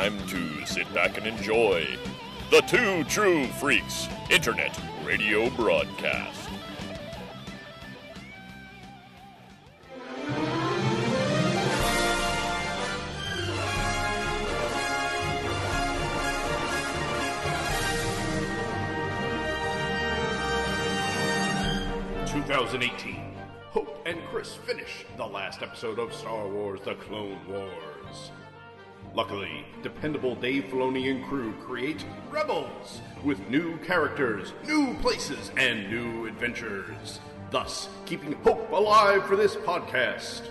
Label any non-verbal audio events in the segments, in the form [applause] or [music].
Time to sit back and enjoy the Two True Freaks Internet Radio Broadcast. Two thousand eighteen. Hope and Chris finish the last episode of Star Wars The Clone Wars. Luckily, dependable Dave Filoni and crew create Rebels with new characters, new places, and new adventures, thus keeping hope alive for this podcast.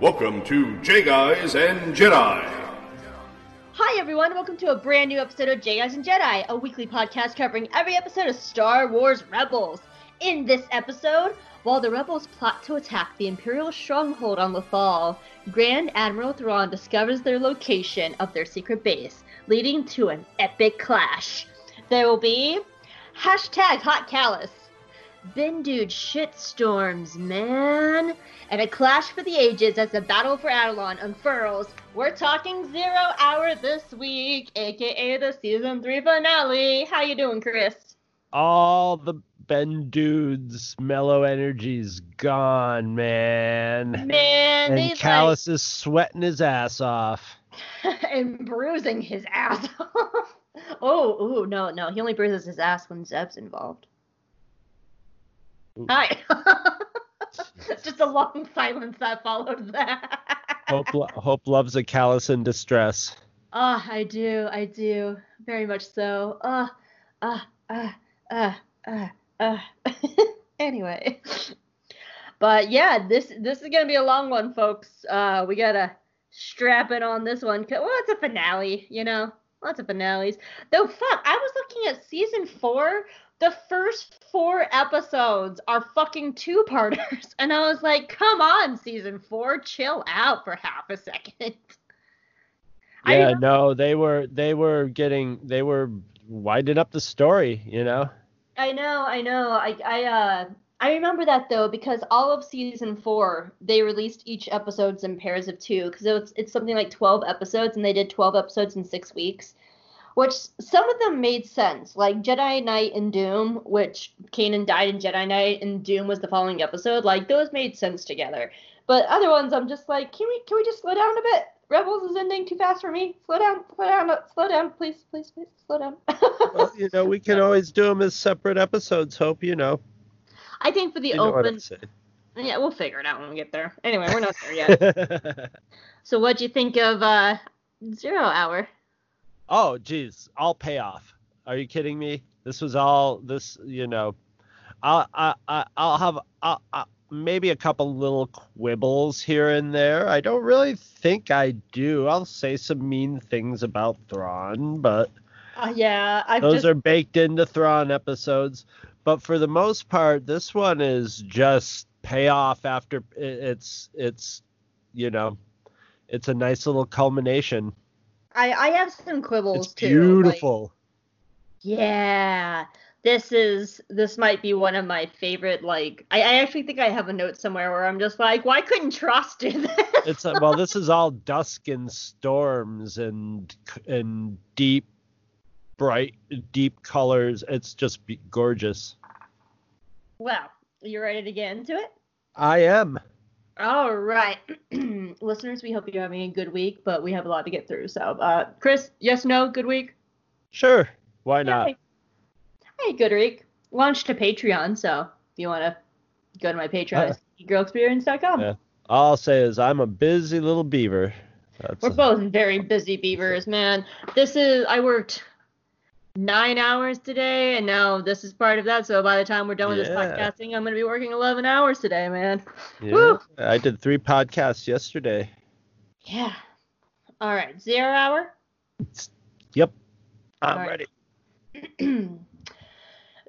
Welcome to J Guys and Jedi. Hi, everyone. Welcome to a brand new episode of J Guys and Jedi, a weekly podcast covering every episode of Star Wars Rebels. In this episode, while the rebels plot to attack the Imperial stronghold on Lothal, Grand Admiral Thrawn discovers their location of their secret base, leading to an epic clash. There will be hashtag Hot Kallus, Bin Dude shitstorms, man, and a clash for the ages as the battle for Atollon unfurls. We're talking Zero Hour this week, aka the season three finale. How you doing, Chris? all the Bendu's mellow energy's gone, man. Man, and Kallus is sweating his ass off. [laughs] and bruising his ass off. [laughs] oh, ooh, no, no. He only bruises his ass when Zeb's involved. Ooh. Hi. [laughs] Just a long silence that followed that. Hope, lo- Hope loves a Kallus in distress. Ah, I do, I do, very much so. Ah, ah, ah, ah, ah, ah. [laughs] anyway, but yeah, this this is gonna be a long one, folks. Uh, we gotta strap it on this one. Well, it's a finale, you know. Lots of finales. Though, fuck, I was looking at season four. The first four episodes are fucking two parters, [laughs] and I was like, "Come on, season four, chill out for half a second. Yeah, no, they were they were getting they were winding up the story, you know. I know, I know. I I uh I remember that though because all of season four they released each episodes in pairs of two because it's it's something like twelve episodes and they did twelve episodes in six weeks, which some of them made sense like Jedi Night and DUME, which Kanan died in Jedi Night and DUME was the following episode. Like those made sense together, but other ones I'm just like, can we can we just slow down a bit? Rebels is ending too fast for me. Slow down, slow down, slow down, please, please, please, slow down. [laughs] Well, you know, we can always do them as separate episodes. Hope you know. I think for the You know what open, I'm saying. yeah, we'll figure it out when we get there. Anyway, we're not there yet. [laughs] so, what'd you think of uh, Zero Hour? oh, geez, all payoff. Are you kidding me? This was all this, you know. I'll I, I I'll have I'll, i maybe a couple little quibbles here and there. I don't really think I do. I'll say some mean things about Thrawn, but Uh, yeah, I've those just are baked into Thrawn episodes. But for the most part, this one is just payoff after it's it's you know it's a nice little culmination. I I have some quibbles It's too. like- beautiful. yeah, this is this might be one of my favorite. Like, I, I actually think I have a note somewhere where I'm just like, why couldn't Trost do this? It's uh, well, this [laughs] is all dusk and storms and and deep, bright, deep colors. It's just be- gorgeous. well, you ready to get into it? I am. All right, [clears throat] listeners, we hope you're having a good week, but we have a lot to get through. So, uh, Chris, yes, no, good week. Sure. Why not? Yay. Hey, Goodreek. Launched a Patreon, so if you want to go to my Patreon, Uh, it's girlexperience.com. Yeah. All I'll say is I'm a busy little beaver. That's We're both very busy beavers, man. This is, I worked nine hours today, and now this is part of that. So by the time we're done with this podcasting, I'm going to be working 11 hours today, man. yeah. Woo. I did three podcasts yesterday. Yeah. All right, zero hour. Yep. I'm All right. ready. [clears throat]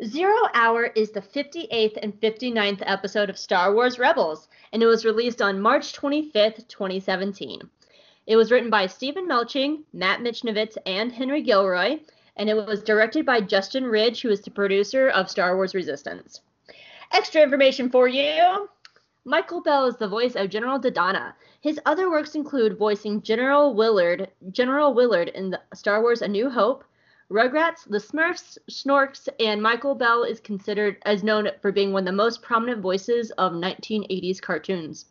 Zero Hour is the 58th and 59th episode of Star Wars Rebels, and it was released on March 25th, 2017. It was written by Stephen Melching, Matt Michnovetz, and Henry Gilroy, and it was directed by Justin Ridge, who is the producer of Star Wars Resistance. Extra information for you Michael Bell is the voice of General Dodonna. His other works include voicing General Willard, General Willard in Star Wars: A New Hope, Rugrats, The Smurfs, Snorks, and Michael Bell is considered as known for being one of the most prominent voices of 1980s cartoons.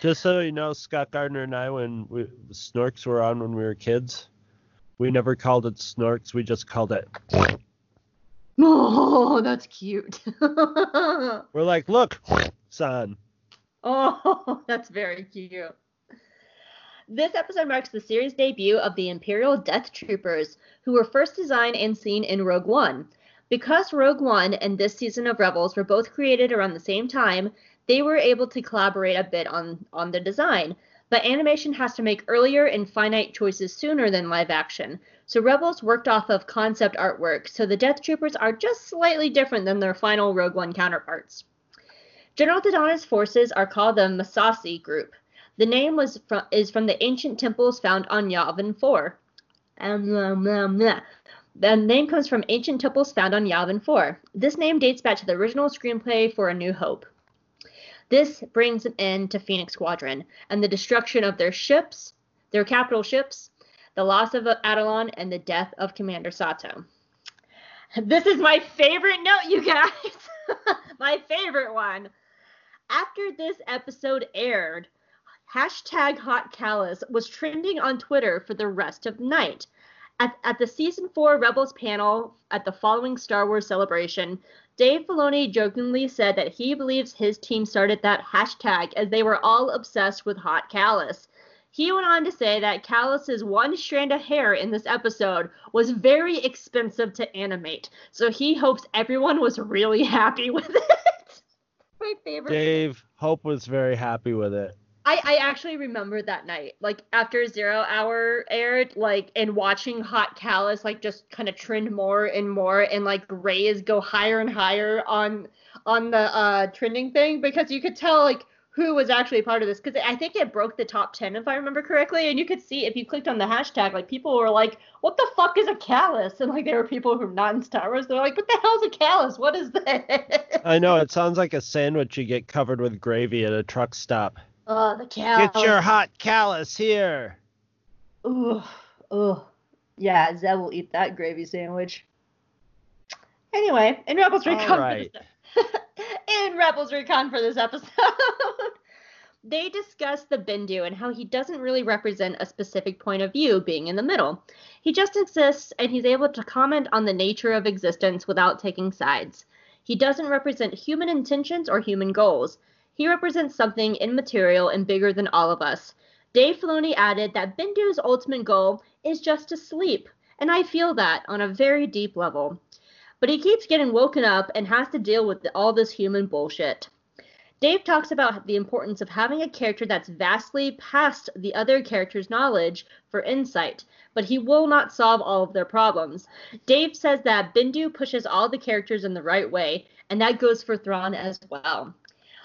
Just so you know, Scott Gardner and I, when we, Snorks were on when we were kids, we never called it Snorks. We just called it. [laughs] Oh, that's cute. [laughs] We're like, look, son. Oh, [laughs] that's very cute. This episode marks the series debut of the Imperial Death Troopers, who were first designed and seen in Rogue One. Because Rogue One and this season of Rebels were both created around the same time, they were able to collaborate a bit on, on the design. But animation has to make earlier and finite choices sooner than live action. So Rebels worked off of concept artwork, so the Death Troopers are just slightly different than their final Rogue One counterparts. General Dodonna's forces are called the Massassi Group. The name was from, is from the ancient temples found on Yavin 4. Um, um, um, the name comes from ancient temples found on Yavin 4. This name dates back to the original screenplay for A New Hope. This brings an end to Phoenix Squadron and the destruction of their ships, their capital ships, the loss of Atollon, and the death of Commander Sato. This is my favorite note, you guys. [laughs] my favorite one. After this episode aired, hashtag Hot Kallus was trending on Twitter for the rest of the night. At, at the season four Rebels panel at the following Star Wars celebration, Dave Filoni jokingly said that he believes his team started that hashtag as they were all obsessed with Hot Kallus. He went on to say that Kallus's one strand of hair in this episode was very expensive to animate, so he hopes everyone was really happy with it. [laughs] My favorite. Dave Hope was very happy with it. I, I actually remember that night, like after Zero Hour aired, like and watching Hot Kallus like just kind of trend more and more, and like raise go higher and higher on on the uh trending thing because you could tell like who was actually part of this because I think it broke the top 10 if I remember correctly and you could see if you clicked on the hashtag like people were like what the fuck is a Kallus and like there were people who are not in Star Wars they're like what the hell's a Kallus what is that?" I know it sounds like a sandwich you get covered with gravy at a truck stop Oh, the Kallus. Get your hot callus here. Ooh, ooh. Yeah, Zeb will eat that gravy sandwich. Anyway, in Rebels Recon. right. [laughs] in Rebels Recon for this episode, [laughs] they discuss the Bendu and how he doesn't really represent a specific point of view, being in the middle. He just exists and he's able to comment on the nature of existence without taking sides. He doesn't represent human intentions or human goals. He represents something immaterial and bigger than all of us. Dave Filoni added that Bendu's ultimate goal is just to sleep, and I feel that on a very deep level. But he keeps getting woken up and has to deal with all this human bullshit. Dave talks about the importance of having a character that's vastly past the other character's knowledge for insight, but he will not solve all of their problems. Dave says that Bendu pushes all the characters in the right way, and that goes for Thrawn as well.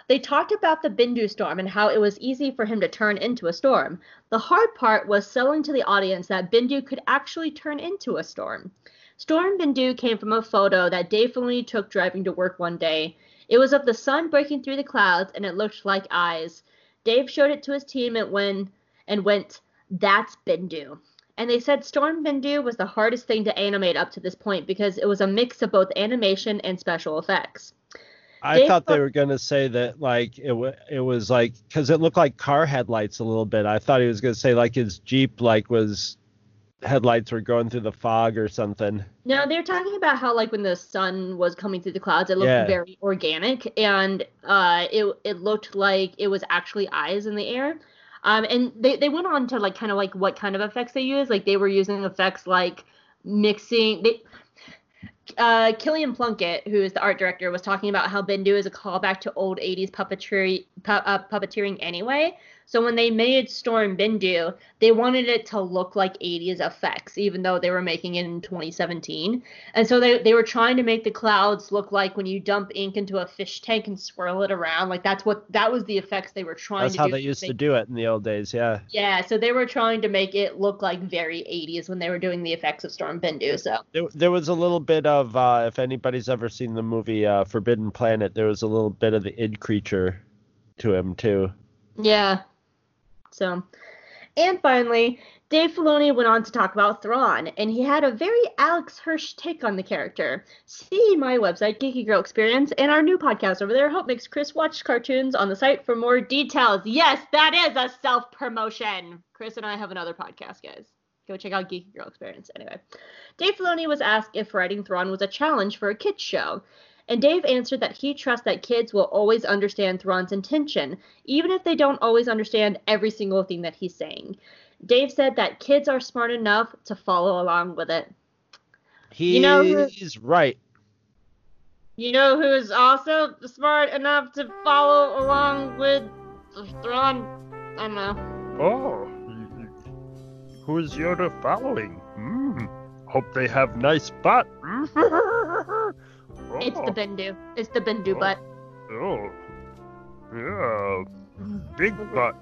They talked about the Bendu storm and how it was easy for him to turn into a storm. The hard part was selling to the audience that Bendu could actually turn into a storm. Storm Bendu came from a photo that Dave Filoni took driving to work one day. It was of the sun breaking through the clouds and it looked like eyes. Dave showed it to his team and and went, "That's Bendu. And they said Storm Bendu was the hardest thing to animate up to this point because it was a mix of both animation and special effects. I Dave thought they were gonna say that like it w- it was like because it looked like car headlights a little bit. I thought he was gonna say like his Jeep like was headlights were going through the fog or something. No, they're talking about how like when the sun was coming through the clouds, it looked yeah. very organic and uh, it it looked like it was actually eyes in the air. Um, and they, they went on to like kind of like what kind of effects they use. Like they were using effects like mixing. They uh, Kilian Plunkett, who is the art director, was talking about how Bendu is a callback to old 80s puppetry, pu- uh, puppeteering anyway. So when they made Storm Bendu, they wanted it to look like 80s effects, even though they were making it in 2017. And so they, they were trying to make the clouds look like when you dump ink into a fish tank and swirl it around. Like that's what that was the effects they were trying that's to do. That's how they used to do it in the old days, yeah. Yeah, so they were trying to make it look like very 80s when they were doing the effects of Storm Bendu. So there, there was a little bit of uh, if anybody's ever seen the movie uh, Forbidden Planet, there was a little bit of the id creature to him too. Yeah. So, and finally, Dave Filoni went on to talk about Thrawn, and he had a very Alex Hirsch take on the character. See my website, Geeky Girl Experience, and our new podcast over there, Hope Makes Chris Watch Cartoons, on the site for more details. Yes, that is a self promotion. Chris and I have another podcast, guys. Go check out Geeky Girl Experience. Anyway, Dave Filoni was asked if writing Thrawn was a challenge for a kids show. And Dave answered that he trusts that kids will always understand Thrawn's intention, even if they don't always understand every single thing that he's saying. Dave said that kids are smart enough to follow along with it. He's You know who- right. You know who's also smart enough to follow along with Thrawn? I don't know. Oh, who's Yoda following? Mm, hope they have nice butt. [laughs] It's the oh. Bendu. It's the Bendu Oh. butt. Oh, yeah, big butt.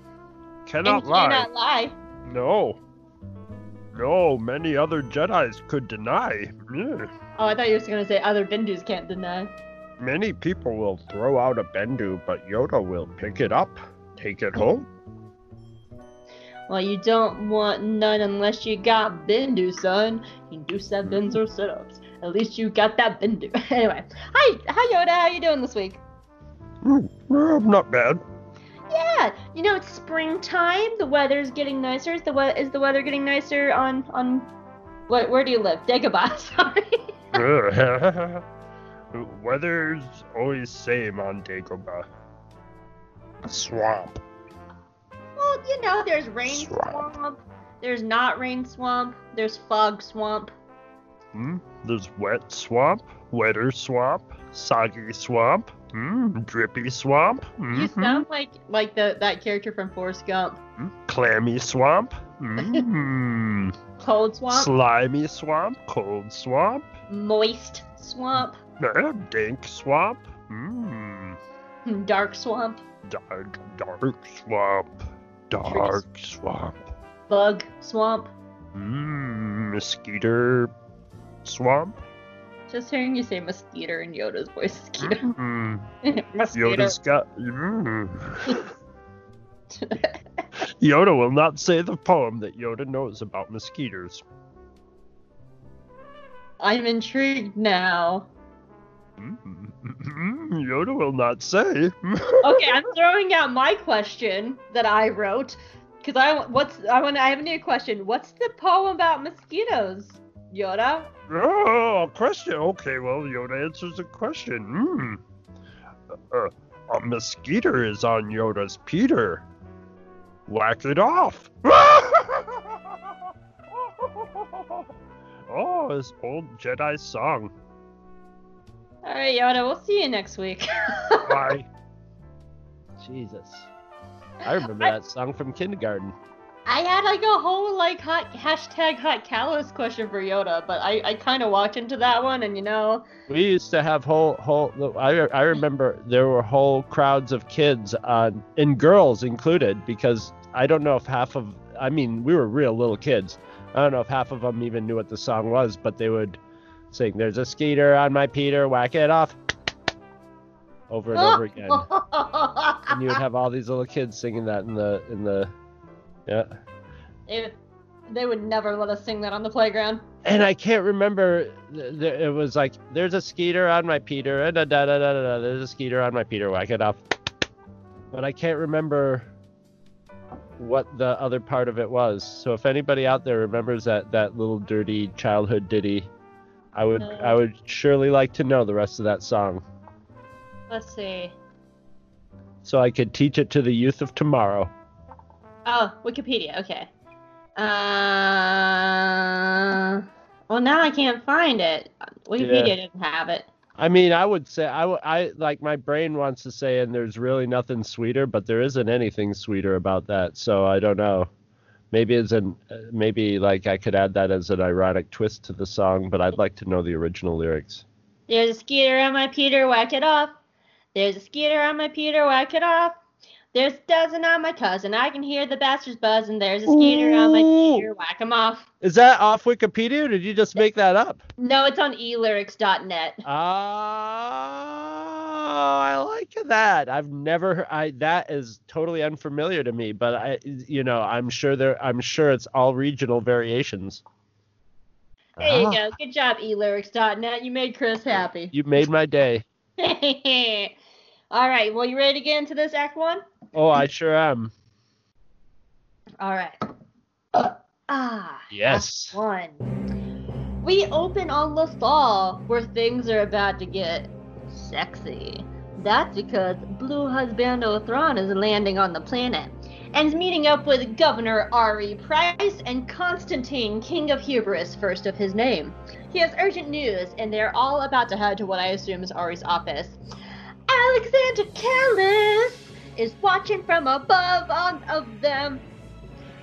Cannot lie. cannot lie. No. No, many other Jedi's could deny. Oh, I thought you were going to say other Bendus can't deny. Many people will throw out a Bendu, but Yoda will pick it up, take it home. Well, you don't want none unless you got Bendu, son. You can do sevens hmm. or sit-ups. At least you got that Bendu. [laughs] anyway, hi, hi Yoda. How you doing this week? Mm, not bad. Yeah, you know it's springtime. The weather's getting nicer. Is the we- is the weather getting nicer on on what? Where do you live? Dagobah. [laughs] Sorry. [laughs] Weather's always same on Dagobah. Swamp. well, you know, there's rain Swamp. swamp. There's not rain swamp. There's fog swamp. Hmm? There's wet swamp, wetter swamp, soggy swamp, mm, drippy swamp, You mhm, sound like like the that character from Forrest Gump. mm, clammy swamp, mm, [laughs] Cold swamp, slimy swamp, cold swamp, moist swamp, eh, dank swamp, mm, [laughs] dark swamp, dark, dark swamp, dark swamp, bug swamp. mm, mosquito swamp. Just hearing you say mosquito in Yoda's voice is cute. Mm, [laughs] mosquito. Yoda's got. Mm. [laughs] Yoda will not say the poem that Yoda knows about mosquitoes. I'm intrigued now. Mm, [laughs] Yoda will not say. Okay, I'm throwing out my question that I wrote because I what's I want I have a new question. What's the poem about mosquitoes, Yoda? oh, a question. Okay, well, Yoda answers the question. Mm. Uh, a mosquito is on Yoda's Peter. Whack it off. [laughs] oh, his old Jedi song. All right, Yoda. We'll see you next week. Bye. [laughs] Jesus. I remember that song from kindergarten. I had like a whole like hot hashtag hot Kallus question for Yoda, but I, I kind of walked into that one, and you know, We used to have whole whole. I I remember there were whole crowds of kids on and girls included because I don't know if half of. I mean, we were real little kids. I don't know if half of them even knew what the song was, but they would sing, "There's a skeeter on my Peter, whack it off," over and [laughs] over again. and you would have all these little kids singing that in the in the. Yeah. they, they would never let us sing that on the playground. and I can't remember. th- th- It was like, "There's a skeeter on my Peter," and da da da da da. da, There's a skeeter on my Peter. Whack it off. But I can't remember what the other part of it was. So if anybody out there remembers that that little dirty childhood ditty, I would No. I would surely like to know the rest of that song, Let's see. so I could teach it to the youth of tomorrow. Oh, Wikipedia. Okay. Uh. Well, now I can't find it. Wikipedia Yeah. didn't have it. I mean, I would say I, I like my brain wants to say, and there's really nothing sweeter, but there isn't anything sweeter about that. So I don't know. Maybe as an uh, maybe like I could add that as an ironic twist to the song, but I'd like to know the original lyrics. There's a skeeter on my Peter, whack it off. There's a skeeter on my Peter, whack it off. There's a dozen on my cousin. I can hear the bastards buzzing. There's a skeeter on my Ooh. Peter, whack 'em off. Is that off Wikipedia, or did you just make that up? No, it's on elyrics.net. Ah, I like that? I've never. I that is totally unfamiliar to me. But I, you know, I'm sure there. I'm sure it's all regional variations. There you Ah, go. Good job, eLyrics.net. You made Chris happy. You made my day. [laughs] All right. Well, you ready to get into this Act One? Oh, I sure am. All right. ah. Yes. Act One. We open on Lothal, where things are about to get sexy. That's because Blue Husbando Thrawn is landing on the planet and is meeting up with Governor Ari Pryce and Konstantine, King of Hubris, first of his name. He has urgent news, and they're all about to head to what I assume is Ari's office. Alexsandr Kallus is watching from above on of them.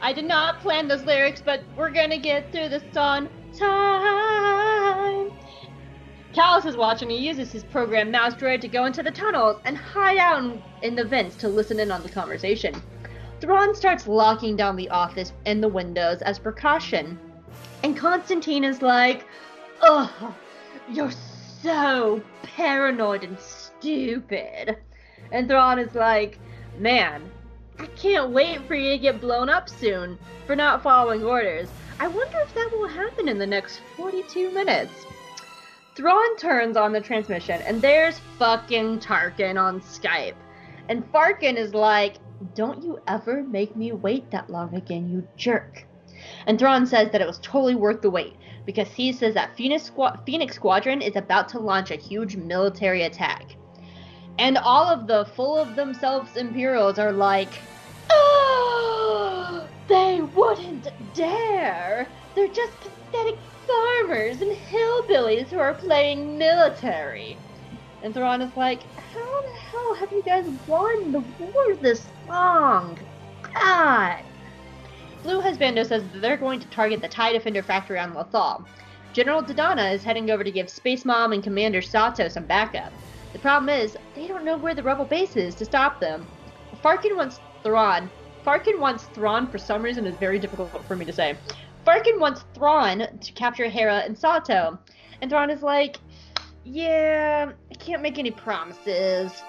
I did not plan those lyrics, but we're gonna get through this on time. Kallus is watching. He uses his program mouse droid to go into the tunnels and hide out in- the vents to listen in on the conversation. Thrawn starts locking down the office and the windows as precaution. And Konstantine is like, Ugh, you're so paranoid and stupid. And Thrawn is like, Man, I can't wait for you to get blown up soon for not following orders. I wonder if that will happen in the next 42 minutes. Thrawn turns on the transmission, and there's fucking Tarkin on Skype. And Farkin is like, Don't you ever make me wait that long again, you jerk. And Thrawn says that it was totally worth the wait because he says that Phoenix, Squa- Phoenix Squadron is about to launch a huge military attack. And all of the full of themselves Imperials are like, Oh, they wouldn't dare. They're just pathetic farmers and hillbillies who are playing military. And Thrawn is like, How the hell have you guys won the war this long? God. Blue Husbando says that they're going to target the TIE Defender factory on Lothal. General Dodonna is heading over to give Space Mom and Commander Sato some backup. The problem is, they don't know where the rebel base is to stop them. Farkin wants Thrawn. Farkin wants Thrawn for some reason is very difficult for me to say. Farkin wants Thrawn to capture Hera and Sato. And Thrawn is like, yeah, I can't make any promises.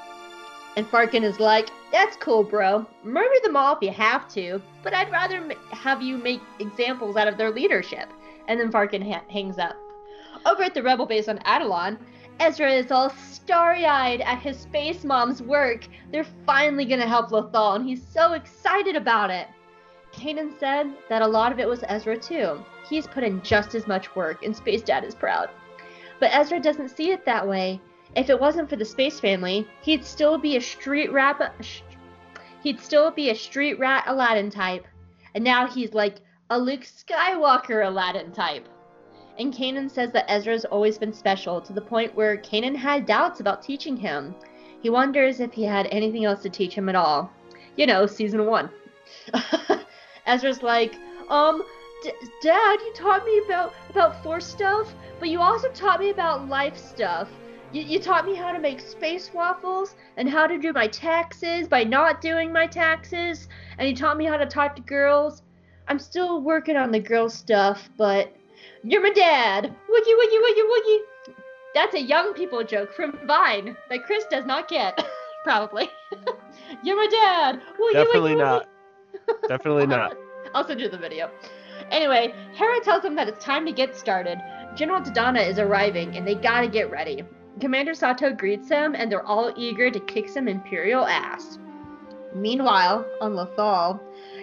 And Farkin is like, that's cool, bro. Murder them all if you have to, but I'd rather have you make examples out of their leadership. And then Farkin ha- hangs up. Over at the rebel base on Atollon, Ezra is all starry-eyed at his space mom's work. They're finally gonna help Lothal, and he's so excited about it. Kanan said that a lot of it was Ezra too. He's put in just as much work, and Space Dad is proud. But Ezra doesn't see it that way. If it wasn't for the Space family, he'd still be a street rat. sh- He'd still be a street rat Aladdin type, and now he's like a Luke Skywalker Aladdin type. And Kanan says that Ezra's always been special to the point where Kanan had doubts about teaching him. He wonders if he had anything else to teach him at all. You know, season one. [laughs] Ezra's like, um, D- Dad, you taught me about about force stuff, but you also taught me about life stuff. You, you taught me how to make space waffles and how to do my taxes by not doing my taxes, and you taught me how to talk to girls. I'm still working on the girl stuff, but you're my dad. Woogie woogie woogie woogie. That's a young people joke from Vine that Chris does not get, [laughs] probably. [laughs] you're my dad. Woogie, Definitely woogie, not. woogie. Definitely not. [laughs] I'll send you the video. Anyway, Hera tells them that it's time to get started. General Dodonna is arriving, and they gotta get ready. Commander Sato greets them, and they're all eager to kick some Imperial ass. Meanwhile, on Lothal,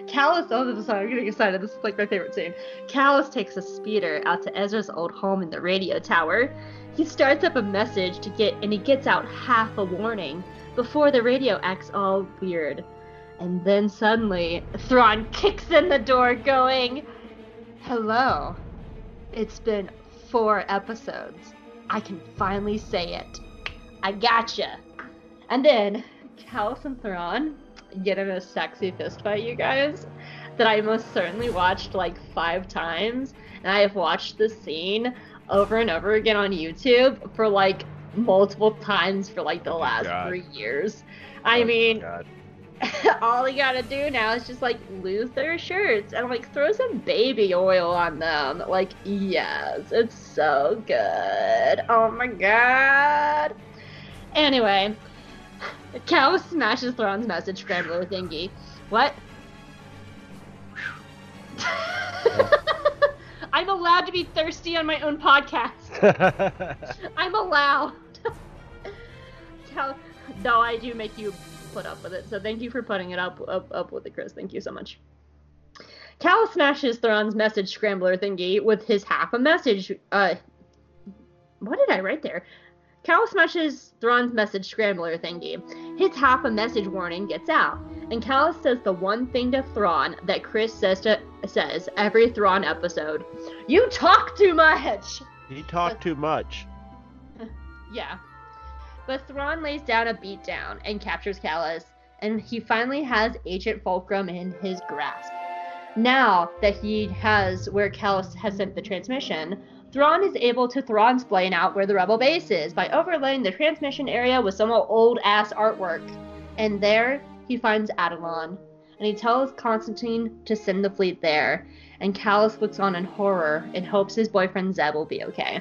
Kallus, oh, is, I'm getting excited. This is like my favorite scene. Kallus takes a speeder out to Ezra's old home in the radio tower. He starts up a message to get, and he gets out half a warning before the radio acts all weird. And then suddenly, Thrawn kicks in the door, going, Hello. It's been four episodes. I can finally say it. I gotcha. And then, Kallus and Thrawn get in a sexy fistfight, you guys, that I most certainly watched like five times. And I have watched this scene over and over again on YouTube for like multiple times for like the last God. three years. I Oh, mean, [laughs] all they gotta do now is just like lose their shirts and like throw some baby oil on them. Like, yes, it's so good. Oh my god. Anyway, Cal smashes Thrawn's message scrambler thingy. What? [laughs] I'm allowed to be thirsty on my own podcast. [laughs] I'm allowed. Cal, no, I do make you put up with it. So thank you for putting it up up, up with it, Chris. Thank you so much. Cal smashes Thrawn's message scrambler thingy with his half a message. Uh, what did I write there? Cal smashes Thrawn's message scrambler thingy. His half a message warning gets out, and Cal says the one thing to Thrawn that Chris says to says every Thrawn episode: "You talk too much." he talked too much. [laughs] Yeah. But Thrawn lays down a beatdown and captures Kallus, and he finally has Agent Fulcrum in his grasp. Now that he has where Kallus has sent the transmission, Thrawn is able to Thrawn explain out where the rebel base is by overlaying the transmission area with some old ass artwork. And there he finds Atollon, and he tells Konstantine to send the fleet there. And Kallus looks on in horror and hopes his boyfriend Zeb will be okay.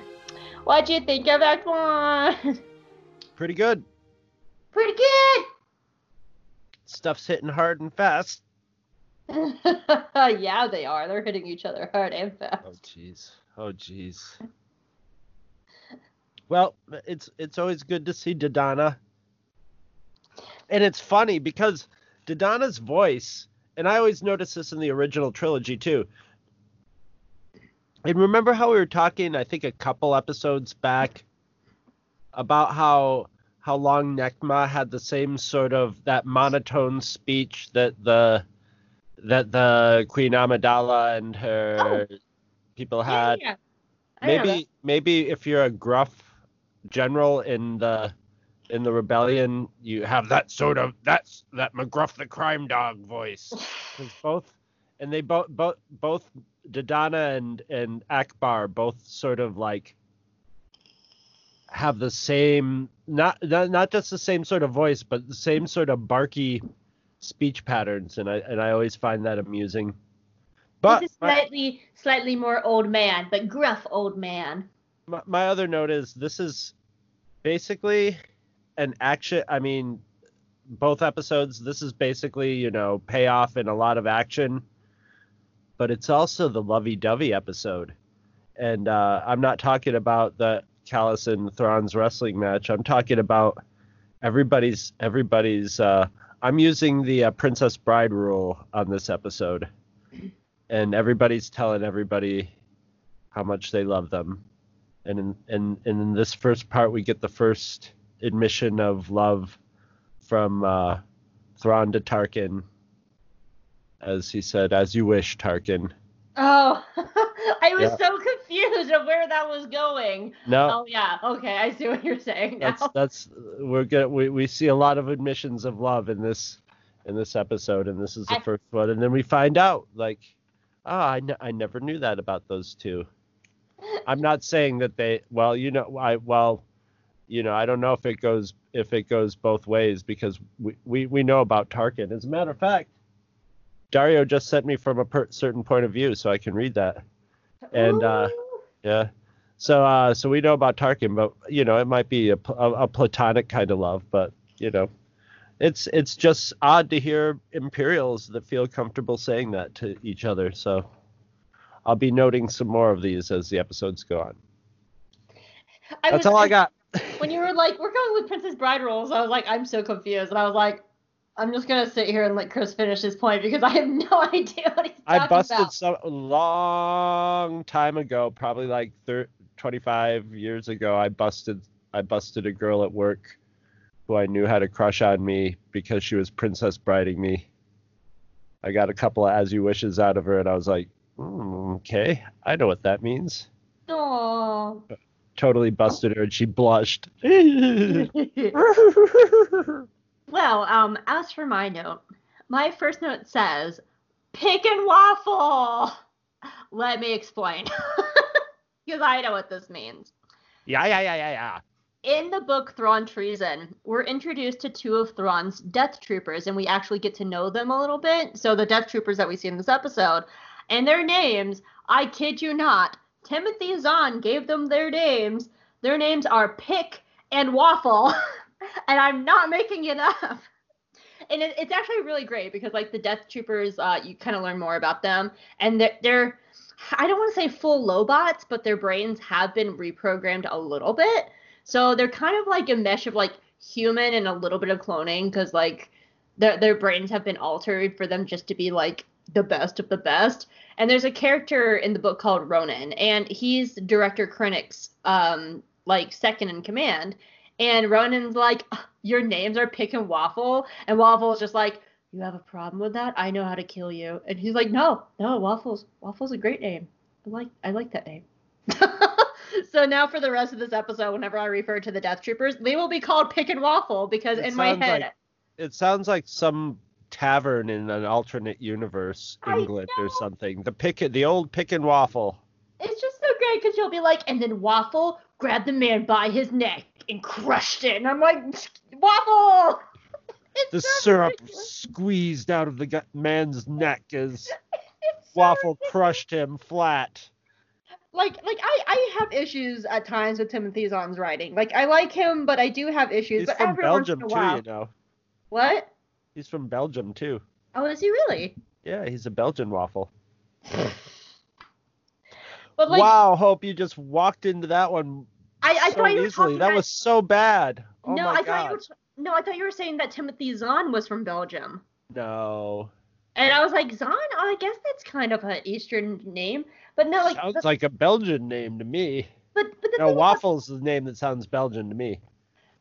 What'd you think of Act One? [laughs] Pretty good. Pretty good. Stuff's hitting hard and fast. [laughs] yeah, they are. They're hitting each other hard and fast. Oh jeez. Oh jeez. Well, it's it's always good to see Dodonna. And it's funny because Dodonna's voice, and I always notice this in the original trilogy too. And remember how we were talking, I think a couple episodes back, about how how long Nekma had the same sort of that monotone speech that the that the Queen Amidala and her oh, people had. yeah, yeah. I know that. maybe maybe if you're a gruff general in the in the rebellion, you have that sort of that's that McGruff the crime dog voice. [laughs] 'Cause both and they both both both Dodonna and and Ackbar both sort of like have the same not not not just the same sort of voice, but the same sort of barky speech patterns, and I and I always find that amusing. But He's a my- slightly, slightly more old man, but gruff old man. my, my other note is this is basically an action i mean both episodes this is basically you know payoff and a lot of action but it's also the lovey-dovey episode. And uh, i'm not talking about the Kallus and thrawn's wrestling match. I'm talking about everybody's everybody's uh, i'm using the uh, princess bride rule on this episode and everybody's telling everybody how much they love them and in, and, and in this first part we get the first admission of love from uh, Thrawn to Tarkin, as he said, "As you wish, Tarkin." Oh, [laughs] I was Yeah. so confused of where that was going. No, Oh yeah, okay, I see what you're saying now. that's that's we're good. We we see a lot of admissions of love in this in this episode, and this is the I- first one, and then we find out like, ah, I, never knew that about those two. I'm not saying that they well, you know, I well, you know, I don't know if it goes if it goes both ways because we we, we know about Tarkin. As a matter of fact, Dario just sent me from a per- certain point of view, so I can read that. And uh, yeah. So uh, so we know about Tarkin, but you know, it might be a, pl- a, a platonic kind of love, but you know, it's it's just odd to hear Imperials that feel comfortable saying that to each other. So I'll be noting some more of these as the episodes go on. I That's was- all I got. When you were like, we're going with Princess Bride rules, I was like, I'm so confused, and I was like, I'm just gonna sit here and let Chris finish his point because I have [laughs] no idea what he's talking I busted about. some a long time ago, probably like thir- 25 years ago. I busted I busted a girl at work who I knew had a crush on me because she was princess briding me. I got a couple of as you wishes out of her, and I was like, "Hmm, okay, I know what that means. Aw. Totally busted her, and she blushed. [laughs] well, um, as for my note, my first note says, "Pick and waffle." Let me explain, [laughs] because I know what this means. yeah, yeah, yeah, yeah, yeah. In the book Thrawn Treason, we're introduced to two of Thrawn's Death Troopers, and we actually get to know them a little bit. So the Death Troopers that we see in this episode, and their names, I kid you not, Timothy Zahn gave them their names. Their names are Pick and Waffle. [laughs] and I'm not making it up. And it, it's actually really great because like the Death Troopers, uh, you kind of learn more about them, and they're, they're I don't want to say full lobots, but their brains have been reprogrammed a little bit. So they're kind of like a mesh of like human and a little bit of cloning because like their their brains have been altered for them just to be like the best of the best. And there's a character in the book called Ronan, and he's Director Krennic's um like second in command. And Ronan's like, your names are Pick and Waffle, and Waffle's just like, you have a problem with that? I know how to kill you. And he's like, no, no, Waffles, Waffle's a great name. I like, I like that name. [laughs] [laughs] so now for the rest of this episode, whenever I refer to the Death Troopers, they will be called Pick and Waffle because It in my head, like- It sounds like some tavern in an alternate universe, England or something. The pick, the old pick and waffle. it's just so great because you'll be like, and then Waffle grabbed the man by his neck and crushed it, and I'm like, Waffle. [laughs] It's The so syrup ridiculous. squeezed out of the man's neck as [laughs] so waffle ridiculous. crushed him flat. Like like I I have issues at times with Timothy Zahn's writing. Like I like him, but I do have issues. He's but from every Belgium once too, in a while, you know. what? He's from Belgium too. Oh, is he really? Yeah, he's a Belgian waffle. But like wow, Hope, you just walked into that one I, I so thought you were easily. talking That was so bad. Oh no, I god. thought you were no, I thought you were saying that Timothy Zahn was from Belgium. No. And I was like, Zahn? Oh, I guess that's kind of an Eastern name. But no, like, sounds like a Belgian name to me. but, but the No, waffle's the name that sounds Belgian to me.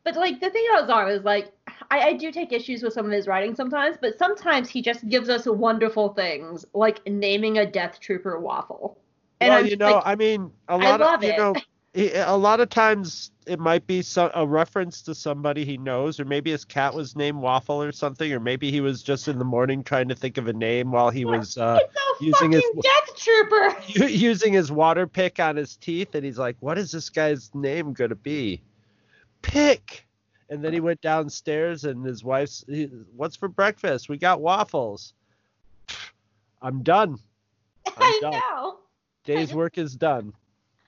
But like the thing about Zahn is like I, I do take issues with some of his writing sometimes, but sometimes he just gives us wonderful things, like naming a Death Trooper waffle. And well, I'm you know, like, I mean, a lot of you it. know, [laughs] a lot of times it might be so, a reference to somebody he knows, or maybe his cat was named Waffle or something, or maybe he was just in the morning trying to think of a name while he was uh, using his- Death Trooper. using his water pick on his teeth, and he's like, "What is this guy's name gonna be?" Pick. And then he went downstairs, and his wife's, "What's for breakfast? We got waffles." I'm done. I'm [laughs] I done. know. Day's work is done.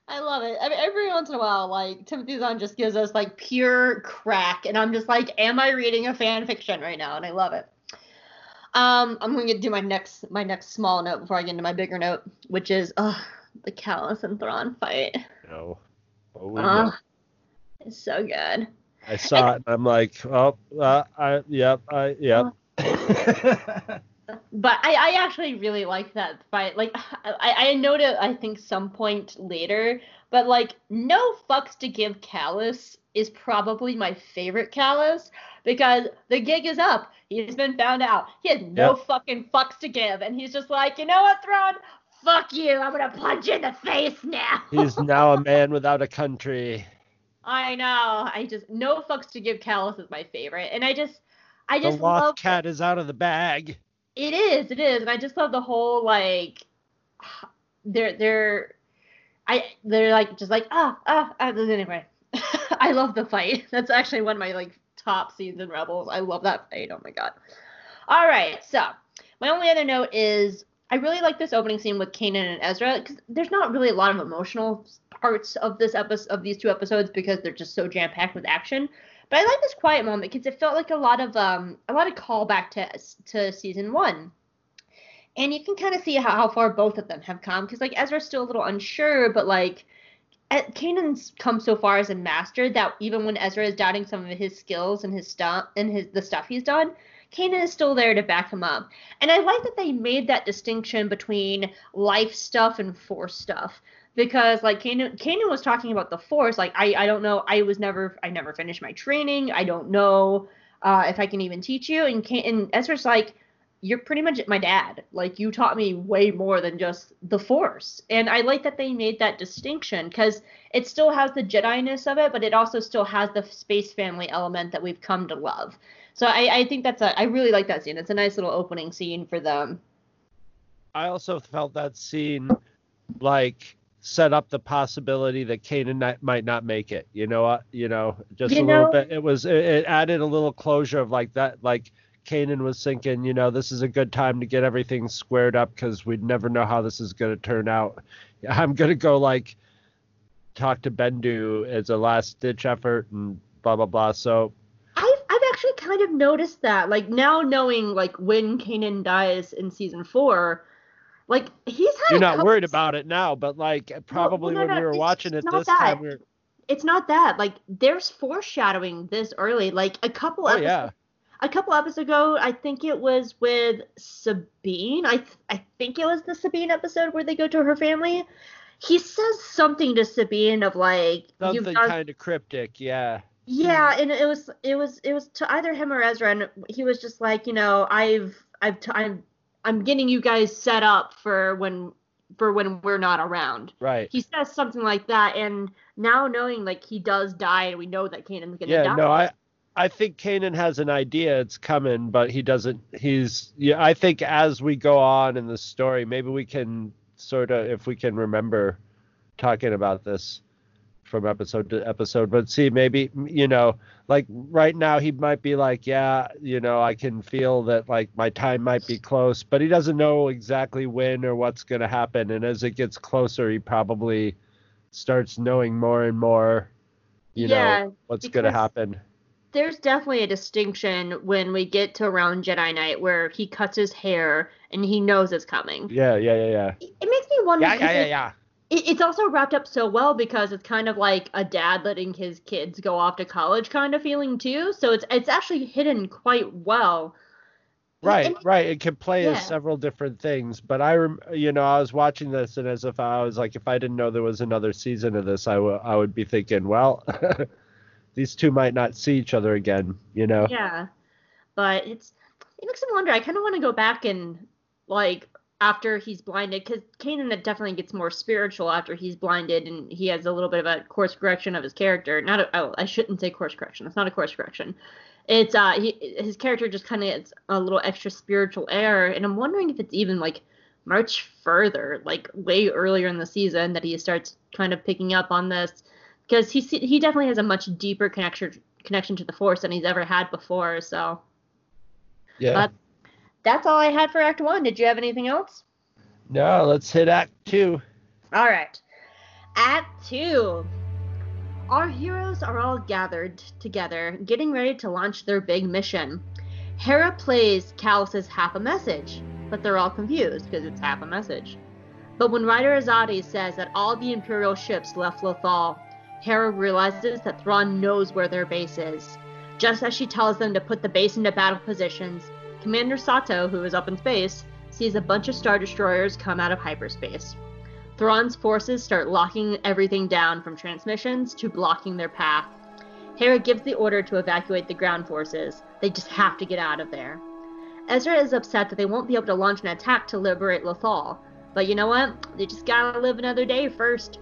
I love it. I mean, every once in a while, like Timothy Zahn just gives us like pure crack, and I'm just like, am I reading a fan fiction right now? And I love it. Um, I'm going to do my next my next small note before I get into my bigger note, which is uh the Kallus and Thrawn fight. No. Oh, Uh, it's so good. I saw it and I'm like, oh, uh, I, yep, I, yep. [laughs] But I, I actually really like that fight. Like [sighs] I, I noted I think some point later, but like no fucks to give Kallus is probably my favorite Kallus because the gig is up. He's been found out. He has no Yep. fucking fucks to give, and he's just like, you know what, Thrawn? Fuck you. I'm gonna punch you in the face now. [laughs] He's now a man without a country. I know. I just no fucks to give. Kallus is my favorite, and I just, I The just lost love cat is out of the bag. It is, it is, and I just love the whole like [sighs] they're they're I they're like just like ah ah, ah anyway. [laughs] I love the fight. [laughs] That's actually one of my like top scenes in Rebels. I love that fight. Oh my god. All right, so my only other note is I really like this opening scene with Kanan and Ezra because there's not really a lot of emotional parts of this episode of these two episodes because they're just so jam packed with action. But I like this quiet moment because it felt like a lot of um a lot of callback to to season one. And you can kind of see how, how far both of them have come because like Ezra's still a little unsure, but like Kanan's come so far as a master that even when Ezra is doubting some of his skills and his stuff and his the stuff he's done, Kanan is still there to back him up. And I like that they made that distinction between life stuff and force stuff because like Kanan, Kanan was talking about the force like I, I don't know I was never I never finished my training I don't know uh, if I can even teach you and Kan- and Ezra's like you're pretty much my dad like you taught me way more than just the force. And I like that they made that distinction because it still has the Jedi-ness of it but it also still has the space family element that we've come to love. So I, I think that's a I really like that scene it's a nice little opening scene for them. I also felt that scene like set up the possibility that Kanan ni- might not make it. You know, uh, you know, just You a little bit. It was it, it added a little closure of like that, like Kanan was thinking, you know, this is a good time to get everything squared up because we'd never know how this is going to turn out. [laughs] I'm gonna go like talk to Bendu as a last ditch effort and blah blah blah. So I've, I've actually kind of noticed that. Like now knowing like when Kanan dies in season four, like he's had. You're not couple worried about it now, but like probably no, when no, we were watching it this that. time, we It's not that. Like there's foreshadowing this early. Like a couple oh episodes yeah, a couple episodes ago, I think it was with Sabine. I th- I think it was the Sabine episode where they go to her family. He says something to Sabine of like something done- kind of cryptic. Yeah, yeah, and it was it was it was to either him or Ezra, and he was just like, you know, I've I've t- I'm I'm getting you guys set up for when for when we're not around. right. He says something like that, and now knowing like he does die, and we know that Kanan's gonna Yeah, die. no, I I think Kanan has an idea it's coming, but he doesn't. He's yeah. I think as we go on in the story, maybe we can sort of, if we can remember, talking about this from episode to episode. But see, maybe you know, like right now, he might be like, yeah, you know, I can feel that like my time might be close, but he doesn't know exactly when or what's gonna happen. And as it gets closer, he probably starts knowing more and more. You Yeah, know what's gonna happen. there's definitely a distinction when we get to around Jedi Night where he cuts his hair and he knows it's coming. Yeah, yeah, yeah, yeah. It makes me wonder. Yeah, yeah, yeah, yeah. It- it's also wrapped up so well because it's kind of like a dad letting his kids go off to college kind of feeling too. So it's it's actually hidden quite well. Right, And- right. It can play Yeah. as several different things. But I, rem- you know, I was watching this, and as if I was like, if I didn't know there was another season of this, I w- I would be thinking, well, [laughs] these two might not see each other again. You know? Yeah, but it's it makes me wonder. I kind of want to go back and like after he's blinded because Kanan definitely gets more spiritual after he's blinded and he has a little bit of a course correction of his character. Not a, oh, I shouldn't say course correction. It's not a course correction. It's uh he, his character just kind of gets a little extra spiritual air, and I'm wondering if it's even like much further, like way earlier in the season that he starts kind of picking up on this because he he definitely has a much deeper connection connection to the force than he's ever had before. So Yeah. But- that's all I had for Act One. Did you have anything else? no, let's hit Act Two. All right, Act Two. Our heroes are all gathered together, getting ready to launch their big mission. Hera plays Kallus's half a message, but they're all confused because it's half a message. But when Ryder Azadi says that all the Imperial ships left Lothal, Hera realizes that Thrawn knows where their base is. Just as she tells them to put the base into battle positions, Commander Sato, who is up in space, sees a bunch of Star Destroyers come out of hyperspace. Thrawn's forces start locking everything down from transmissions to blocking their path. Hera gives the order to evacuate the ground forces. They just have to get out of there. Ezra is upset that they won't be able to launch an attack to liberate Lothal, but you know what? They just gotta live another day first.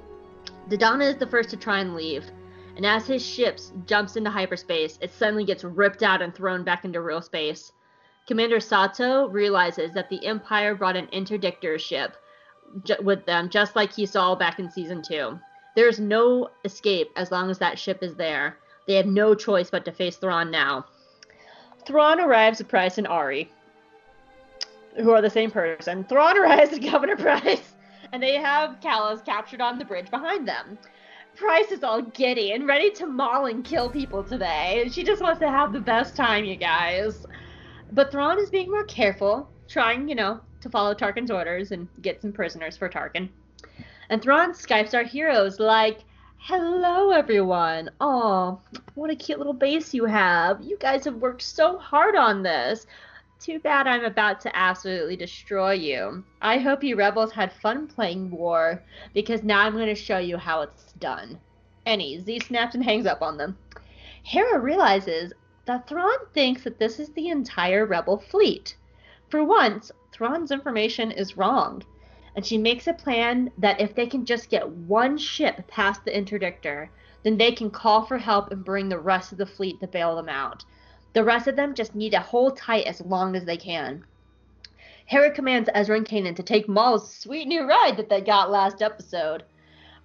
Dodonna is the first to try and leave, and as his ship jumps into hyperspace, it suddenly gets ripped out and thrown back into real space. Commander Sato realizes that the Empire brought an interdictor ship with them, just like he saw back in season two. There is no escape as long as that ship is there. They have no choice but to face Thrawn now. Thrawn arrives with Pryce and Ari, who are the same person. Thrawn [laughs] arrives at Governor Pryce, and they have Kallus captured on the bridge behind them. Pryce is all giddy and ready to maul and kill people today. She just wants to have the best time, you guys. But Thrawn is being more careful, trying, you know, to follow Tarkin's orders and get some prisoners for Tarkin. And Thrawn Skypes our heroes like, Hello, everyone. Oh, what a cute little base you have. You guys have worked so hard on this. Too bad I'm about to absolutely destroy you. I hope you rebels had fun playing war, because now I'm going to show you how it's done. Any Z snaps and hangs up on them. Hera realizes that Thrawn thinks that this is the entire rebel fleet. For once, Thrawn's information is wrong, and she makes a plan that if they can just get one ship past the interdictor, then they can call for help and bring the rest of the fleet to bail them out. The rest of them just need to hold tight as long as they can. Hera commands Ezra and Kanan to take Maul's sweet new ride that they got last episode.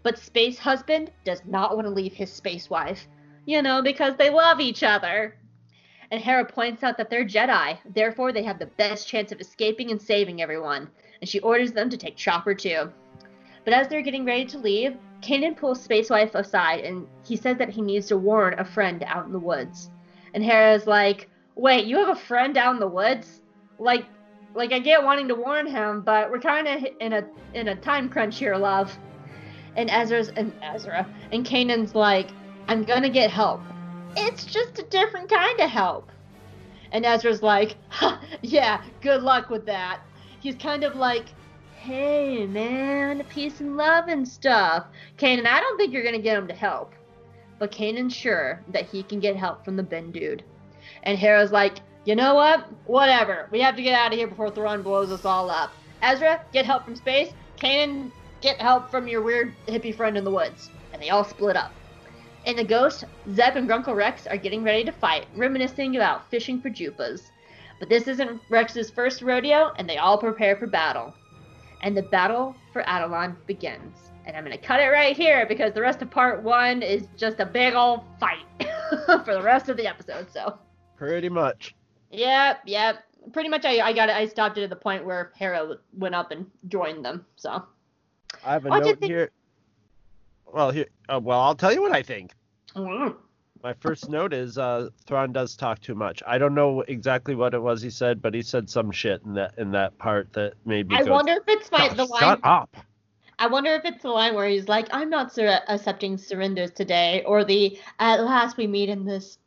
But Space Husband does not want to leave his space wife, you know, because they love each other. And Hera points out that they're Jedi, therefore they have the best chance of escaping and saving everyone, and she orders them to take Chopper too. But as they're getting ready to leave, Kanan pulls Space Wife aside and he says that he needs to warn a friend out in the woods. And Hera's like, wait, you have a friend out in the woods? Like, like I get wanting to warn him, but we're kind of in a in a time crunch here, love. And Ezra's and Ezra and Kanan's like, I'm gonna get help. It's just a different kind of help. And Ezra's like, yeah, good luck with that. He's kind of like, hey man, peace and love and stuff. Kanan, I don't think you're gonna get him to help. But Kanan's sure that he can get help from the Ben dude. And Hera's like, you know what? Whatever. We have to get out of here before Thrawn blows us all up. Ezra, get help from space. Kanan, get help from your weird hippie friend in the woods. And they all split up. In the Ghost, Zeb and Grunkle Rex are getting ready to fight, reminiscing about fishing for Joopas. But this isn't Rex's first rodeo, and they all prepare for battle. And the battle for Atollon begins. And I'm going to cut it right here because the rest of part one is just a big old fight [laughs] for the rest of the episode. So, Pretty much. yep, yep. Pretty much, I, I got it. I stopped it at the point where Hera went up and joined them. So, I have a you note think- here. Well, here. Uh, well, I'll tell you what I think. Mm. My first note is uh, Thrawn does talk too much. I don't know exactly what it was he said, but he said some shit in that in that part that made me I go. wonder if it's my "Oh, the line. Shut up. I wonder if it's the line where he's like, "I'm not sur- accepting surrenders today," or the "At last we meet in this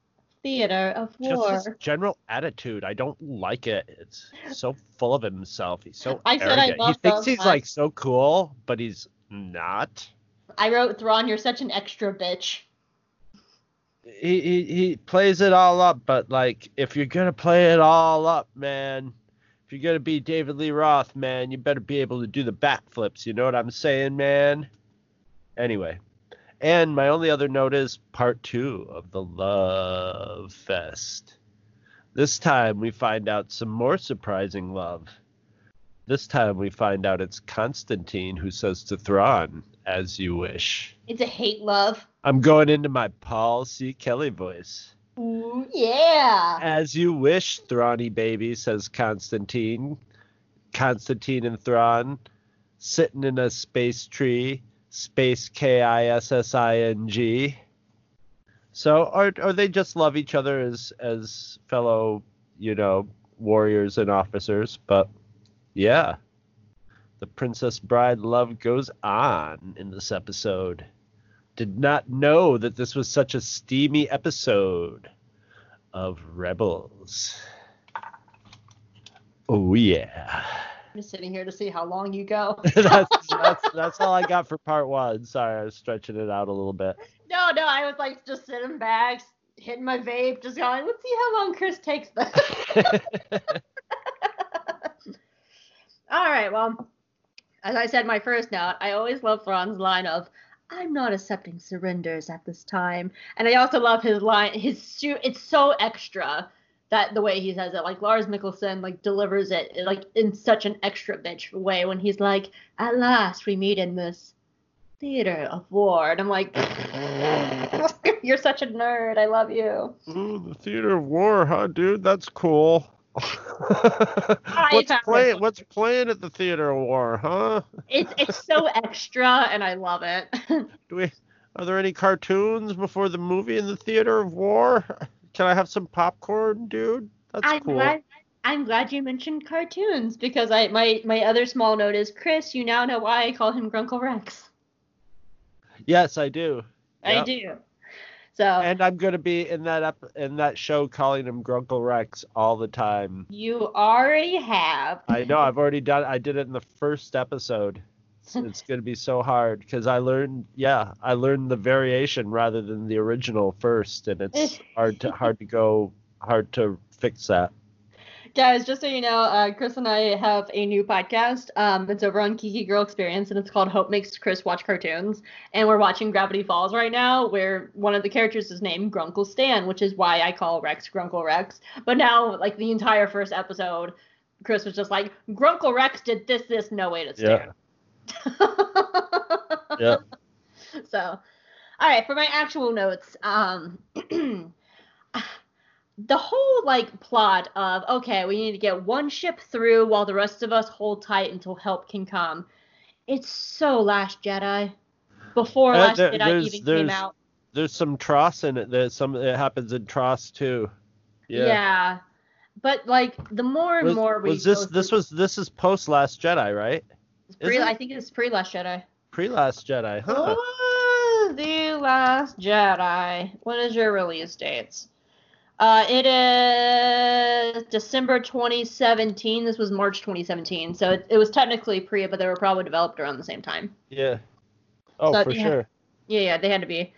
theater of Just war." his general attitude. I don't like it. It's so full of himself. He's so I said I arrogant. love he thinks he's lines. like so cool, but he's not. I wrote, "Thrawn, you're such an extra bitch." he, he he plays it all up, but like if you're gonna play it all up, man, if you're gonna be David Lee Roth, man, you better be able to do the backflips. You know what I'm saying, man? Anyway, and my only other note is part two of the Love Fest. This time we find out some more surprising love. This time we find out it's Konstantine who says to Thrawn, "As you wish." It's a hate love. I'm going into my Paul C. Kelly voice. Ooh, yeah. As you wish, Thrawny baby, says Konstantine. Konstantine and Thrawn sitting in a space tree, space K I S S I N G. So, are or they just love each other as as fellow, you know, warriors and officers. But yeah, the Princess Bride love goes on in this episode. Did not know that this was such a steamy episode of Rebels. Oh yeah. I'm just sitting here to see how long you go. [laughs] that's, that's that's all I got for part one. Sorry, I was stretching it out a little bit. no, no, I was like just sitting back, hitting my vape, just going, let's see how long Chris takes this. [laughs] [laughs] All right, well, as I said, my first note, I always love Thrawn's line of, "I'm not accepting surrenders at this time," and I also love his line, his suit. It's so extra that the way he says it, like Lars Mikkelsen, like delivers it like in such an extra bitch way when he's like, "At last we meet in this theater of war," and I'm like, [laughs] "You're such a nerd. I love you." Ooh, the theater of war, huh, dude? That's cool. [laughs] what's found playing? What's playing at the theater of war, huh? It's it's so [laughs] extra, and I love it. [laughs] Do we? Are there any cartoons before the movie in the theater of war? Can I have some popcorn, dude? That's I'm cool. glad I'm glad you mentioned cartoons because I my my other small note is Chris. You now know why I call him Grunkle Rex. Yes, I do. I Yep. do. So And I'm gonna be in that up in that show calling him Grunkle Rex all the time. you already have. I know I've already done. I did it in the first episode. It's, [laughs] it's gonna be so hard because I learned. Yeah, I learned the variation rather than the original first, and it's [laughs] hard to hard to go hard to fix that. Guys, just so you know, uh, Chris and I have a new podcast. Um, it's over on Kiki Girl Experience, and it's called Hope Makes Chris Watch Cartoons. And we're watching Gravity Falls right now, where one of the characters is named Grunkle Stan, which is why I call Rex Grunkle Rex. But now, like the entire first episode, Chris was just like, Grunkle Rex did this, this, no way to Yeah. stand. Yeah. [laughs] So, all right, for my actual notes, um, [clears throat] the whole like plot of okay, we need to get one ship through while the rest of us hold tight until help can come. It's so Last Jedi. Before Uh, Last there- Jedi even came out. There's some TROS in it. There's some. It happens in TROS too. Yeah. yeah. But like the more and Was, more we was this this was this is post Last Jedi, right? pre. I think it's pre Last Jedi. Pre Last Jedi, huh? Ah, the Last Jedi. What is your release dates? Uh, it is December 2017. This was March 2017, so it, it was technically pre, but they were probably developed around the same time. Yeah. Oh, So, for sure. Yeah, yeah, they had to be.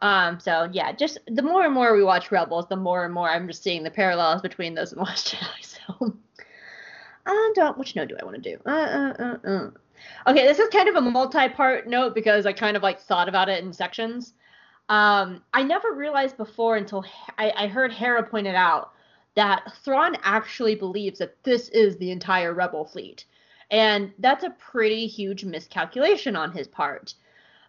Um, so yeah, just the more and more we watch Rebels, the more and more I'm just seeing the parallels between those and Last Jedi. [laughs] So, I don't. Which note do I want to do? Uh, uh, uh, uh. Okay, this is kind of a multi-part note because I kind of like thought about it in sections. Um, I never realized before until I, I heard Hera point it out that Thrawn actually believes that this is the entire Rebel fleet, and that's a pretty huge miscalculation on his part.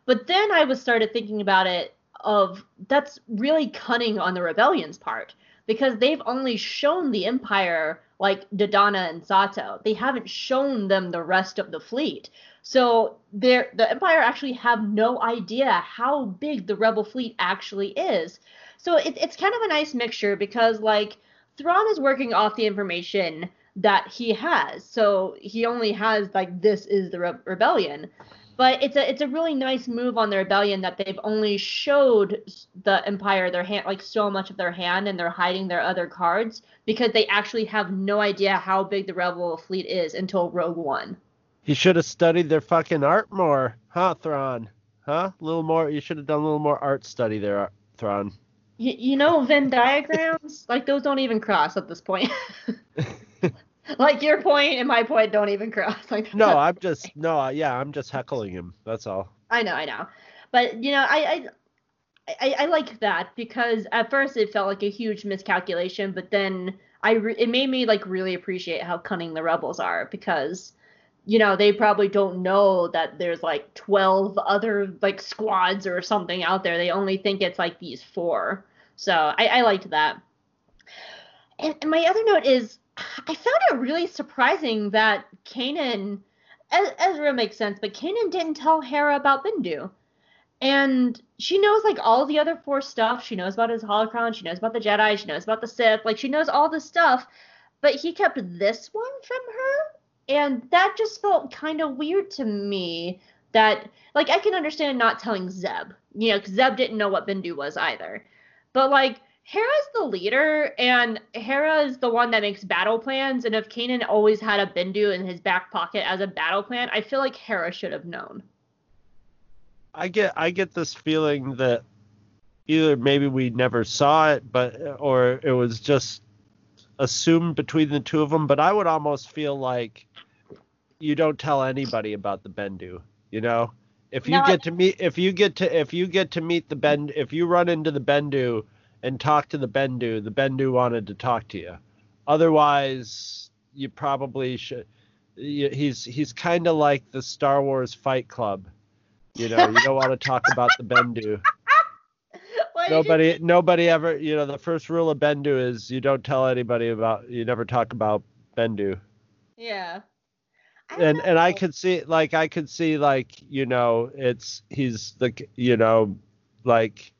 But then I was started thinking about it of that's really cunning on the rebellion's part because they've only shown the empire like Dodonna and Sato. They haven't shown them the rest of the fleet. So the empire actually have no idea how big the rebel fleet actually is. So it, it's kind of a nice mixture because like Thrawn is working off the information that he has. So he only has like this is the re- rebellion but it's a it's a really nice move on the rebellion that they've only showed the empire their hand like so much of their hand and they're hiding their other cards because they actually have no idea how big the rebel fleet is until rogue one He should have studied their fucking art more, huh, Thron? Huh? A little more. You should have done a little more art study there, Thron. Thrawn. you, you know venn diagrams [laughs] like those don't even cross at this point [laughs] like your point and my point don't even cross [laughs] like No, I'm just no. uh, Yeah, I'm just heckling him. That's all. I know, I know, but you know, I, I, I, I like that because at first it felt like a huge miscalculation, but then I, re- it made me like really appreciate how cunning the rebels are because, you know, they probably don't know that there's like twelve other like squads or something out there. They only think it's like these four. So I, I liked that. And, and my other note is, I found it really surprising that Kanan Ez- Ezra makes sense, but Kanan didn't tell Hera about Bendu. And she knows like all the other four stuff. She knows about his holocron, she knows about the Jedi, she knows about the Sith, like she knows all this stuff, but he kept this one from her. And that just felt kind of weird to me. That like I can understand not telling Zeb, you know, because Zeb didn't know what Bendu was either. But like Hera's the leader, and Hera is the one that makes battle plans. And if Kanan always had a Bendu in his back pocket as a battle plan, I feel like Hera should have known. I get I get this feeling that either maybe we never saw it, but or it was just assumed between the two of them. But I would almost feel like you don't tell anybody about the Bendu. You know, if you No, I- get to meet if you get to if you get to meet the Bend if you run into the Bendu and talk to the Bendu, the Bendu wanted to talk to you. Otherwise, you probably should. He's he's kind of like the Star Wars Fight Club. You know, you don't want to talk about the Bendu. [laughs] Did you- Nobody, nobody ever. You know, the first rule of Bendu is you don't tell anybody about. You never talk about Bendu. Yeah. And and I could see, like, I could see, like, you know, it's he's the, you know, like,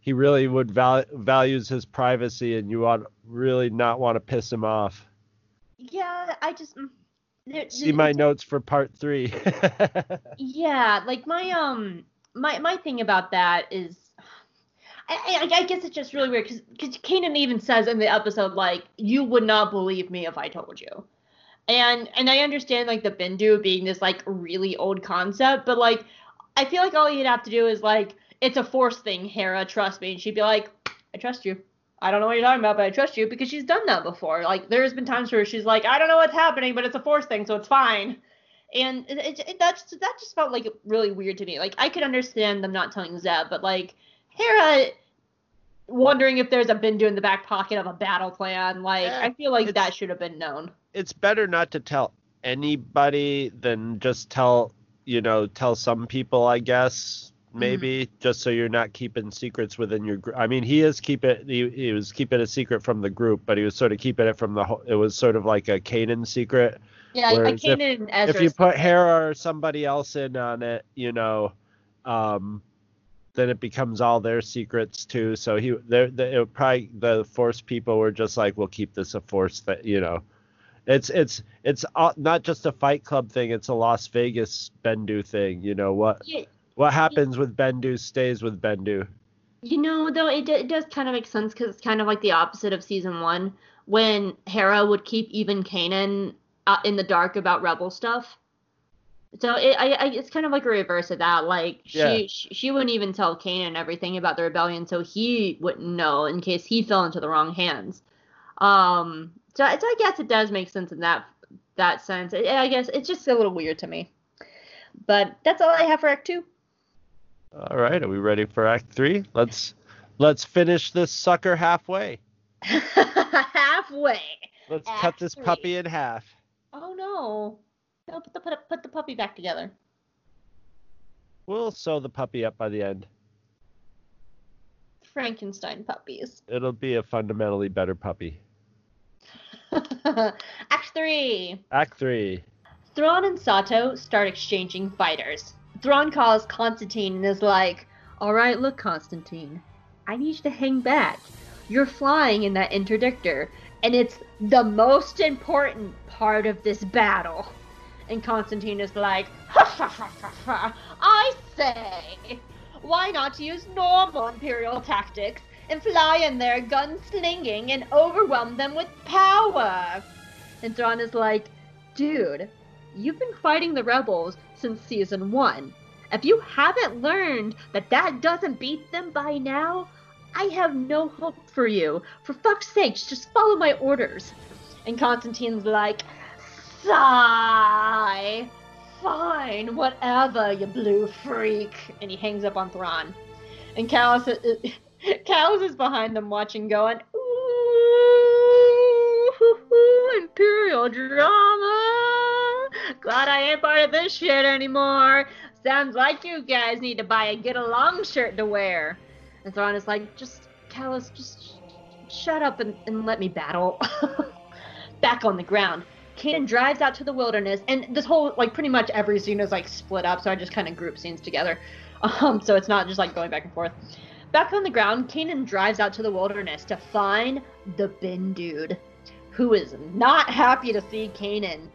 he really would val- values his privacy, and you want really not want to piss him off. Yeah, I just. mm, there- See my notes for part three. [laughs] Yeah, like my um my my thing about that is I, I, I guess it's just really weird because because Kanan even says in the episode like you would not believe me if I told you, and and I understand like the Bendu being this like really old concept, but like I feel like all you'd have to do is like it's a force thing, Hera, trust me, and she'd be like I trust you. I don't know what you're talking about, but I trust you because she's done that before. Like there's been times where she's like I don't know what's happening, but it's a force thing, so it's fine and it, it, it- that's that just felt like really weird to me. Like I could understand them not telling Zeb, but like Hera wondering if there's a Bendu in the back pocket of a battle plan. Like Yeah, I feel like that should have been known. it's better not to tell anybody than just tell you know tell some people i guess maybe just so you're not keeping secrets within your group i mean he is keep it he, he was keeping a secret from the group but he was sort of keeping it from the whole it was sort of like a Kanan secret Yeah, I Whereas came in Ezra. if you put Hera or somebody else in on it, you know, um, then it becomes all their secrets too. So he, they're, they it probably the Force people were just like, we'll keep this a Force that you know. It's it's it's not just a Fight Club thing. It's a Las Vegas Bendu thing. You know what? Yeah, what happens with Bendu stays with Bendu. You know, though, it, it does kind of make sense because it's kind of like the opposite of season one when Hera would keep even Kanan uh, in the dark about rebel stuff. So it, I, I, it's kind of like a reverse of that. Like Yeah. she, she, she wouldn't even tell Kanan everything about the rebellion, so he wouldn't know in case he fell into the wrong hands. Um, so, so I guess it does make sense in that that sense. I I guess it's just a little weird to me. But that's all I have for Act Two. All right, are we ready for Act Three? Let's let's finish this sucker halfway. [laughs] Halfway. Let's Act cut this three. puppy in half. Oh no. No, put the put, put the puppy back together. We'll sew the puppy up by the end. Frankenstein puppies. [laughs] It'll be a fundamentally better puppy. [laughs] Act three. Act Three. Thrawn and Sato start exchanging fighters. Thrawn calls Konstantine and is like, Alright, look, Konstantine. I need you to hang back. You're flying in that interdictor, and it's the most important part of this battle. And Konstantine is like, ha ha ha ha ha, I say, why not use normal Imperial tactics and fly in there gunslinging and overwhelm them with power? And Thrawn is like, dude, you've been fighting the rebels since season one. If you haven't learned that that doesn't beat them by now, I have no hope for you. For fuck's sakes, just follow my orders. And Konstantine's like, sigh. Fine, whatever, you blue freak. And he hangs up on Thrawn. And Kallus, Kallus uh, [laughs] is behind them watching, going, ooh, Imperial drama. Glad I ain't part of this shit anymore. Sounds like you guys need to buy a get along shirt to wear. And Thrawn is like, just, Kallus, just shut up and, and let me battle. [laughs] Back on the ground. Kanan drives out to the wilderness, and this whole, like, pretty much every scene is, like, split up, so I just kind of group scenes together. [laughs] Um, so it's not just, like, going back and forth. Back on the ground, Kanan drives out to the wilderness to find the Bin Dude, who is not happy to see Kanan.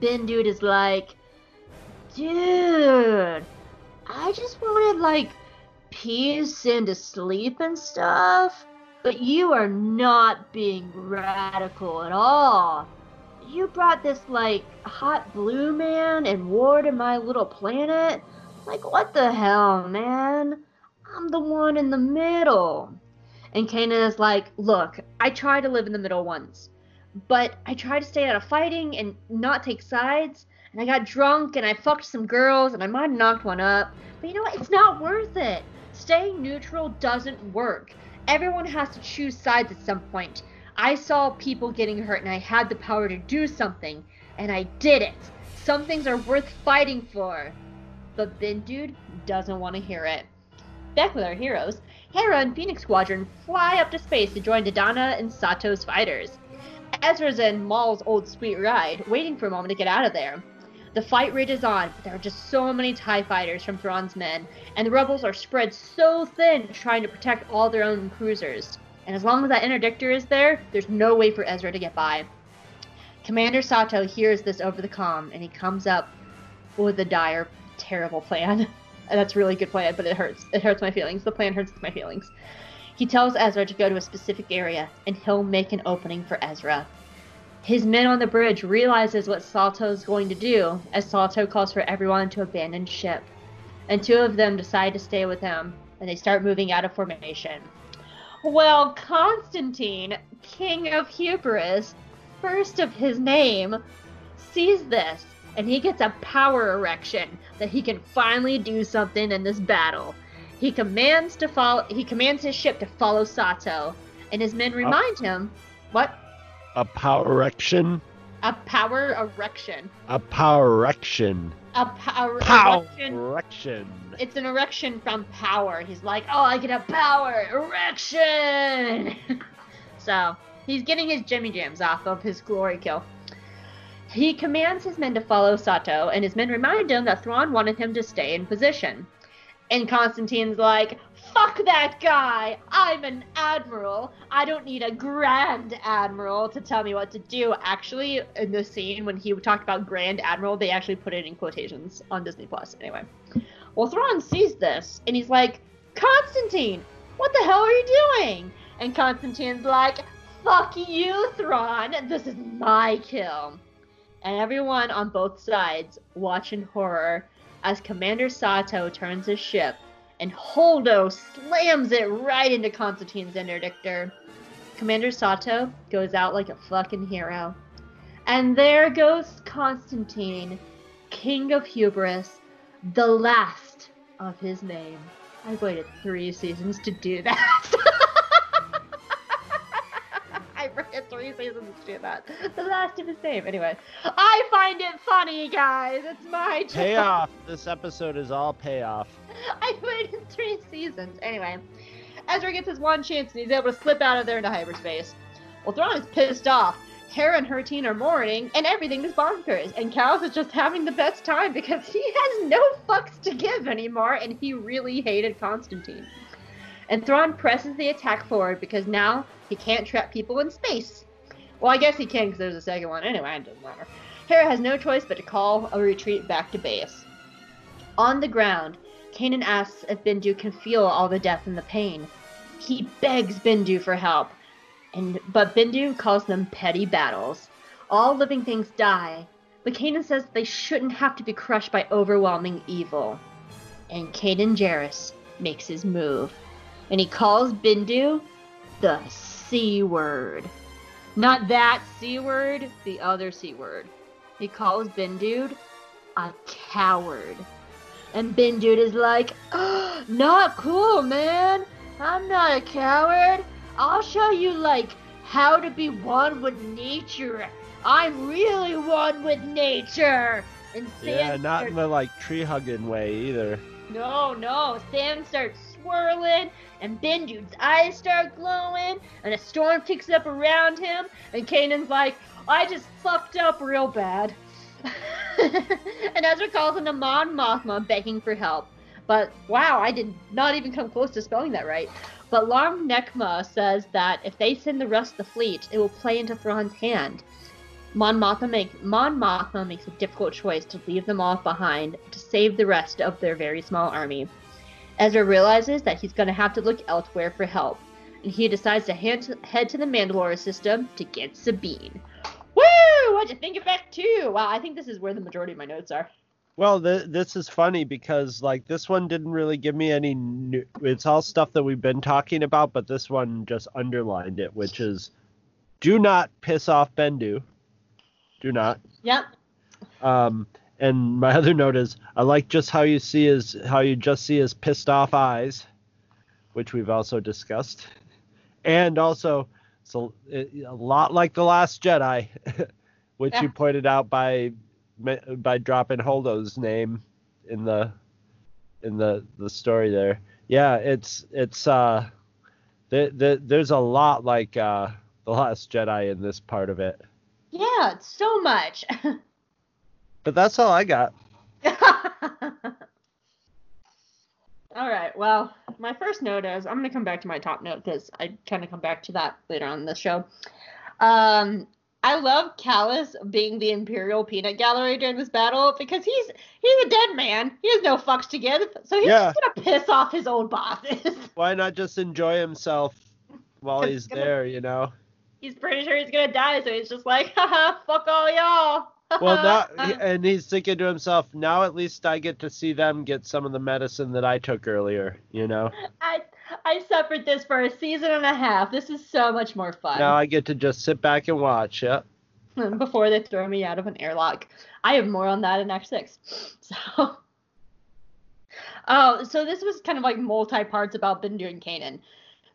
Bin Dude is like, dude, I just wanted, like, peace and to sleep and stuff, but you are not being radical at all. You brought this, like, hot blue man and war to my little planet? Like, what the hell, man? I'm the one in the middle. And Kanan is like, look, I tried to live in the middle once, but I tried to stay out of fighting and not take sides, and I got drunk and I fucked some girls and I might have knocked one up. But you know what? It's not worth it. Staying neutral doesn't work. Everyone has to choose sides at some point. I saw people getting hurt and I had the power to do something, and I did it. Some things are worth fighting for. But Bin Dude doesn't want to hear it. Back with our heroes, Hera and Phoenix Squadron fly up to space to join Dodonna and Sato's fighters. Ezra's in Maul's old sweet ride, waiting for a moment to get out of there. The fight rages on, but there are just so many TIE fighters from Thrawn's men, and the rebels are spread so thin trying to protect all their own cruisers. And as long as that interdictor is there, there's no way for Ezra to get by. Commander Sato hears this over the comm, and he comes up with a dire, terrible plan. [laughs] And that's really good plan, but it hurts. It hurts my feelings. The plan hurts my feelings. He tells Ezra to go to a specific area, and he'll make an opening for Ezra. His men on the bridge realizes what Sato's going to do, as Sato calls for everyone to abandon ship. And two of them decide to stay with him, and they start moving out of formation. Well, Konstantine, king of hubris, first of his name, sees this, and he gets a power erection that he can finally do something in this battle. He commands to follow. He commands his ship to follow Sato, and his men remind him, "What? A power erection. A power erection? A power erection. A power Power erection? erection. It's an erection from power. He's like, oh, I get a power erection. [laughs] so he's getting his Jimmy Jams off of his glory kill. He commands his men to follow Sato, and his men remind him that Thrawn wanted him to stay in position. And Konstantine's like, fuck that guy. I'm an admiral. I don't need a grand admiral to tell me what to do. Actually, in the scene when he talked about grand admiral, they actually put it in quotations on Disney Plus. Anyway. Well, Thrawn sees this and he's like, Konstantine, what the hell are you doing? And Konstantine's like, fuck you, Thrawn. This is my kill. And everyone on both sides watch in horror as Commander Sato turns his ship and Holdo slams it right into Konstantine's interdictor. Commander Sato goes out like a fucking hero. And there goes Konstantine, King of Hubris, the last of his name. I waited three seasons to do that. [laughs] waited three seasons to do that. [laughs] The last of his name. Anyway, I find it funny, guys. It's my job. [laughs] Payoff. This episode is all payoff. [laughs] I waited three seasons. Anyway, Ezra gets his one chance and he's able to slip out of there into hyperspace. Well, Thrawn is pissed off. Hera and her team are mourning, and everything is bonkers. And Kallus is just having the best time because he has no fucks to give anymore, and he really hated Konstantine. And Thrawn presses the attack forward because now he can't trap people in space. Well, I guess he can because there's a second one. Anyway, it doesn't matter. Hera has no choice but to call a retreat back to base. On the ground, Kanan asks if Bendu can feel all the death and the pain. He begs Bendu for help, and but Bendu calls them petty battles. All living things die, but Kanan says they shouldn't have to be crushed by overwhelming evil. And Kanan Jarrus makes his move, and he calls Bendu the C word. Not that C word, the other C word. He calls Bendu a coward. And Ben Dude is like, oh, not cool, man. I'm not a coward. I'll show you, like, how to be one with nature. I'm really one with nature. And Sam Yeah, not in the like tree hugging way either. no, no. Sam starts swirling, and Ben Dude's eyes start glowing, and a storm kicks up around him, and Kanan's like, I just fucked up real bad. [laughs] and Ezra calls him a Mon Mothma begging for help. But wow, I did not even come close to spelling that right. But Larm Nekma says that if they send the rest of the fleet, it will play into Thrawn's hand. Mon Mothma, make, Mon Mothma makes a difficult choice to leave them all behind to save the rest of their very small army. Ezra realizes that he's going to have to look elsewhere for help, and he decides to hand, head to the Mandalore system to get Sabine. Woo! What'd you think of Back 2? Wow, I think this is where the majority of my notes are. Well, th- this is funny because like this one didn't really give me any. New- it's all stuff that we've been talking about, but this one just underlined it, which is, do not piss off Bendu. Do not. Yep. Um, and my [laughs] other note is, I like just how you see his, how you just see his pissed off eyes, which we've also discussed, and also it's a, lot like the Last Jedi, [laughs] which you pointed out by by dropping Holdo's name in the in the the story there. Yeah, it's it's uh, the, the, there's a lot like uh, the Last Jedi in this part of it. Yeah, so much. [laughs] But that's all I got. [laughs] All right. Well, my first note is I'm going to come back to my top note because I kind of come back to that later on in the show. Um, I love Kallus being the Imperial Peanut Gallery during this battle because he's he's a dead man. He has no fucks to give, so he's Yeah. just gonna piss off his old bosses. [laughs] Why not just enjoy himself while It's he's gonna- there, you know? he's pretty sure he's gonna die, so he's just like, haha, fuck all y'all. Well, now, [laughs] and he's thinking to himself, now at least I get to see them get some of the medicine that I took earlier, you know? I I suffered this for a season and a half. This is so much more fun. Now I get to just sit back and watch, yeah. Mm, before they throw me out of an airlock. I have more on that in Act Six. [laughs] So, oh, so this was kind of like multi parts about Bendu and Kanan.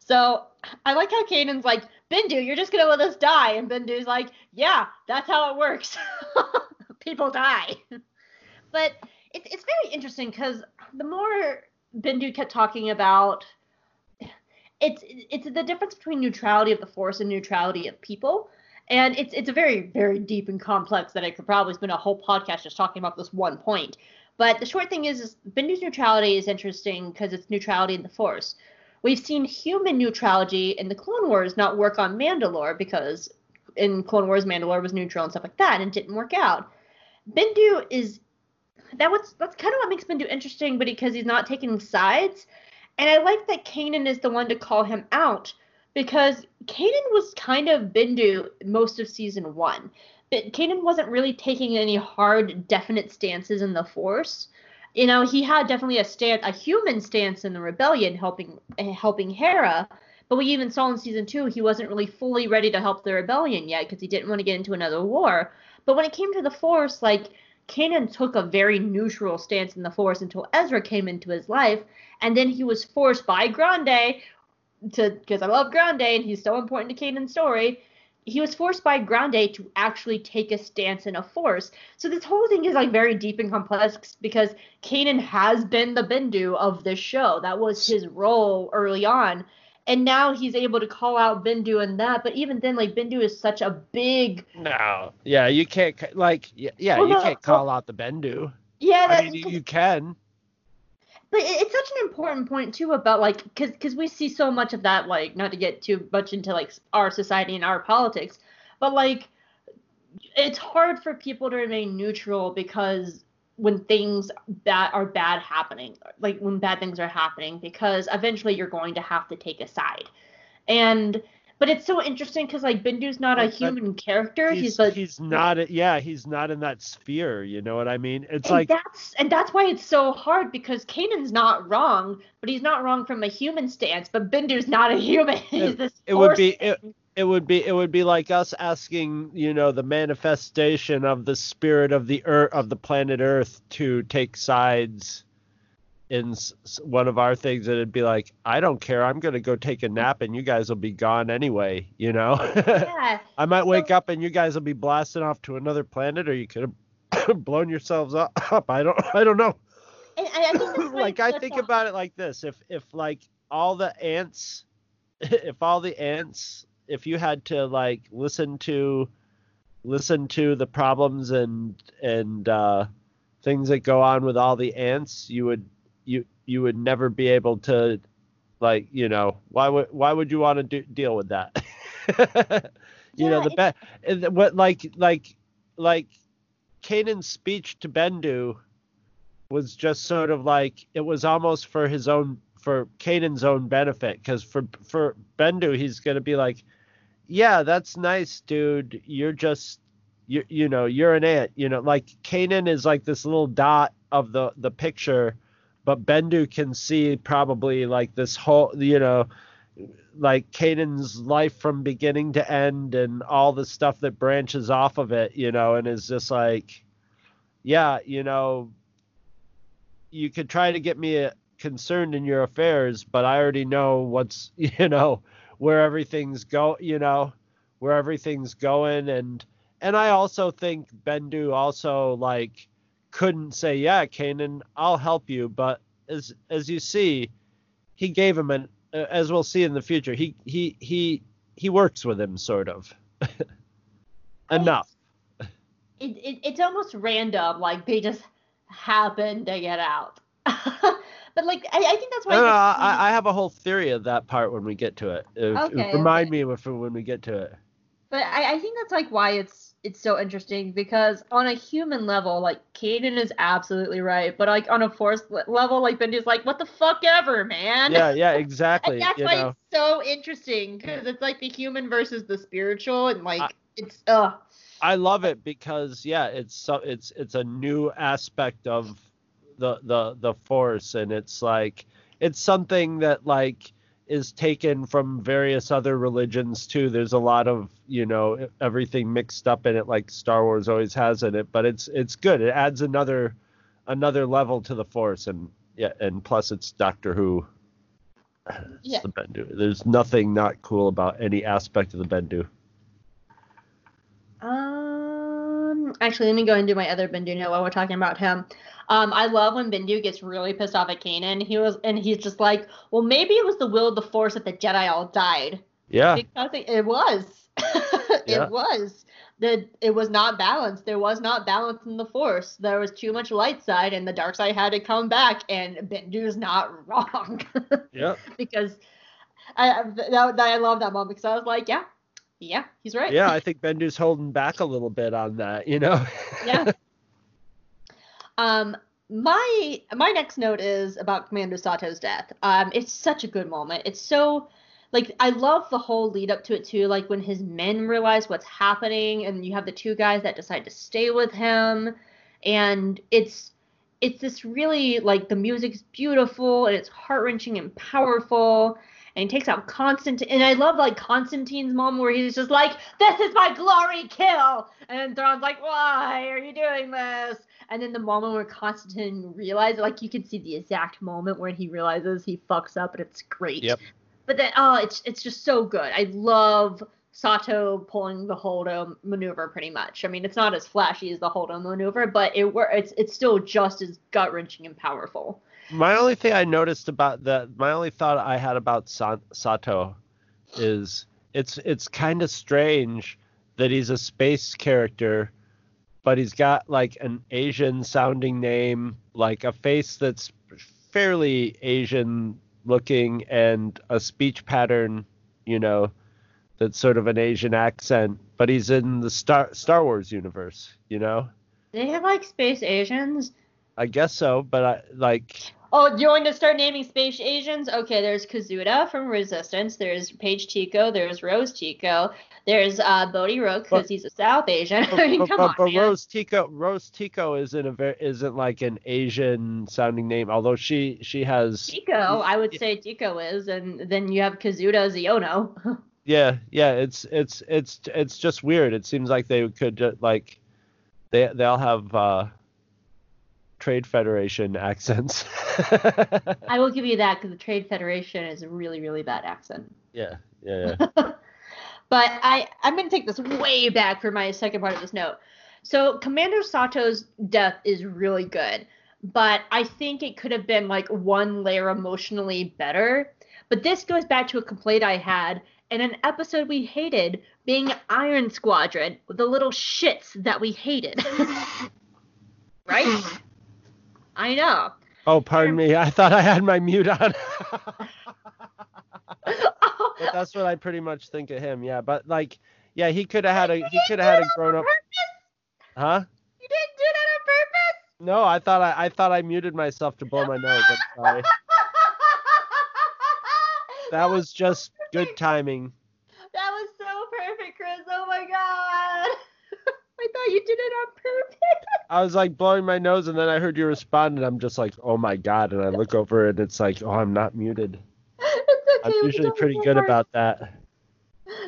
So I like how Kanan's like, Bendu, you're just gonna let us die, and Bendu's like, yeah, that's how it works. [laughs] People die. [laughs] But it's it's very interesting because the more Bendu kept talking about it's it's the difference between neutrality of the force and neutrality of people and it's it's a very very deep and complex that I could probably spend a whole podcast just talking about this one point. But the short thing is, is Bendu's neutrality is interesting because it's neutrality in the Force. We've seen human neutrality in the Clone Wars not work on Mandalore because in Clone Wars Mandalore was neutral and stuff like that, and didn't work out. Bendu is that that's kind of what makes Bendu interesting, but because he's not taking sides, and I like that Kanan is the one to call him out because Kanan was kind of Bendu most of season one. But Kanan wasn't really taking any hard, definite stances in the Force. You know, he had definitely a stance, a human stance in the rebellion, helping helping Hera. But we even saw in season two he wasn't really fully ready to help the rebellion yet because he didn't want to get into another war. But when it came to the Force, like Kanan took a very neutral stance in the Force until Ezra came into his life, and then he was forced by Grande to because I love Grande and he's so important to Kanan's story. He was forced by Grande to actually take a stance in a force. So this whole thing is like very deep and complex because Kanan has been the Bendu of this show. That was his role early on. And now he's able to call out Bendu and that, but even then, like Bendu is such a big. No, yeah, you can't like, yeah, yeah well, you no, can't call well, out the Bendu. Yeah, I mean, you, you can but it's such an important point too about like because because we see so much of that like not to get too much into like our society and our politics but like it's hard for people to remain neutral because when things that are bad happening like when bad things are happening because eventually you're going to have to take a side. And but it's so interesting because like Bendu's not a human character. He's, he's like he's not. A, yeah, he's not in that sphere. You know what I mean? It's and like that's and that's why it's so hard because Kanan's not wrong, but he's not wrong from a human stance. But Bendu's not a human. [laughs] he's this. It would be. It, it would be it would be like us asking you know the manifestation of the spirit of the earth of the planet earth to take sides in one of our things and it'd be like i don't care. I'm going to go take a nap and you guys will be gone anyway you know? [laughs] Yeah. i might wake up and you guys will be blasting off to another planet or you could have [coughs] blown yourselves up. [coughs] I don't i don't know. I, I like i think [laughs] about it like this. If if like all the ants [laughs] if all the ants if you had to like listen to listen to the problems and and uh things that go on with all the ants you would you you would never be able to like you know why would why would you want to do, deal with that? [laughs] You yeah, know the best what like like like Kanan's speech to Bendu was just sort of like it was almost for his own for Kanan's own benefit because for for Bendu he's gonna be like yeah that's nice dude. You're just you you know you're an ant. You know like Kanan is like this little dot of the the picture but Bendu can see probably like this whole, you know, like Kanan's life from beginning to end and all the stuff that branches off of it, you know, and is just like, yeah, you know, you could try to get me uh, concerned in your affairs, but I already know what's, [laughs] you know, where everything's go, you know, where everything's going, and and I also think Bendu also like couldn't say, "Yeah, Kanan, I'll help you," but as as you see, he gave him an as we'll see in the future. He he he he works with him sort of [laughs] enough. It, it, it's almost random, like they just happen to get out. [laughs] but like I, I, think that's why. No, no, I, I, have a whole theory of that part when we get to it. okay, remind okay. me of when we get to it. But I, I think that's like why it's it's so interesting because on a human level, like Kanan is absolutely right, but like on a force level, like Bendu's like, what the fuck ever, man. Yeah, yeah, [laughs] exactly. and that's why know. it's so interesting because it's like the human versus the spiritual, and like I, it's uh. I love it because yeah, it's so it's it's a new aspect of the the the force, and it's like it's something that like is taken from various other religions too. There's a lot of you know everything mixed up in it, like Star Wars always has in it. But it's it's good. It adds another another level to the Force, and yeah, and plus it's Doctor Who. It's yeah. the Bendu. There's nothing not cool about any aspect of the Bendu. Um, actually, let me go and do my other Bendu note while we're talking about him. Um, I love when Bendu gets really pissed off at Kanan. He was, and he's just like, well, maybe it was the will of the Force that the Jedi all died. Yeah. Because it, it was. [laughs] it yeah. was. the it was not balanced. There was not balance in the force. There was too much light side, and the dark side had to come back. And Bendu's not [laughs] wrong. Yep. because I I- I love that moment because I was like, yeah, yeah, he's right. Yeah, I think Bendu's holding back a little bit on that, you know? [laughs] yeah. Um, my my next note is about Commander Sato's death. Um, it's such a good moment. It's so like I love the whole lead up to it too. Like when his men realize what's happening, and you have the two guys that decide to stay with him, and it's it's this really like the music's beautiful and it's heart wrenching and powerful. And he takes out Konstantine, and I love like Konstantine's mom, where he's just like, "This is my glory kill," and Thrawn's like, "Why are you doing this?" And then the moment where Konstantine realizes, like, you can see the exact moment where he realizes he fucks up, and it's great. Yep. But then, oh, it's it's just so good. I love Sato pulling the Holdo maneuver pretty much. I mean, it's not as flashy as the Holdo maneuver, but it wor- it's it's still just as gut wrenching and powerful. My only thing I noticed about that, my only thought I had about Sa- Sato is it's it's kind of strange that he's a space character, but he's got like an Asian sounding name, like a face that's fairly Asian looking, and a speech pattern, you know, that's sort of an Asian accent. But he's in the Star Star Wars universe, you know. They have like space Asians. I guess so, but I like Oh, you want to start naming space Asians? Okay, there's Kazuda from Resistance. There's Paige Tico. There's Rose Tico. There's uh, Bodhi Rook because he's a South Asian. [laughs] I mean, but, come but, on, but man. Rose Tico Rose Tico isn't a very isn't like an Asian sounding name, although she she has Tico, I would say Tico is, and then you have Kazuda Xiono. [laughs] yeah yeah it's it's it's it's just weird. It seems like they could uh, like they they all have uh, trade federation accents. [laughs] I will give you that because the Trade Federation is a really, really bad accent. yeah yeah yeah. [laughs] But I, I'm going to take this way back for my second part of this note. So Commander Sato's death is really good, but I think it could have been like one layer emotionally better. But this goes back to a complaint I had in an episode we hated being Iron Squadron, the little shits that we hated. [laughs] right? I know. Oh, pardon me. I thought I had my mute on. [laughs] but that's what I pretty much think of him. Yeah, but like, yeah, he could have had a he could have had a grown up. Huh? You didn't do that on purpose. No, I thought I, I thought I muted myself to blow my nose. I'm sorry. [laughs] That was just good timing. That was so perfect, Chris. Oh my god. [laughs] I thought you did it on purpose. I was like blowing my nose, and then I heard you respond, and I'm just like, oh my god! And I look over, and it's like, oh, I'm not muted. it's okay. I'm usually pretty good about that.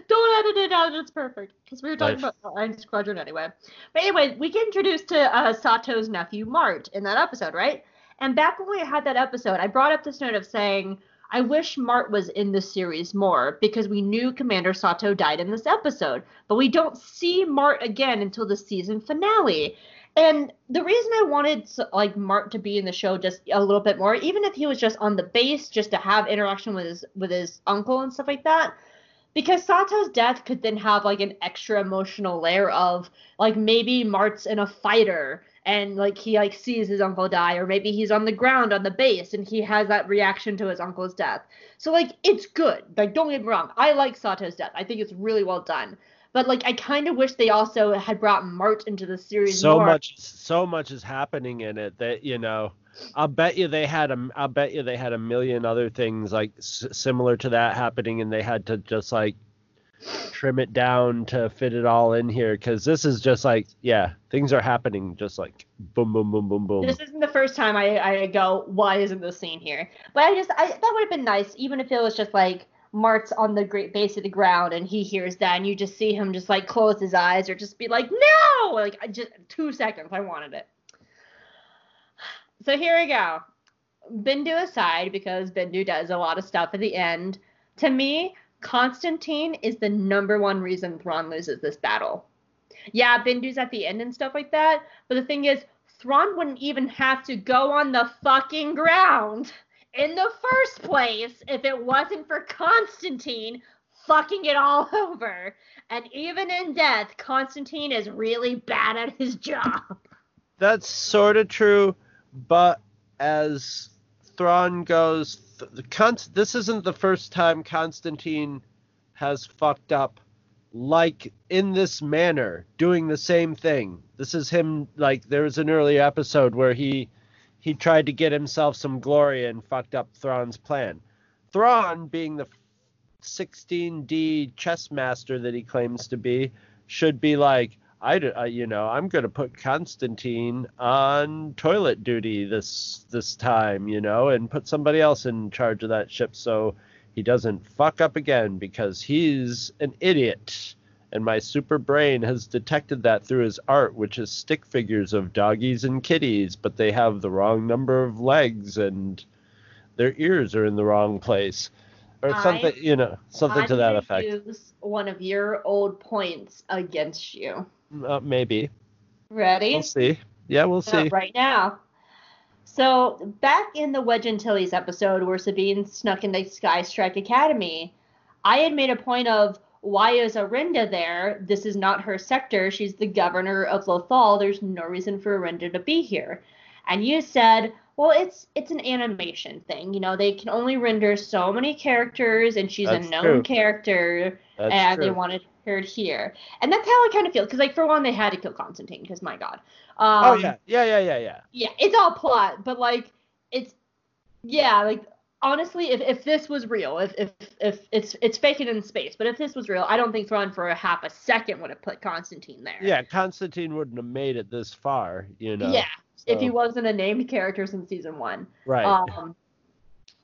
Don't edit it out. It's perfect because we were talking Right. about Iron Squadron anyway. But anyway, we get introduced to uh, Sato's nephew Mart in that episode, right? And back when we had that episode, I brought up this note of saying I wish Mart was in the series more because we knew Commander Sato died in this episode, but we don't see Mart again until the season finale. And the reason I wanted like Mart to be in the show just a little bit more, even if he was just on the base, just to have interaction with his with his uncle and stuff like that, because Sato's death could then have like an extra emotional layer of like maybe Mart's in a fighter and like he like sees his uncle die or maybe he's on the ground on the base and he has that reaction to his uncle's death. So like it's good. Like don't get me wrong. I like Sato's death. I think it's really well done. But like I kind of wish they also had brought Mart into the series So more. much, so much is happening in it that you know. I'll bet you they had a, I'll bet you they had a million other things like s- similar to that happening, and they had to just like trim it down to fit it all in here because this is just like, yeah, things are happening just like boom, boom, boom, boom, boom. This isn't the first time I, I go, why isn't this scene here? But I just, I, that would have been nice, even if it was just like Mart's on the great base of the ground and he hears that, and you just see him just like close his eyes or just be like, no! Like, I just two seconds, I wanted it. So here we go. Bendu aside, because Bendu does a lot of stuff at the end. To me, Konstantine is the number one reason Thrawn loses this battle. Yeah, Bendu's at the end and stuff like that, but the thing is, Thrawn wouldn't even have to go on the fucking ground in the first place if it wasn't for Konstantine fucking it all [laughs] over. And even in death, Konstantine is really bad at his job. That's sort of true, but as Thrawn goes, th- Const- this isn't the first time Konstantine has fucked up like in this manner, doing the same thing. This is him like there was an earlier episode where he he tried to get himself some glory and fucked up Thrawn's plan. Thrawn, being the 16D chess master that he claims to be, should be like, I, uh, you know, I'm going to put Konstantine on toilet duty this this time, you know, and put somebody else in charge of that ship so he doesn't fuck up again because he's an idiot. And my super brain has detected that through his art, which is stick figures of doggies and kitties, but they have the wrong number of legs and their ears are in the wrong place. Or I- something, you know, something I'm to that effect. Use one of your old points against you. Uh, maybe. Ready? We'll see. Yeah, we'll see. right now. So back in the Wedge Antilles episode where Sabine snuck into Sky Strike Academy, I had made a point of why is Arihnda there? This is not her sector. She's the governor of Lothal. There's no reason for Arihnda to be here. And you said, well, it's it's an animation thing. You know, they can only render so many characters, and she's That's a known true. character, That's and true. they wanted her here. And that's how I kind of feel. Because, like, for one, they had to kill Konstantine. Because, my God. Um, oh yeah, yeah, yeah, yeah, yeah. yeah, it's all plot, but like it's yeah, like honestly, if, if this was real, if, if if it's it's faking in space, but if this was real, I don't think Thrawn for a half a second would have put Konstantine there. Yeah, Konstantine wouldn't have made it this far, you know. Yeah, if he wasn't a named character since season one. right. Um,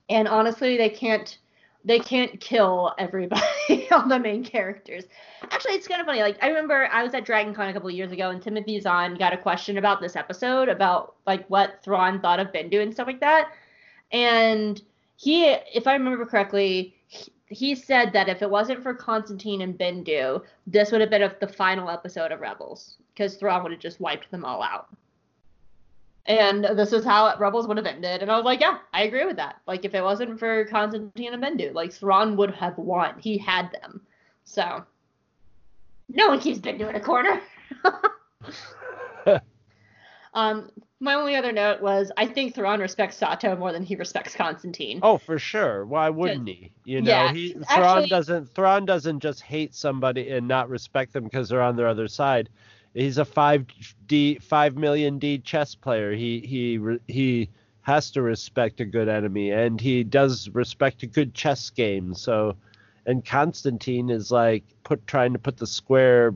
and honestly, they can't they can't kill everybody, [laughs] all the main characters. Actually, it's kind of funny. Like I remember I was at Dragon Con a couple of years ago, and Timothy Zahn got a question about this episode about like what Thrawn thought of Bendu and stuff like that. And he, if I remember correctly, he, he said that if it wasn't for Konstantine and Bendu, this would have been the final episode of Rebels because Thrawn would have just wiped them all out and this is how Rebels would have ended. And I was like, yeah, I agree with that. Like, if it wasn't for Konstantine and Bendu, like Thrawn would have won. He had them. So, no one keeps Bendu in a corner. [laughs] [laughs] um, my only other note was I think Thrawn respects Sato more than he respects Konstantine. oh, for sure. Why wouldn't he? You know, Yeah, he Thrawn actually- doesn't Thrawn doesn't just hate somebody and not respect them because they're on their other side. He's a five D five million D chess player. He he he has to respect a good enemy, and he does respect a good chess game. So, and Konstantine is like put trying to put the square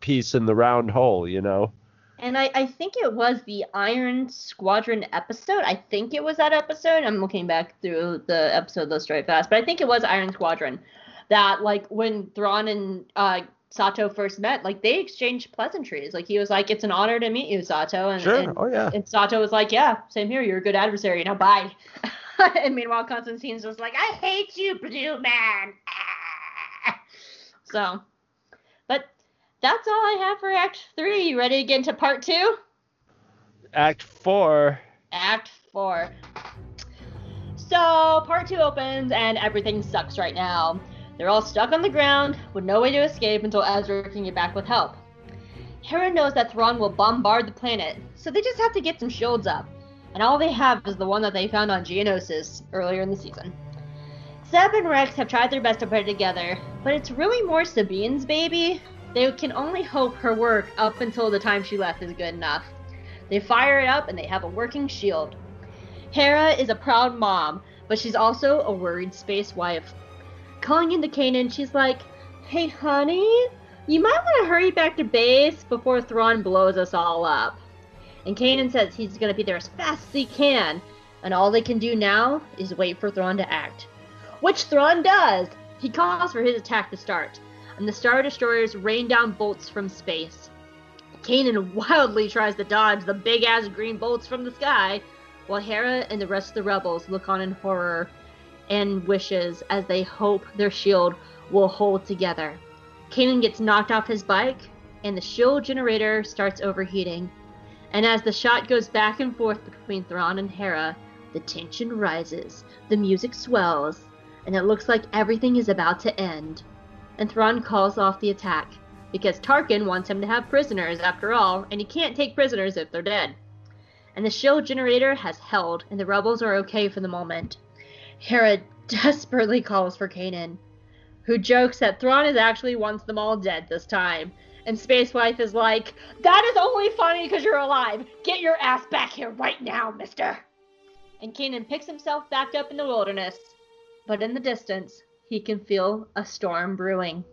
piece in the round hole. You know. And I, I think it was the Iron Squadron episode. I think it was that episode. I'm looking back through the episode list right fast, but I think it was Iron Squadron. That like when Thrawn and uh, Sato first met, like they exchanged pleasantries. Like he was like, "It's an honor to meet you, Sato," and, Sure. and, oh yeah. and Sato was like, "Yeah, same here. You're a good adversary. Now bye." [laughs] and meanwhile, Konstantine's just like, "I hate you, Blue Man." [laughs] so, but that's all I have for Act Three. You ready to get into Part Two? Act four. Act 4. So, part 2 opens and everything sucks right now. They're all stuck on the ground with no way to escape until Ezra can get back with help. Hera knows that Thrawn will bombard the planet, so they just have to get some shields up. And all they have is the one that they found on Geonosis earlier in the season. Zeb and Rex have tried their best to put it together, but it's really more Sabine's baby. They can only hope her work up until the time she left is good enough. They fire it up and they have a working shield. Hera is a proud mom, but she's also a worried space wife. Calling into Kanan, she's like, Hey honey, you might want to hurry back to base before Thrawn blows us all up. And Kanan says he's going to be there as fast as he can, and all they can do now is wait for Thrawn to act. Which Thrawn does! He calls for his attack to start, and the Star Destroyers rain down bolts from space. Kanan [laughs] wildly tries to dodge the big ass green bolts from the sky, while Hera and the rest of the rebels look on in horror and wishes as they hope their shield will hold together. Kanan gets knocked off his bike, and the shield generator starts overheating. And as the shot goes back and forth between Thrawn and Hera, the tension rises, the music swells, and it looks like everything is about to end. And Thrawn calls off the attack because Tarkin wants him to have prisoners after all, and he can't take prisoners if they're dead. And the shield generator has held, and the rebels are okay for the moment. Hera [laughs] desperately calls for Kanan, who jokes that Thrawn is actually wants them all dead this time. And Space Wife is like, That is only funny because you're alive. Get your ass back here right now, mister. And Kanan picks himself back up in the wilderness. But in the distance, he can feel a storm brewing.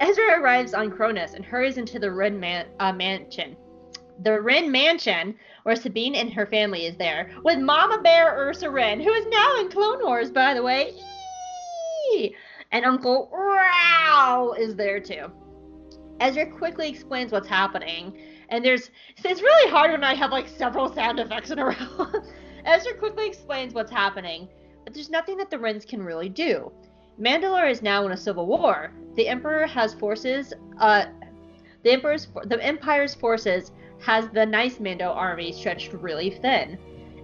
Ezra arrives on Krownest and hurries into the Wren man- uh, mansion. The Wren mansion, where Sabine and her family is there, with Mama Bear Ursa Wren, who is now in Clone Wars, by the way. Eee! And Uncle Rau is there too. Ezra quickly explains what's happening, and there's it's really hard when I have like several sound effects in a [laughs] row. Ezra quickly explains what's happening, but there's nothing that the Wrens can really do. Mandalore is now in a civil war. The Emperor has forces. Uh, the Emperor's the Empire's forces has the nice Mando army stretched really thin,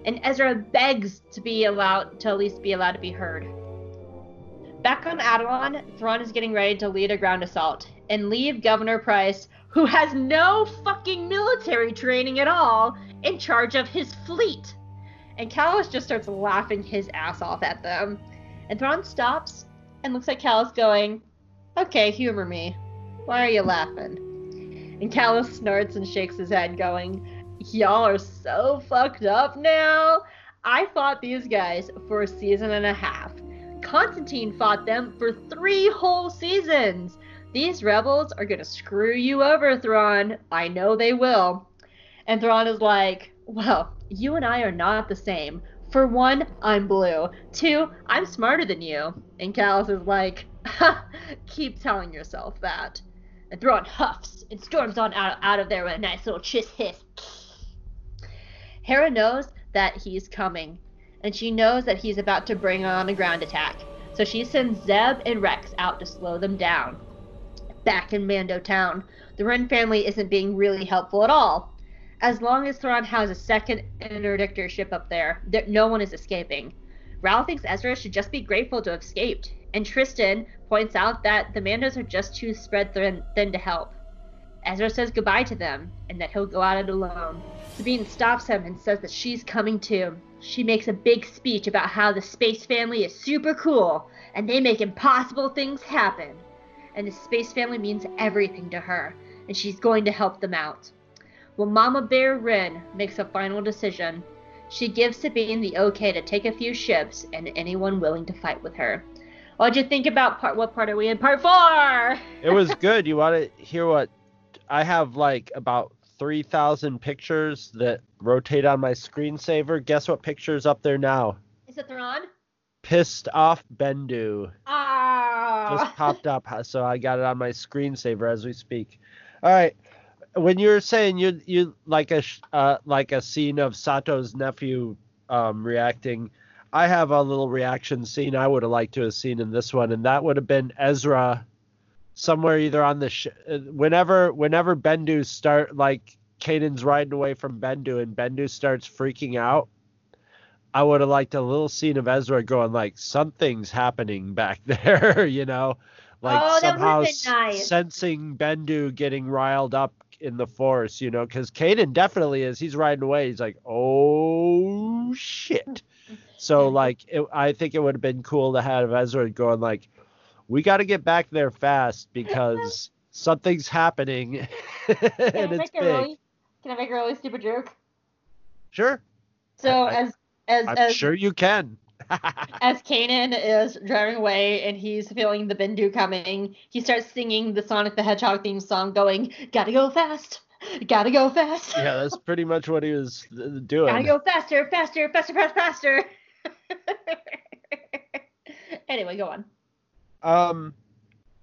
and Ezra begs to be allowed to at least be allowed to be heard. Back on Atollon, Thrawn is getting ready to lead a ground assault and leave Governor Pryce, who has no fucking military training at all, in charge of his fleet. And Kallus just starts laughing his ass off at them. And Thrawn stops and looks at Kallus going, Okay, humor me. Why are you laughing? And Kallus snorts and shakes his head, going, Y'all are so fucked up now. I fought these guys for a season and a half. Konstantine fought them for three whole seasons. These rebels are gonna screw you over, Thrawn. I know they will. And Thrawn is like, Well, you and I are not the same. For one, I'm blue. Two, I'm smarter than you. And Kallus is like, [laughs] keep telling yourself that. And Thrawn huffs and storms on out, out of there with a nice little chiss hiss. Hera knows that he's coming, and she knows that he's about to bring on a ground attack. So she sends Zeb and Rex out to slow them down. Back in Mando Town, the Wren family isn't being really helpful at all. As long as Thrawn has a second interdictor ship up there, there, no one is escaping. Ral thinks Ezra should just be grateful to have escaped, and Tristan points out that the Mandos are just too spread thin, thin to help. Ezra says goodbye to them, and that he'll go at it alone. Sabine stops him and says that she's coming too. She makes a big speech about how the space family is super cool, and they make impossible things happen. And the space family means everything to her, and she's going to help them out. Well, Mama Bear Wren makes a final decision. She gives Sabine the okay to take a few ships and anyone willing to fight with her. What'd you think about part? What part are we in? Part four. It was [laughs] good. You want to hear what I have? Like about three thousand pictures that rotate on my screensaver. Guess what picture's up there now? Is it Thrawn? Pissed off Bendu Ah. just popped up, so I got it on my screensaver as we speak. All right. When you're saying you you like a uh, like a scene of Sato's nephew um, reacting, I have a little reaction scene I would have liked to have seen in this one, and that would have been Ezra somewhere either on the sh- uh, whenever whenever Bendu start like Caden's riding away from Bendu and Bendu starts freaking out. I would have liked a little scene of Ezra going like something's happening back [laughs] there, you know, like Oh, somehow nice. sensing Bendu getting riled up in the force, you know, because Caden definitely is. He's riding away. He's like, oh shit. [laughs] So like, it, I think it would have been cool to have Ezra going like, we got to get back there fast [laughs] because something's happening [laughs] Can I and it's make a big. really? Can I make a really stupid joke? Sure, So I- as as I'm as sure you can. As Kanan is driving away and he's feeling the Bendu coming, he starts singing the Sonic the Hedgehog theme song, going, "Gotta go fast, gotta go fast, yeah, that's pretty much what he was uh, doing. gotta go faster, faster, faster, faster, faster." [laughs] anyway, go on. Um,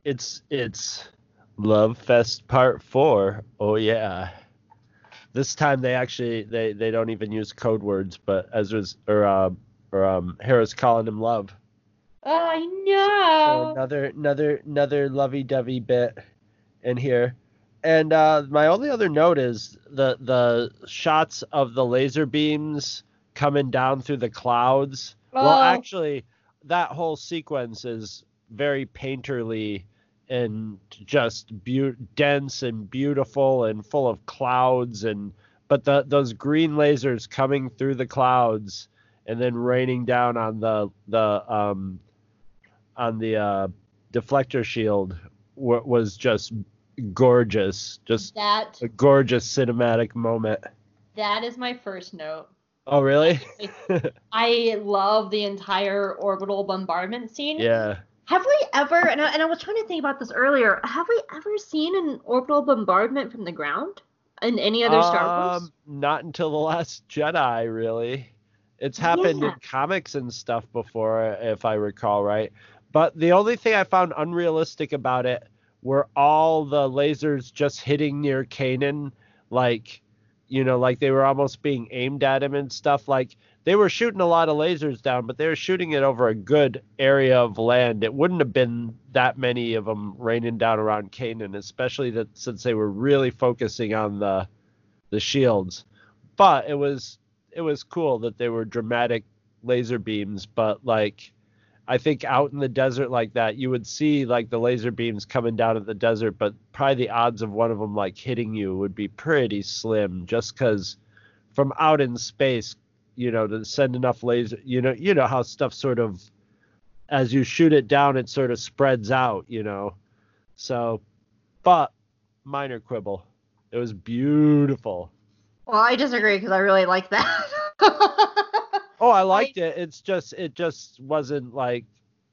it's it's Love Fest Part Four. Oh yeah. This time they actually they they don't even use code words, but Ezra's or um or um Hera's calling him love. Oh, I So know. another another another lovey-dovey bit in here. And uh, my only other note is the the shots of the laser beams coming down through the clouds. Well, Oh. actually, that whole sequence is very painterly and just be- dense and beautiful and full of clouds and but the those green lasers coming through the clouds and then raining down on the the um on the uh deflector shield w- was just gorgeous just That a gorgeous cinematic moment that is my first note. oh really I love the entire orbital bombardment scene. yeah Have we ever, and I, and I was trying to think about this earlier, have we ever seen an orbital bombardment from the ground in any other Star Wars? Um, Not until the Last Jedi, really. It's happened Yeah. in comics and stuff before, if I recall right. But the only thing I found unrealistic about it were all the lasers just hitting near Kanan, like, you know, like they were almost being aimed at him and stuff. Like they were shooting a lot of lasers down, but they were shooting it over a good area of land. It wouldn't have been that many of them raining down around Kanan, especially that since they were really focusing on the the shields. But it was it was cool that they were dramatic laser beams, but like I think out in the desert like that, you would see like the laser beams coming down at the desert, but probably the odds of one of them like hitting you would be pretty slim just because from out in space, you know, to send enough laser, you know, you know how stuff sort of as you shoot it down, it sort of spreads out, you know. So, but minor quibble. It was beautiful. Well, I disagree because I really like that. [laughs] Oh, I liked it. It's just it just wasn't like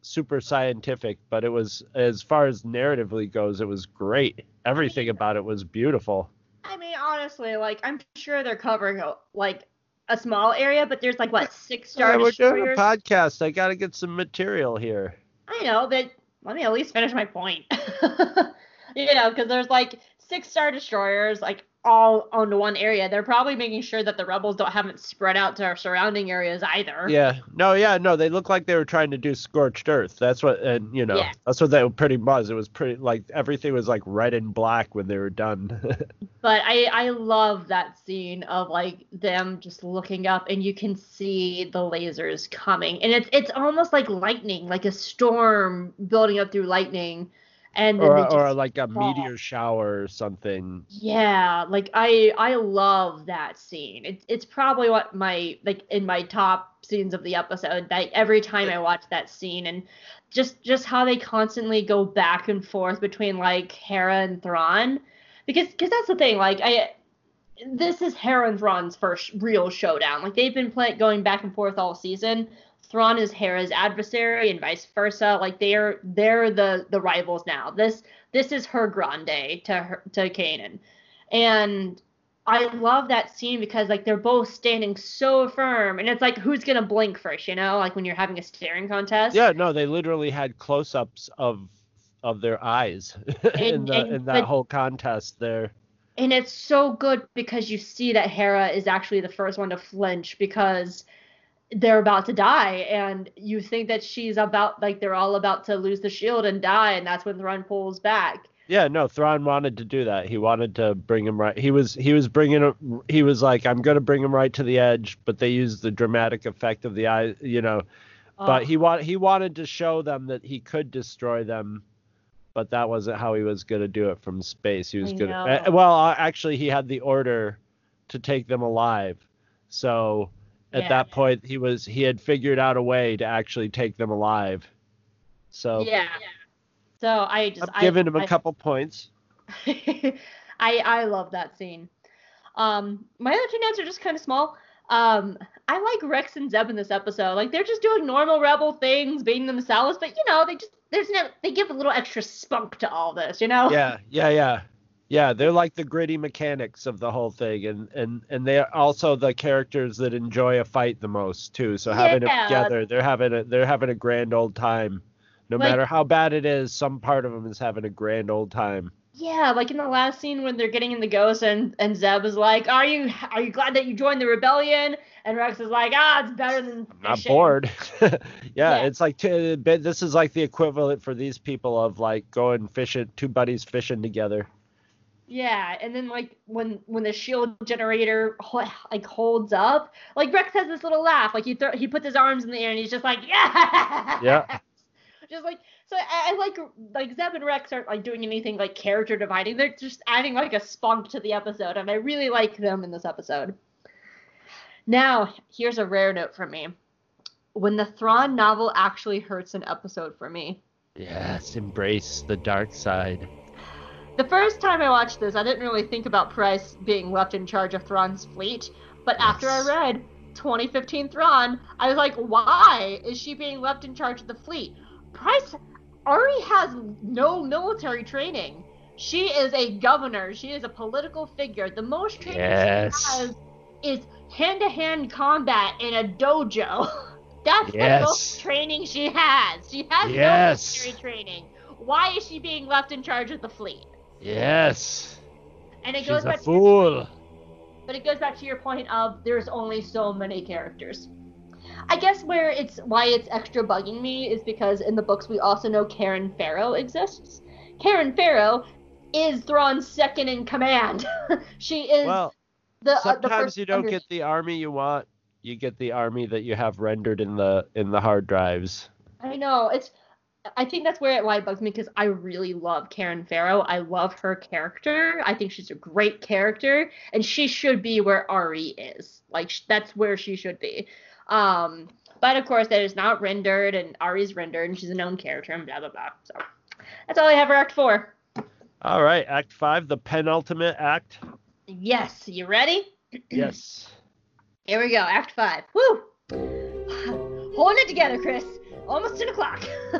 super scientific, but it was as far as narratively goes, it was great. Everything about it was beautiful. I mean, honestly, like I'm sure they're covering uh, like a small area, but there's like what six star [laughs] Yeah, we're doing a podcast. I got to get some material here. I know, but let me at least finish my point. [laughs] you know, because there's like six star destroyers, like all onto one area. They're probably making sure that the rebels don't haven't spread out to our surrounding areas either. Yeah. No, yeah, no, they look like they were trying to do scorched earth. That's what and you know, Yeah. that's what that pretty was. It was pretty like everything was like red and black when they were done. [laughs] But I I love that scene of like them just looking up and you can see the lasers coming and it's it's almost like lightning, like a storm building up through lightning, and then or just or like a fall. meteor shower or something. Yeah, like I I love that scene. It's it's probably what my like in my top scenes of the episode. Like every time I watch that scene and just just how they constantly go back and forth between like Hera and Thrawn, because because that's the thing. Like I this is Hera and Thrawn's first real showdown. Like they've been play- going back and forth all season. Thrawn is Hera's adversary and vice versa. Like they're they're the the rivals now. This this is her grande to her to Kanan, and I love that scene because like they're both standing so firm, and it's like who's gonna blink first, you know, like when you're having a staring contest. Yeah, no, they literally had close-ups of of their eyes [laughs] in And- the and- in that but- whole contest there. And it's so good because you see that Hera is actually the first one to flinch because they're about to die, and you think that she's about like they're all about to lose the shield and die, and that's when Thrawn pulls back. Yeah, no, Thrawn wanted to do that. He wanted to bring him right. He was he was bringing him. He was like, I'm gonna bring him right to the edge, but they used the dramatic effect of the eye, you know. But Oh, he want he wanted to show them that he could destroy them, but that wasn't how he was gonna do it from space. He was I gonna. uh, well, actually, he had the order to take them alive. So at Yeah. that point, he was he had figured out a way to actually take them alive. So yeah. So I just I'm giving him a a couple points. [laughs] I I love that scene. Um, my other two notes are just kind of small. Um, I like Rex and Zeb in this episode. Like they're just doing normal rebel things, being themselves, but you know they just there's no they give a little extra spunk to all this, you know? yeah, yeah, yeah, yeah. They're like the gritty mechanics of the whole thing, and and and they're also the characters that enjoy a fight the most too. So having Yeah. it together, they're having a they're having a grand old time. No Like- matter how bad it is, some part of them is having a grand old time. Yeah, like in the last scene when they're getting in the ghost and and Zeb is like, "Are you are you glad that you joined the rebellion?" And Rex is like, "Ah, it's better than I'm not bored. [laughs] yeah, Yeah. it's like t- this is like the equivalent for these people of like going fishing, two buddies fishing together. Yeah, and then like when when the shield generator like holds up, like Rex has this little laugh, like he throw he puts his arms in the air and he's just like, "Yeah!" Yeah. [laughs] Just like so, I, I like like Zeb and Rex aren't like doing anything like character dividing. They're just adding like a spunk to the episode, and I really like them in this episode. Now, here's a rare note from me. When the Thrawn novel actually hurts an episode for me. Yes, embrace the dark side. The first time I watched this, I didn't really think about Pryce being left in charge of Thrawn's fleet, but after I read 2015 Thrawn, I was like, why is she being left in charge of the fleet? Pryce already has no military training. She is a governor. She is a political figure. The most training Yes. she has is hand-to-hand combat in a dojo. [laughs] That's the most training she has. She has Yes. no military training. Why is she being left in charge of the fleet? Yes. And it She's goes a back to fool. but it goes back to your point of there's only so many characters. I guess where it's why it's extra bugging me is because in the books we also know Karyn Faro exists. Karyn Faro is Thrawn's second in command. [laughs] she is Well, the uh, the sometimes first you don't under- get the army you want. You get the army that you have rendered in the in the hard drives. I know it's. I think that's where it why it bugs me because I really love Karyn Faro. I love her character. I think she's a great character, and she should be where Ari is. Like sh- that's where she should be. Um, but of course, that is not rendered, and Ari's rendered, and she's a known character, and blah blah blah. So that's all I have for Act Four. All right, Act Five, the penultimate act. Yes, you ready? [clears throat] Yes. Here we go, Act Five. Woo! [sighs] Holding it together, Chris. Almost 10 o'clock. [laughs]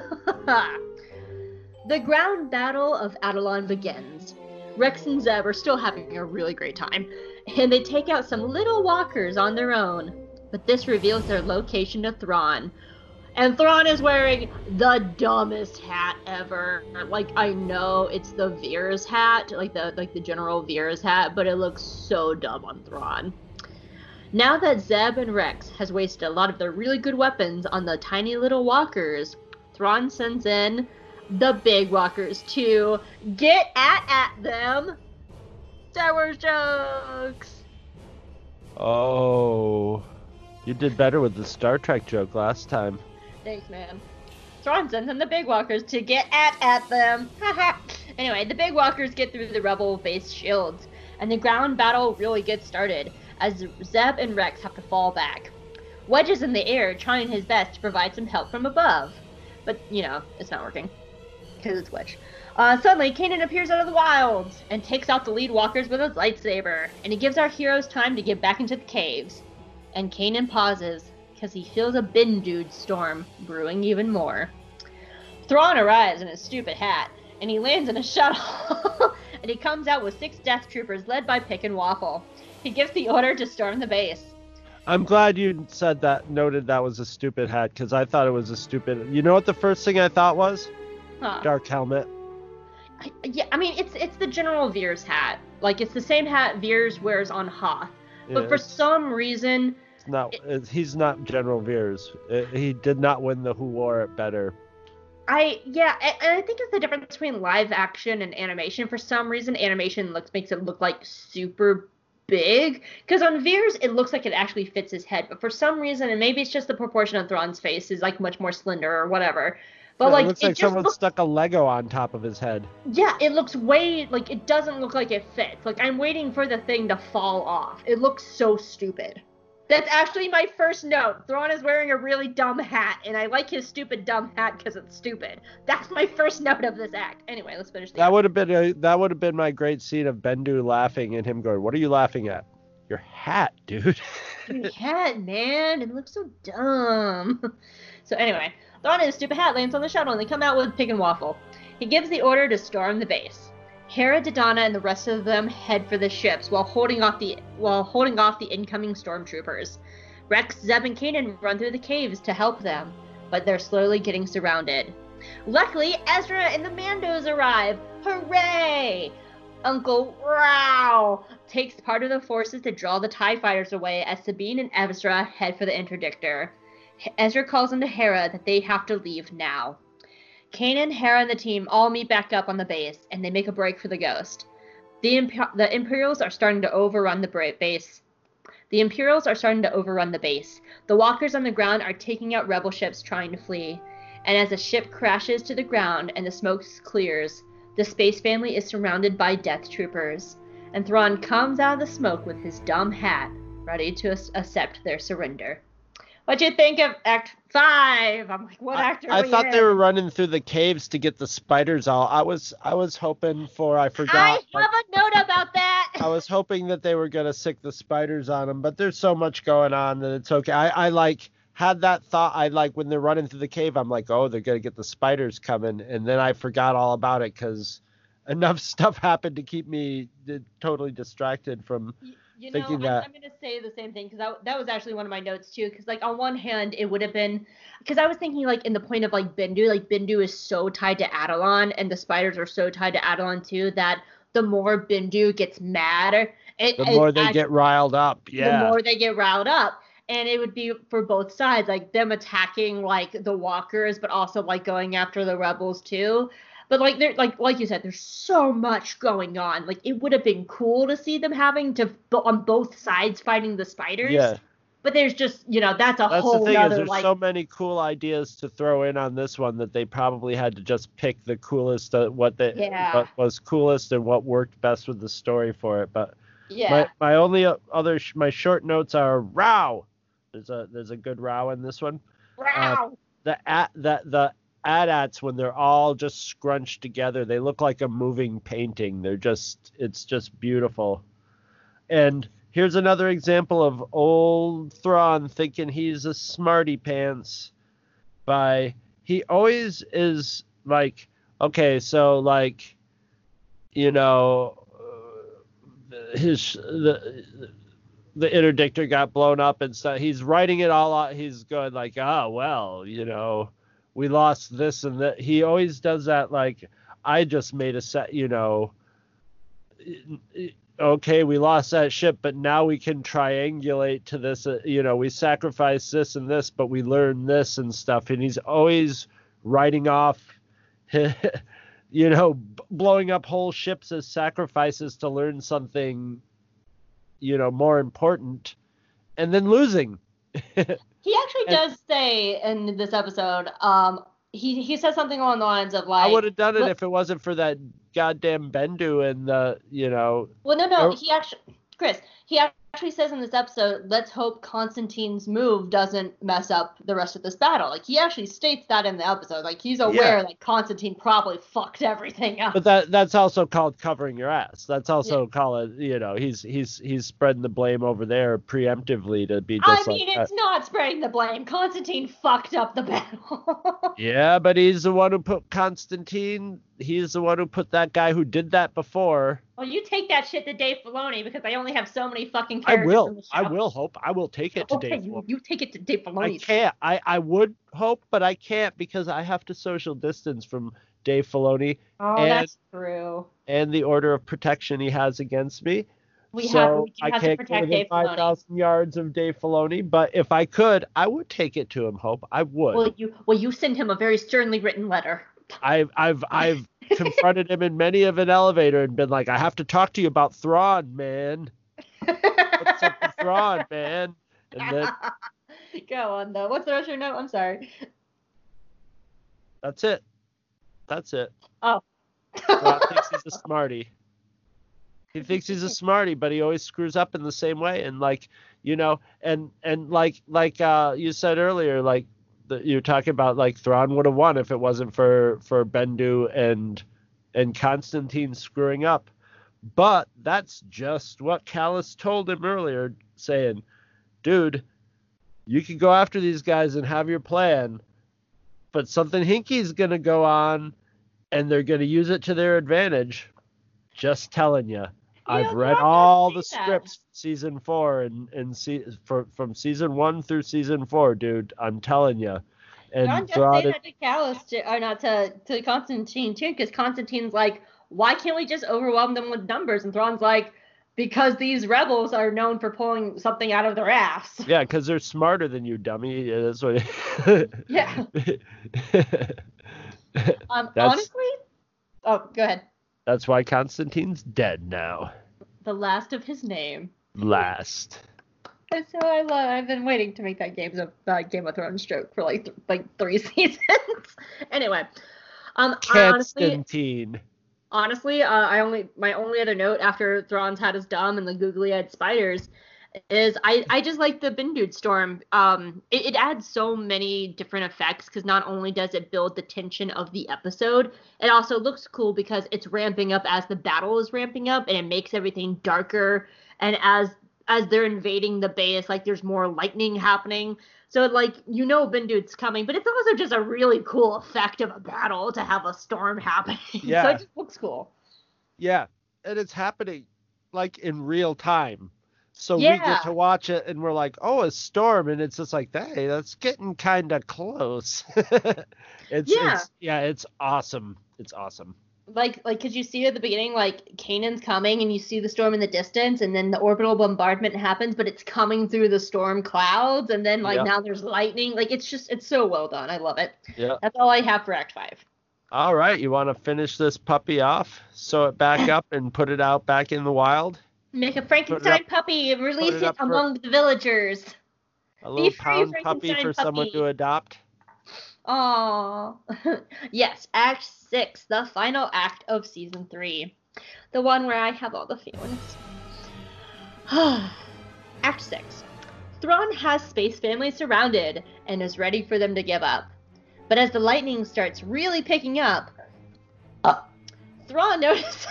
the ground battle of Atollon begins. Rex and Zeb are still having a really great time, and they take out some little walkers on their own. But this reveals their location to Thrawn. And Thrawn is wearing the dumbest hat ever. Like I know it's the Veers hat, like the like the General Veers hat, but it looks so dumb on Thrawn. Now that Zeb and Rex has wasted a lot of their really good weapons on the tiny little walkers, Thrawn sends in the big walkers to get at at them. Star Wars jokes. Oh, you did better with the Star Trek joke last time. Thanks, man. Thrawn sends in the big walkers to get at at them. [laughs] Anyway, the big walkers get through the rebel base shields, and the ground battle really gets started as Zeb and Rex have to fall back. Wedge is in the air trying his best to provide some help from above, but you know it's not working because it's Wedge. Uh, suddenly, Kanan appears out of the wilds and takes out the lead walkers with his lightsaber, and he gives our heroes time to get back into the caves. And Kanan pauses because he feels a Bendu storm brewing even more. Thrawn arrives in his stupid hat, and he lands in a shuttle, [laughs] and he comes out with six Death Troopers led by Pick and Waffle. He gives the order to storm the base. I'm glad you said that, noted that was a stupid hat, because I thought it was a stupid. You know what the first thing I thought was? Huh. Dark helmet. I- Yeah, I mean it's it's the General Veers hat. Like it's the same hat Veers wears on Hoth. But Yeah, for some reason, not. he's not General Veers. Uh, He did not win the Who Wore It Better. I yeah, and I think it's the difference between live action and animation. For some reason, animation looks makes it look like super big. Because on Veers, it looks like it actually fits his head. But for some reason, and maybe it's just the proportion of Thrawn's face is like much more slender or whatever. But Yeah, like it looks it like someone stuck a Lego on top of his head. Yeah, it looks way like it doesn't look like it fits. Like I'm waiting for the thing to fall off. It looks so stupid. That's actually my first note. Thrawn is wearing a really dumb hat, and I like his stupid dumb hat because it's stupid. That's my first note of this act. Anyway, let's finish the That act. would have been a, that would have been my great scene of Bendu laughing and him going, "What are you laughing at? Your hat, dude." [laughs] Your hat, man. It looks so dumb. [laughs] so anyway, Thrawn in his stupid hat lands on the shuttle, and they come out with Pig and Waffle. He gives the order to storm the base. Hera, Dodonna, and the rest of them head for the ships while holding off the while holding off the incoming stormtroopers. Rex, Zeb, and Kanan run through the caves to help them, but they're slowly getting surrounded. Luckily, Ezra and the Mandos arrive. Hooray! Uncle Rau takes part of the forces to draw the TIE fighters away as Sabine and Ezra head for the interdictor. Ezra calls into Hera that they have to leave now. Kanan, Hera, and the team all meet back up on the base, and they make a break for the Ghost. The, Imp- the Imperials are starting to overrun the bra- base. The Imperials are starting to overrun the base. The walkers on the ground are taking out rebel ships trying to flee. And as a ship crashes to the ground and the smoke clears, the space family is surrounded by death troopers. And Thrawn comes out of the smoke with his dumb hat, ready to ac- accept their surrender. What'd you think of Act Five? I'm like, what I, actor? I we thought in? they were running through the caves to get the spiders out. I was I was hoping for I forgot. I have a note about that. I was hoping that they were gonna sick the spiders on them, but there's so much going on that it's okay. I, I like had that thought. I like when they're running through the cave. I'm like, oh, they're gonna get the spiders coming, and then I forgot all about it because enough [laughs] stuff happened to keep me totally distracted from. You know, thinking I'm, that- I'm going to say the same thing because that, that was actually one of my notes too. Because like on one hand, it would have been because I was thinking like in the point of like Bendu, like Bendu is so tied to Atollon, and the spiders are so tied to Atollon too that the more Bendu gets mad, it, The more they act- get riled up, Yeah, the more they get riled up. And it would be for both sides, like them attacking like the walkers, but also like going after the rebels too. But like there, like like you said, there's so much going on. Like it would have been cool to see them having to on both sides fighting the spiders. Yeah. But there's just you know that's a That's whole the thing is there's like so many cool ideas to throw in on this one that they probably had to just pick the coolest uh, what they Yeah. what was coolest and what worked best with the story for it. But yeah my my only other sh- my short notes are row. There's a there's a good row in this one. Wow. The at the the AT-ATs when they're all just scrunched together, they look like a moving painting. They're just it's just beautiful. And here's another example of old Thrawn thinking he's a smarty pants by he always is like okay, so like you know his the the interdictor got blown up and stuff. He's writing it all out. He's going like, oh well, you know, we lost this and that. He always does that like, I just made a set, you know. Okay, we lost that ship, but now we can triangulate to this. Uh, you know, we sacrificed this and this, but we learned this and stuff. And he's always writing off, [laughs] you know, blowing up whole ships as sacrifices to learn something you know more important and then losing [laughs] He actually And- does say in this episode, um, he he says something along the lines of like, i would have done it if it wasn't for that goddamn bendu and the you know Well, no, no. Or- He actually, Chris, he actually says in this episode, let's hope Konstantine's move doesn't mess up the rest of this battle. Like, he actually states that in the episode. Like, he's aware, like, Konstantine probably fucked everything up. but that that's also called covering your ass that's also called you know he's he's he's spreading the blame over there preemptively to be I mean, like it's that. not spreading the blame. Konstantine fucked up the battle. [laughs] yeah but he's the one who put konstantine he's the one who put that guy who did that before well, you take that shit to Dave Filoni because I only have so many fucking i characters. in will the show. i will hope i will take it to Okay, dave you, Filoni. you take it to Dave Filoni. I can't. I, I would hope, but I can't because I have to social distance from Dave Filoni Oh, and- that's true. and the order of protection he has against me. We so have, we do I have to can't go within 5,000 yards of Dave Filoni, but if I could, I would take it to him, Hope. I would. Well, you well, you send him a very sternly written letter. I've I've I've confronted him in many of an elevator and been like, I have to talk to you about Thrawn, man. What's up with Thrawn, man? And then [laughs] Go on though. What's the rest of your note? I'm sorry. that's it. That's it. Oh. Thrawn thinks he's a smarty. He thinks he's a smarty, but he always screws up in the same way. And like, you know, and and like like uh you said earlier, like the, you're talking about like Thrawn would have won if it wasn't for for Bendu and and Constantine screwing up. But that's just what Kallus told him earlier, saying, dude, you can go after these guys and have your plan, but something hinky's gonna go on and they're gonna use it to their advantage. Just telling you. I've read all the scripts season four and and see for, from season one through season four, dude. I'm telling you. And John just say it, that to Kallus, to, or not to to Konstantine too, because Konstantine's like, why can't we just overwhelm them with numbers? And Thrawn's like, because these rebels are known for pulling something out of their ass. yeah, because they're smarter than you, dummy. Yeah, That's what. Yeah. [laughs] Um, That's- honestly, oh, go ahead. That's why Konstantine's dead now. The last of his name. Last. And so I love. I've been waiting to make that Games of uh, Game of Thrones joke for like th- like three [laughs] seasons. anyway, um, I honestly, Konstantine. honestly, uh, I only my only other note after Thrawn's had his dumb and the googly-eyed spiders is I I just like the Bindude storm. Um, it, it adds so many different effects because not only does it build the tension of the episode, it also looks cool because it's ramping up as the battle is ramping up and it makes everything darker. And as as they're invading the base, like there's more lightning happening. So like you know Bindude's coming, but it's also just a really cool effect of a battle to have a storm happening. [laughs] so Yeah. it just looks cool. Yeah, and it's happening like in real time. So we get to watch it and we're like, oh, a storm, and it's just like, hey, that's getting kind of close. [laughs] it's, Yeah. it's yeah, it's awesome. It's awesome. like like because you see at the beginning like Kanan's coming and you see the storm in the distance and then the orbital bombardment happens but it's coming through the storm clouds and then like Yeah. now there's lightning like it's just it's so well done I love it Yeah. that's all I have for Act Five All right, you want to finish this puppy off, sew it back [coughs] up, and put it out back in the wild? Make a Frankenstein up- puppy and release it it, up for- among the villagers A little free, pound puppy for someone to adopt. Aww. [laughs] yes, Act 6, the final act of Season 3. The one where I have all the feelings. [sighs] act 6. Thrawn has Space Family surrounded and is ready for them to give up. But as the lightning starts really picking up, uh, [gasps] Thrawn [laughs] notices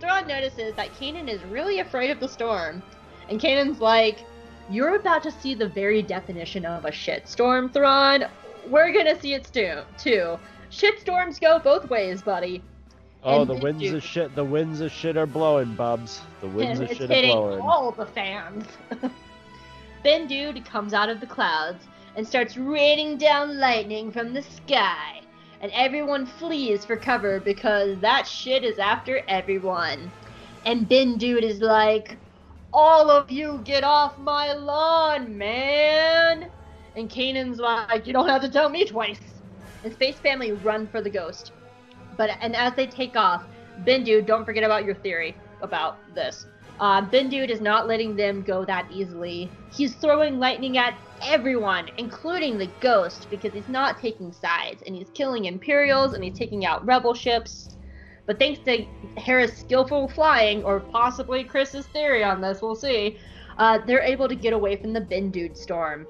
Thrawn notices that Kanan is really afraid of the storm. And Kanan's like, You're about to see the very definition of a shitstorm, Thrawn. We're gonna see it too. Too. Shitstorms go both ways, buddy. Oh, And the winds dude- of shit. The winds of shit are blowing, bubs. The [laughs] winds of shit are hitting blowing. all the fans. [laughs] ben Dude comes out of the clouds and starts raining down lightning from the sky. And everyone flees for cover because that shit is after everyone. And Ben Dude is like, All of you get off my lawn, man! And Kanan's like, You don't have to tell me twice. And Space Family run for the ghost. But and as they take off, Bendu, don't forget about your theory about this. Uh, Bendu is not letting them go that easily. He's throwing lightning at everyone, including the ghost, because he's not taking sides, and he's killing Imperials and he's taking out rebel ships. But thanks to Hera's skillful flying, or possibly Chris's theory on this, we'll see, uh, they're able to get away from the Bendude storm.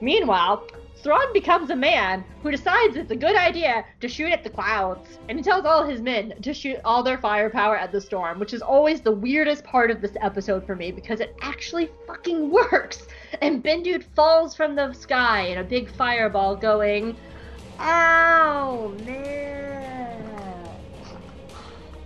Meanwhile, Thrawn becomes a man who decides it's a good idea to shoot at the clouds, and he tells all his men to shoot all their firepower at the storm, which is always the weirdest part of this episode for me because it actually fucking [laughs] works. And Bendude falls from the sky in a big fireball, going, "Ow, man!"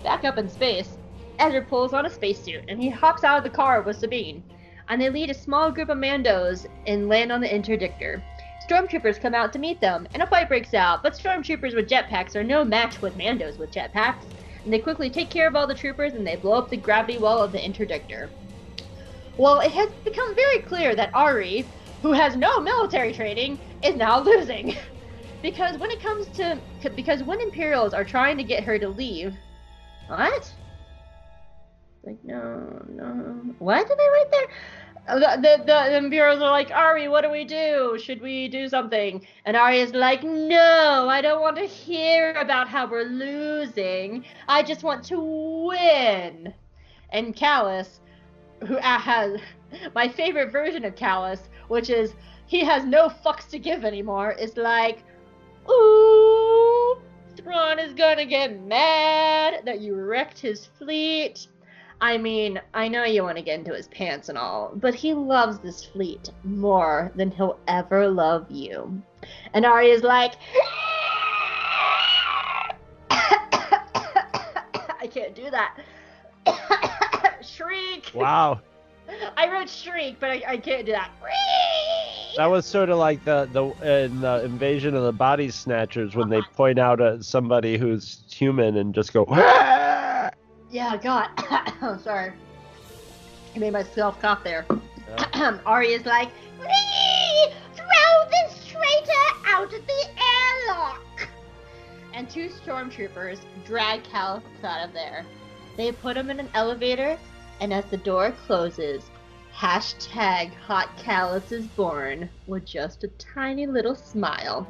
Back up in space, Ezra pulls on a spacesuit and he hops out of the car with Sabine, and they lead a small group of Mandos and land on the interdictor. Stormtroopers come out to meet them, and a fight breaks out, but stormtroopers with jetpacks are no match with Mandos with jetpacks, and they quickly take care of all the troopers and they blow up the gravity well of the interdictor. Well, it has become very clear that Ari, who has no military training, is now [laughs] losing. because when it comes to because when Imperials are trying to get her to leave, what? Like no, no. What did I write there? The, the, the Imperials are like, Ari, what do we do? Should we do something? And Ari is like, no, I don't want to hear about how we're losing. I just want to win. And Kallus, who uh, has [laughs] my favorite version of Kallus, which is he has no fucks to give anymore, is like, ooh, Thrawn is gonna get mad that you wrecked his fleet. I mean, I know you want to get into his pants and all, but he loves this fleet more than he'll ever love you. And Arya's like, [coughs] I can't do that. [coughs] shriek. Wow. [laughs] I wrote shriek, but I, I can't do that. That was sort of like the the in the invasion of the body snatchers when they point out uh, somebody who's human and just go. [laughs] "Ah!" Yeah, God. [coughs] Sorry. I made myself cough there. Yeah. [coughs] Arya's like, "Whee! throw this traitor out of the airlock. And two stormtroopers drag Kallus out of there. They put him in an elevator, and as the door closes, Hashtag Hot Kallus is born with just a tiny little smile.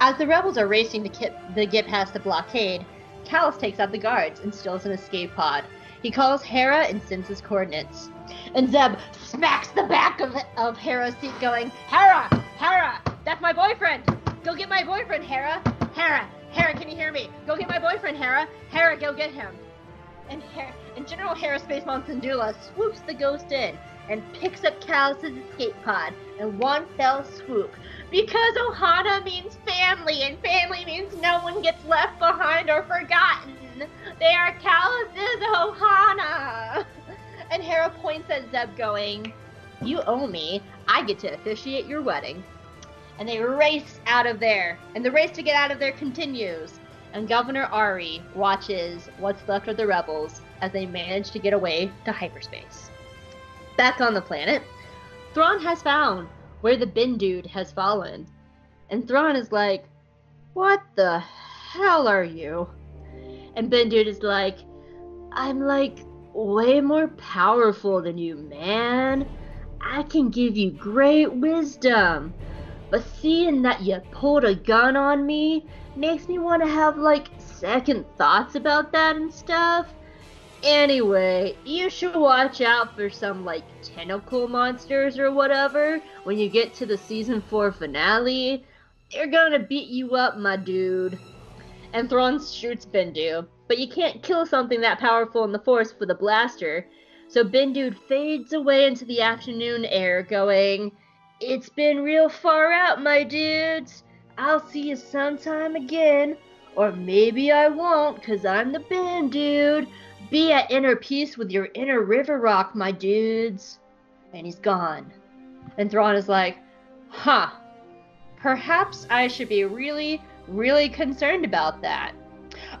As the rebels are racing to get, to get past the blockade, Kallus takes out the guards and steals an escape pod. He calls Hera and sends his coordinates. And Zeb smacks the back of, of Hera's seat, going, Hera! Hera! That's my boyfriend! Go get my boyfriend, Hera! Hera! Hera, can you hear me? Go get my boyfriend, Hera! Hera, go get him! And, Her- and General Hera Space Mom Syndulla swoops the ghost in and picks up Kallus's escape pod in one fell swoop. Because Ohana means family, and family means no one gets left behind or forgotten. They are Kallus's Ohana. And Hera points at Zeb, going, You owe me. I get to officiate your wedding. And they race out of there. And the race to get out of there continues. And Governor Ari watches what's left of the rebels as they manage to get away to hyperspace. Back on the planet, Thrawn has found where the bin dude has fallen. And Thrawn is like, What the hell are you? And Ben Dude is like, I'm like way more powerful than you, man. I can give you great wisdom. But seeing that you pulled a gun on me makes me want to have like second thoughts about that and stuff. Anyway, you should watch out for some like tentacle monsters or whatever when you get to the season 4 finale. They're gonna beat you up, my dude. And Thrawn shoots Bendu, but you can't kill something that powerful in the Force with a blaster. So Bendu fades away into the afternoon air, going, It's been real far out, my dudes. I'll see you sometime again. Or maybe I won't, cause I'm the Ben dude. Be at inner peace with your inner river rock, my dudes. And he's gone. And Thrawn is like, huh. Perhaps I should be really, really concerned about that.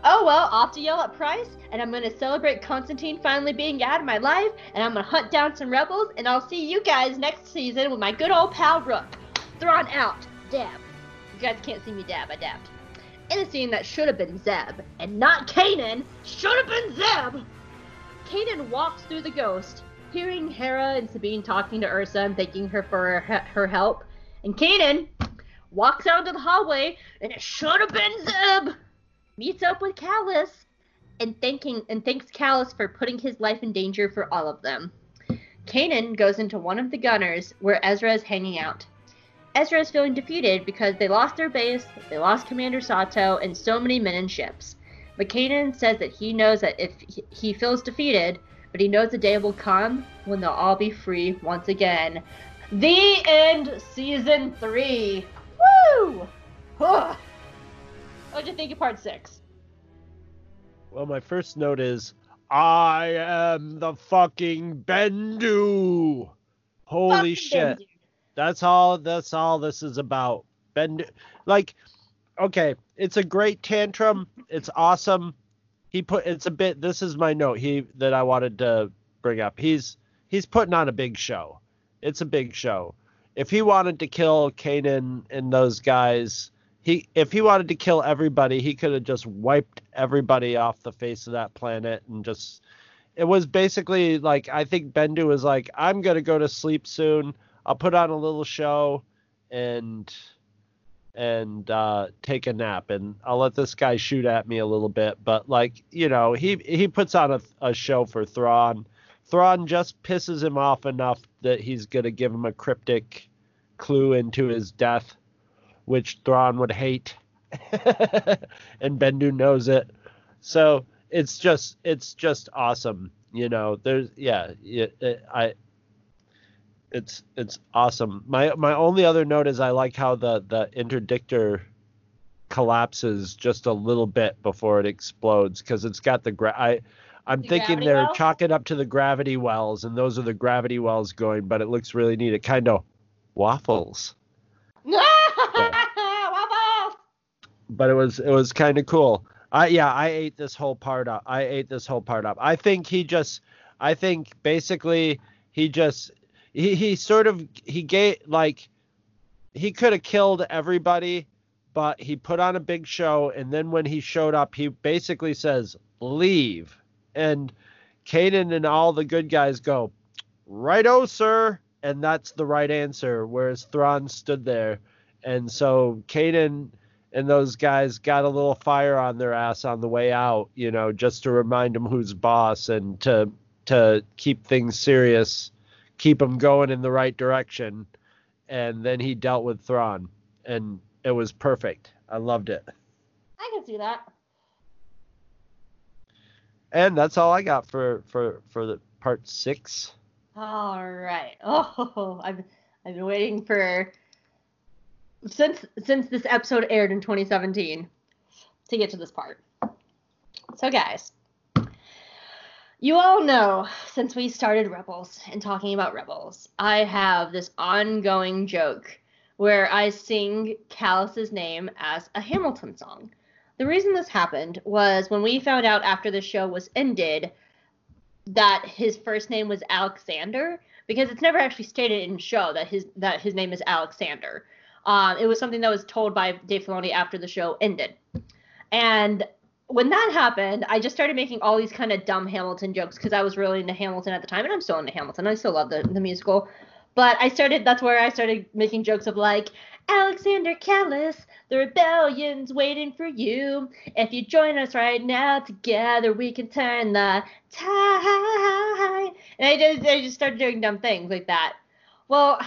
Oh well, I'll to yell at Pryce, and I'm gonna celebrate Konstantine finally being out of my life, and I'm gonna hunt down some rebels, and I'll see you guys next season with my good old pal Rukh. Thrawn out. Dab. You guys can't see me dab, I dabbed. In a scene that should have been Zeb, and not Kanan, should have been Zeb! Kanan walks through the ghost, hearing Hera and Sabine talking to Ursa and thanking her for her, her help. And Kanan walks out into the hallway, and it should have been Zeb! Meets up with Kallus, and thanking and thanks Kallus for putting his life in danger for all of them. Kanan goes into one of the gunners where Ezra is hanging out. Ezra is feeling defeated because they lost their base, they lost Commander Sato, and so many men and ships. But Kanan says that he knows that if he- feels defeated, but he knows the day will come when they'll all be free once again. The end, season three. Woo! Huh. What'd you think of part six? Well, my first note is I am the fucking Bendu. Holy shit. Bendu. That's all that's all this is about. Bendu like okay, it's a great tantrum. It's awesome. He put it's a bit this is my note he that I wanted to bring up. He's he's putting on a big show. It's a big show. If he wanted to kill Kanan and those guys, he if he wanted to kill everybody, he could have just wiped everybody off the face of that planet and just it was basically like I think Bendu was like, I'm gonna go to sleep soon. I'll put on a little show and and uh, take a nap and I'll let this guy shoot at me a little bit. But like, you know, he he puts on a, a show for Thrawn. Thrawn just pisses him off enough that he's gonna give him a cryptic clue into his death, which Thrawn would hate. [laughs] and Bendu knows it. So it's just it's just awesome. You know, there's yeah, yeah I it's it's awesome. My my only other note is I like how the the interdictor collapses just a little bit before it explodes because it's got the gra- I I'm The thinking they're wells? chalking up to the gravity wells and those are the gravity wells going, but it looks really neat. It kind of waffles, [laughs] Waffles! but it was it was kind of cool. I yeah, I ate this whole part up. I ate this whole part up. I think he just I think basically he just he, he sort of he gave like he could have killed everybody, but he put on a big show and then when he showed up he basically says leave. And Kanan and all the good guys go, righto, sir. And that's the right answer, whereas Thrawn stood there. And so Kanan and those guys got a little fire on their ass on the way out, you know, just to remind them who's boss and to to keep things serious, keep him going in the right direction. And then he dealt with Thrawn, and it was perfect. I loved it. I can see that. And that's all I got for for for the part six. All right. [laughs] Oh, I've I've been waiting for since since this episode aired in 2017 to get to this part. So guys, you all know since we started Rebels and talking about Rebels, I have this ongoing joke where I sing Kallus's name as a Hamilton song. The reason this happened was when we found out after the show was ended that his first name was Alexander because it's never actually stated in show that his that his name is Alexander. Um, it was something that was told by Dave Filoni after the show ended, and when that happened, I just started making all these kind of dumb Hamilton jokes because I was really into Hamilton at the time, and I'm still into Hamilton. I still love the the musical, but I started. That's where I started making jokes of like Alexander Kallus, the rebellion's waiting for you. If you join us right now, together we can turn the tide. And I just, I just started doing dumb things like that. Well,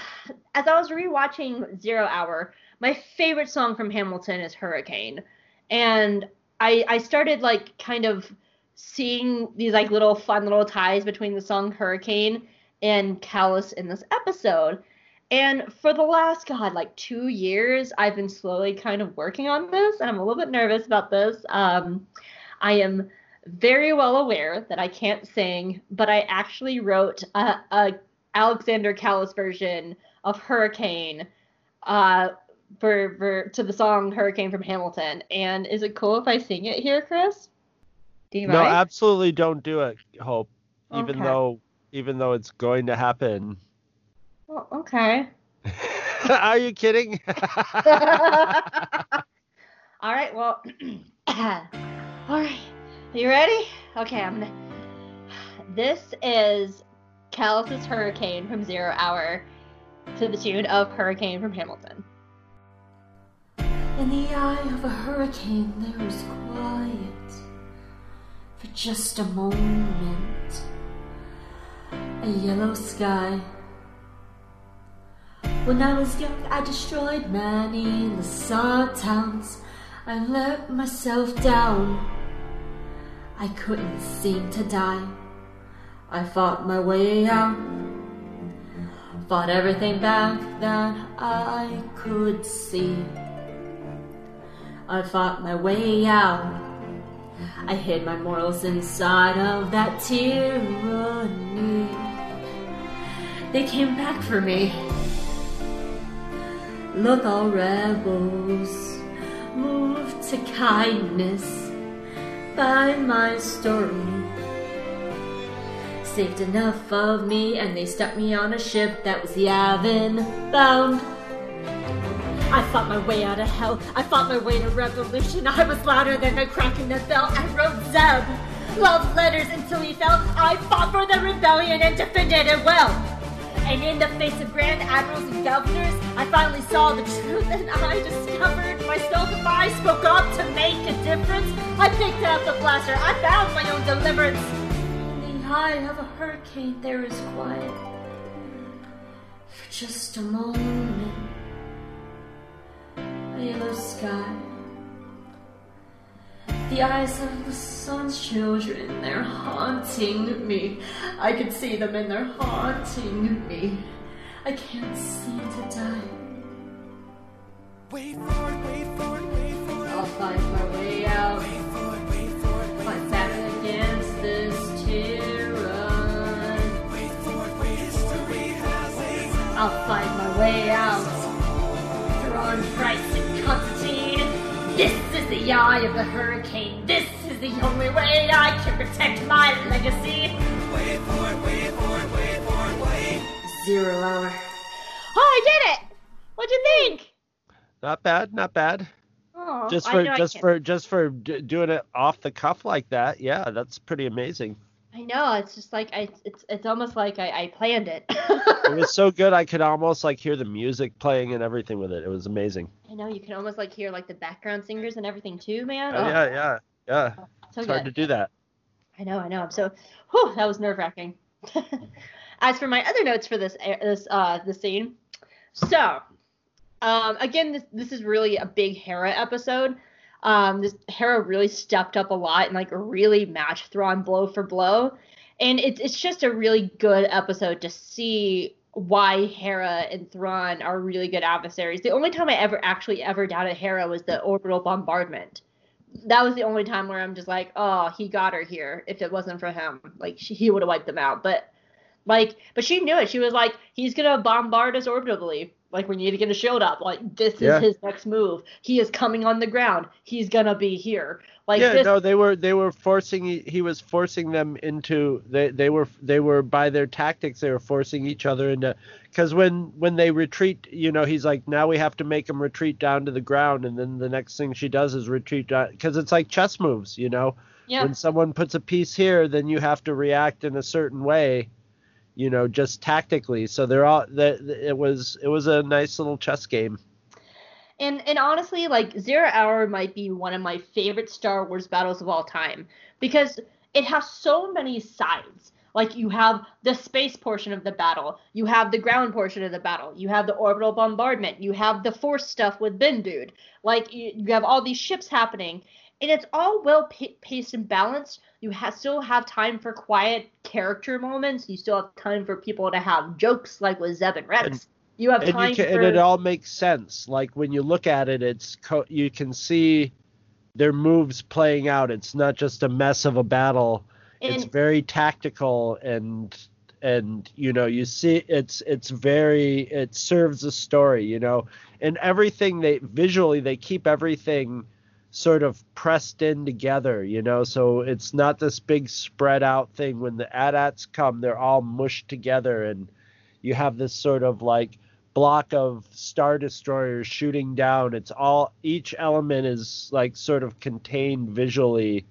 as I was rewatching Zero Hour, my favorite song from Hamilton is Hurricane. And I, I started like kind of seeing these like little fun little ties between the song Hurricane and Kallus in this episode. And for the last, God, like two years, I've been slowly kind of working on this, and I'm a little bit nervous about this. Um, I am very well aware that I can't sing, but I actually wrote a, a Alexander Kallus version of Hurricane uh, for, for to the song Hurricane from Hamilton. And is it cool if I sing it here, Chris? Do you no, mind? absolutely don't do it, Hope. Even Okay. though even though it's going to happen. Well, okay. [laughs] Are you kidding? [laughs] All right, well, [clears throat] all right. You ready? Okay, I'm gonna. This is Kallus's Hurricane from Zero Hour to the tune of Hurricane from Hamilton. In the eye of a hurricane, there is quiet for just a moment. A yellow sky. When I was young, I destroyed many Lasar towns. I let myself down. I couldn't seem to die. I fought my way out. Fought everything back that I could see. I fought my way out. I hid my morals inside of that tyranny. They came back for me. Look, all rebels moved to kindness by my story. Saved enough of me, and they stuck me on a ship that was Yavin bound. I fought my way out of hell. I fought my way to revolution. I was louder than the crack in the bell. I wrote Zeb love letters until he fell. I fought for the rebellion and defended it well. And in the face of grand admirals and governors, I finally saw the truth and I discovered myself if I spoke up to make a difference. I picked up the blaster. I found my own deliverance. In the eye of a hurricane, there is quiet. For just a moment yellow sky. The eyes of the sun's children, they're haunting me. I can see them and they're haunting me. I can't seem to die. Wait for it, wait for it, wait for it. I'll find my way out. Wait for it, wait for it, wait Fight back against this tyrann. Wait for it, wait for it, wait for it. I'll find my way out. Thrawn, Pryce, and Konstantine. This is the eye of the hurricane. This is the only way I can protect my legacy. Wait for it, wait for it, wait for it, wait. Zero hour. Oh, I did it! What'd you think? not bad, not bad. Oh, Just for just for just for d- doing it off the cuff like that. Yeah, that's pretty amazing. I know. It's just like I. It's it's almost like I, I planned it. It was so good I could [laughs] almost like hear the music playing and everything with it. It was amazing. I know you can almost like hear like the background singers and everything too, man. Oh, Oh, yeah, yeah, yeah. so It's good. hard to do that. I know, I know. I'm so. Whew, that was nerve wracking. [laughs] As for my other notes for this this uh this scene, so um again this this is really a big Hera episode. Um, this Hera really stepped up a lot and like really matched Thrawn blow for blow, and it's it's just a really good episode to see why Hera and Thrawn are really good adversaries. The only time I ever actually ever doubted Hera was the orbital bombardment that was the only time where I'm just like, oh, he got her here. If it wasn't for him, like she, he would have wiped them out. But like, but she knew it. She was like, he's gonna bombard us orbitally. Like we need to get a shield up. Like this is Yeah. his next move. He is coming on the ground. He's gonna be here. Like yeah, this. no, they were they were forcing he was forcing them into they they were they were by their tactics they were forcing each other into because when when they retreat you know he's like now we have to make them retreat down to the ground and then the next thing she does is retreat down because it's like chess moves you know yeah. when someone puts a piece here then you have to react in a certain way you know just tactically so they're all that it was it was a nice little chess game And and honestly, like Zero Hour might be one of my favorite Star Wars battles of all time because it has so many sides. Like you have the space portion of the battle, you have the ground portion of the battle, you have the orbital bombardment, you have the force stuff with Ben Dude. Like you, you have all these ships happening, and it's all well pa- paced and balanced. You ha- still have time for quiet character moments. You still have time for people to have jokes, like with Zeb and Rex. And- you have and time you can, for and it all makes sense. Like when you look at it, it's co- you can see their moves playing out. It's not just a mess of a battle. it's very tactical and and you know you see it's it's very it serves a story you know and everything they visually they keep everything sort of pressed in together you know? So it's not this big spread out thing. When the AT-ATs come they're all mushed together and you have this sort of like block of star destroyers shooting down. It's all each element is like sort of contained visually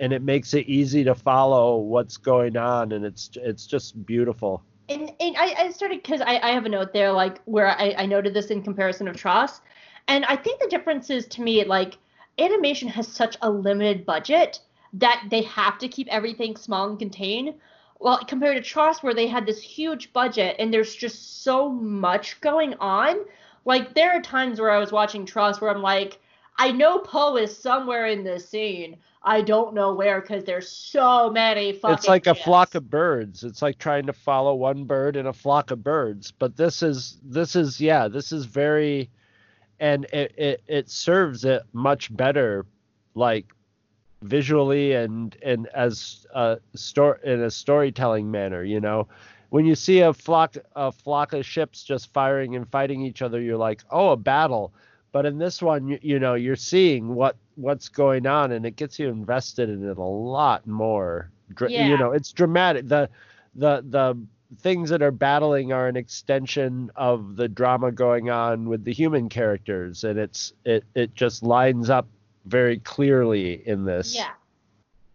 and it makes it easy to follow what's going on and it's it's just beautiful. And, and I, I started because I, I have a note there like where I, I noted this in comparison of TROS, and I think the difference is to me like animation has such a limited budget that they have to keep everything small and contained. Well, compared to TROS, where they had this huge budget and there's just so much going on. Like there are times where I was watching TROS where I'm like, I know Poe is somewhere in this scene. I don't know where because there's so many fucking. it's like a flock of birds it's like trying to follow one bird in a flock of birds but this is this is yeah this is very and it it, it serves it much better like visually and and as a story in a storytelling manner you know? When you see a flock a flock of ships just firing and fighting each other you're like oh a battle. But in this one you, you know you're seeing what what's going on and it gets you invested in it a lot more. Dra- Yeah. you know it's dramatic. The the the things that are battling are an extension of the drama going on with the human characters and it's it it just lines up very clearly in this Yeah.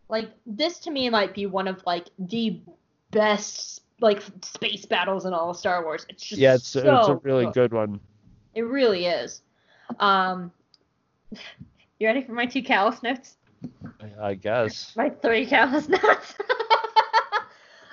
Like this to me might be one of like the best like space battles in all of Star Wars. It's just yeah it's, so it's a really good one It really is. Um [laughs] You ready for my two Kallus notes? i guess My three Kallus [laughs] notes.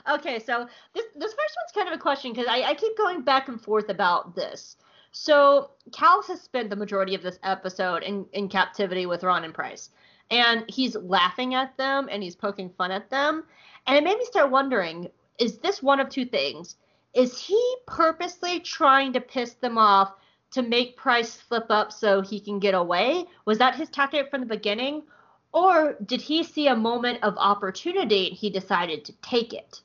Okay, so this this first one's kind of a question because I, I keep going back and forth about this. So Kallus has spent the majority of this episode in, in captivity with Thrawn and Pryce. And he's laughing at them and he's poking fun at them. And it made me start wondering, is this one of two things? Is he purposely trying to piss them off to make Pryce slip up so he can get away? Was that his tactic from the beginning? Or did he see a moment of opportunity and he decided to take it?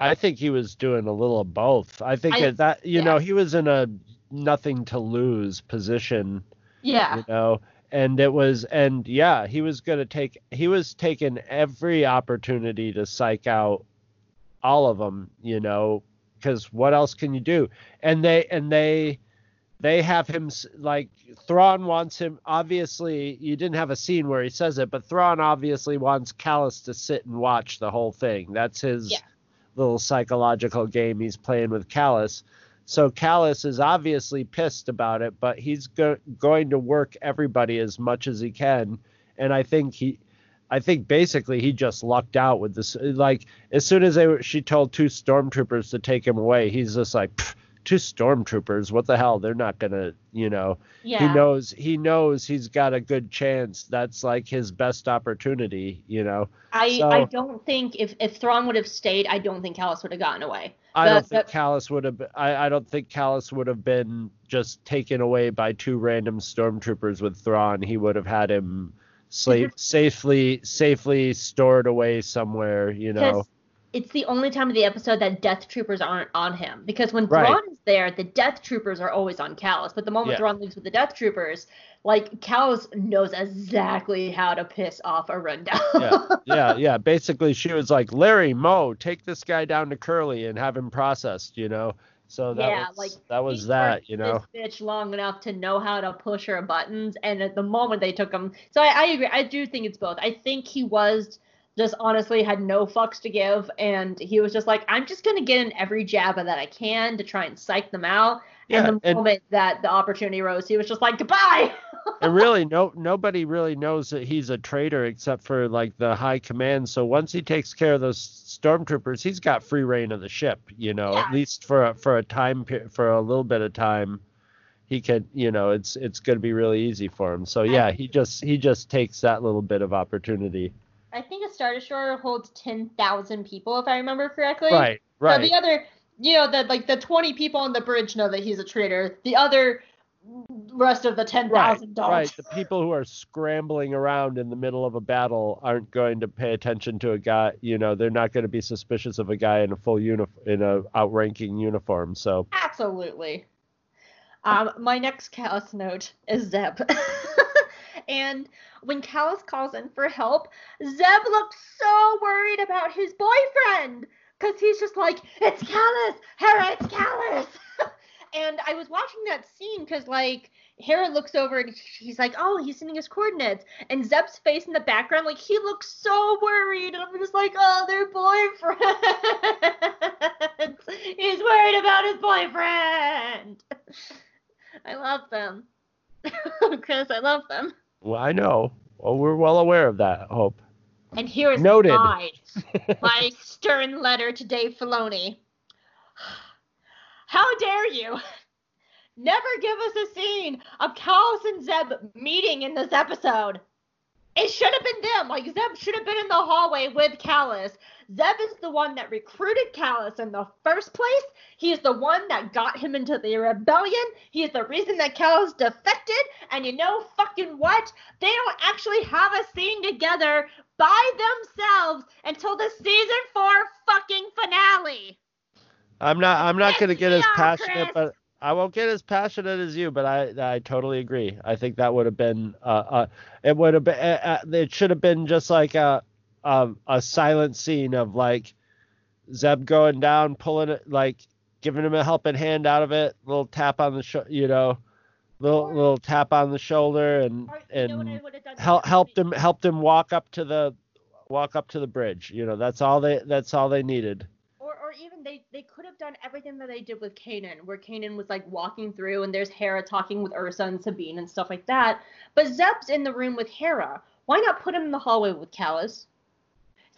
I think he was doing a little of both. I think I- that, you yeah. know he was in a nothing to lose position, Yeah. you know, and it was and yeah, he was gonna take he was taking every opportunity to psych out all of them, you know, because what else can you do? And they and they they have him like Thrawn wants him. Obviously, you didn't have a scene where he says it, but Thrawn obviously wants Kallus to sit and watch the whole thing. That's his Yeah. Little psychological game he's playing with Kallus. So Kallus is obviously pissed about it, but he's go- going to work everybody as much as he can. And I think he, I think basically he just lucked out with this. Like as soon as they were, she told two stormtroopers to take him away, he's just like, "Pff, two stormtroopers, what the hell? They're not gonna, you know. Yeah. He knows he knows he's got a good chance. That's like his best opportunity, you know. I, So- I don't think if, if Thrawn would have stayed, I don't think Kallus would have gotten away. I don't think the- Kallus would have. I, I don't think Kallus would have been just taken away by two random stormtroopers with Thrawn. He would have had him mm-hmm. sla- safely safely stored away somewhere. You know. It's the only time of the episode that Death Troopers aren't on him. Because when Right. Thrawn is there, the Death Troopers are always on Kallus. But the moment Yeah. Thrawn leaves with the Death Troopers, like Kallus knows exactly how to piss off Arihnda. yeah, [laughs] yeah, yeah. Basically, she was like, "Larry, Mo, take this guy down to Curly and have him processed." You know. So that yeah, was like that was that. You know. this bitch long enough to know how to push her buttons, and at the moment they took him, so I, I agree. I do think it's both. I think he was just honestly had no fucks to give, and he was just like, I'm just gonna get in every jabba that I can to try and psych them out. Yeah, and the and- moment that the opportunity rose, he was just like, goodbye. and [laughs] really no nobody really knows that he's a traitor except for like the high command so once he takes care of those stormtroopers he's got free reign of the ship you know Yeah. at least for a, for a time for a little bit of time he could you know it's it's going to be really easy for him so yeah he just he just takes that little bit of opportunity I think a Star Destroyer holds ten thousand people, if I remember correctly. right So right the other, you know, the like the twenty people on the bridge know that he's a traitor. The other rest of the ten Right, don't. right. The people who are scrambling around in the middle of a battle aren't going to pay attention to a guy. You know, they're not going to be suspicious of a guy in a full uniform, in a outranking uniform. So Absolutely. Um, my next Kallus note is Zeb. [laughs] and when Kallus calls in for help, Zeb looks so worried about his boyfriend. Because he's just like, it's Kallus! Hera, it's Kallus! [laughs] and I was watching that scene because, like, Hera looks over and he's like, oh, he's sending his coordinates. And Zeb's face in the background, like, he looks so worried. And I'm just like, oh, their boyfriend. [laughs] he's worried about his boyfriend. [laughs] I love them. Chris, I love them. Well, I know. Well, we're well aware of that. Hope. And here is Noted. my, my [laughs] stern letter to Dave Filoni. How dare you never give us a scene of Kallus and Zeb meeting in this episode? It should have been them. Like Zeb should have been in the hallway with Kallus. Zeb is the one that recruited Kallus in the first place. He is the one that got him into the rebellion. He is the reason that Kallus defected. And you know fucking what? They don't actually have a scene together by themselves until the season four fucking finale. I'm not. I'm not going to get as passionate, Chris. but I won't get as passionate as you. But I, I totally agree. I think that would have been. Uh, uh, it would have been. Uh, uh, it should have been just like a, a, a silent scene of like Zeb going down, pulling it, like giving him a helping hand out of it, little tap on the sho you know, little Or- little tap on the shoulder, and Or, you know and help helped him helped him walk up to the walk up to the bridge. You know, that's all they that's all they needed. Or, even they, they could have done everything that they did with Kanan, where Kanan was like walking through and there's Hera talking with Ursa and Sabine and stuff like that. But Zeb's in the room with Hera. Why not put him in the hallway with Kallus?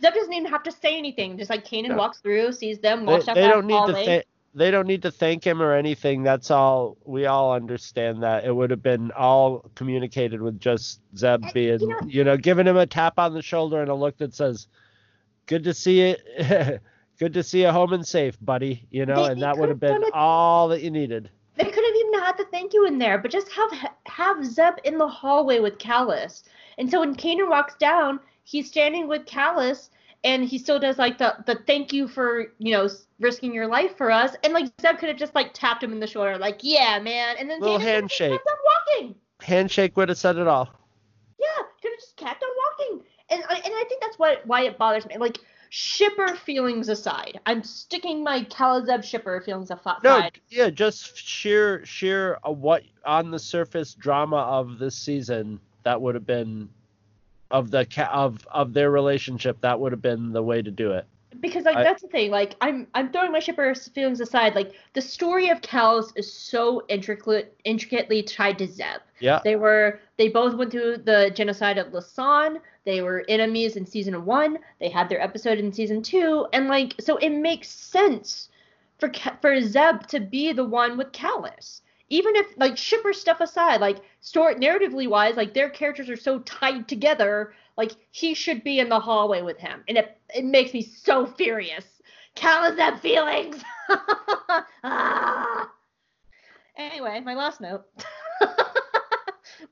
Zeb doesn't even have to say anything. Just like Kanan No. walks through, sees them, They, walks up they don't need hallway. to th- they don't need to thank him or anything. That's all. We all understand that. It would have been all communicated with just Zeb And, being, you you know- know, giving him a tap on the shoulder and a look that says, "Good to see it. [laughs] Good to see you home and safe, buddy." You know, They- and they that would have been it- all that you needed. They could have even had the thank you in there, but just have have Zeb in the hallway with Kallus. And so when Kanan walks down, he's standing with Kallus, and he still does like the the thank you for you know risking your life for us. And like Zeb could have just like tapped him in the shoulder, like yeah, man. And then Little Kanan handshake. kept on walking. Handshake would have said it all. Yeah, could have just kept on walking. And I and I think that's what why it bothers me. Like shipper feelings aside, I'm sticking my Kalazeb shipper feelings aside. No, yeah, just sheer sheer uh, what on the surface drama of this season that would have been of the ca- of of their relationship that would have been the way to do it. because like I- that's the thing like i'm i'm throwing my shipper feelings aside like the story of Kallus is so intricate intricately tied to zeb Yeah. they were they both went through the genocide of lasan they were enemies in season one. They had their episode in season two. And like so it makes sense for for zeb to be the one with Kallus. Even if like shipper stuff aside like story narratively wise like their characters are so tied together like he should be in the hallway with him. And it it makes me so furious. Calazeb feelings [laughs] ah. anyway my last note. [laughs]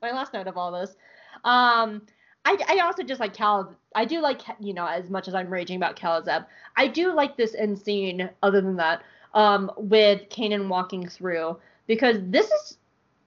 My last note of all this. Um I, I also just like Cal. I do like you know as much as I'm raging about Calazeb, I do like this end scene. Other than that, um, with Kanan walking through because this is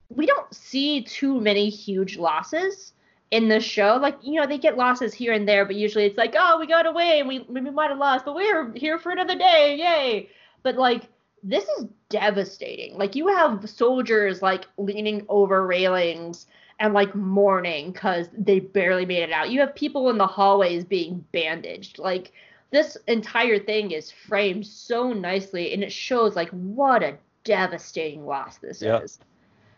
we don't see too many huge losses in the show. Like you know they get losses here and there, but usually it's like oh we got away and we we might have lost, but we're here for another day, yay! But like this is devastating. Like you have soldiers like leaning over railings and like mourning because they barely made it out. You have people in the hallways being bandaged. Like this entire thing is framed so nicely, and it shows like what a devastating loss this Yeah. is.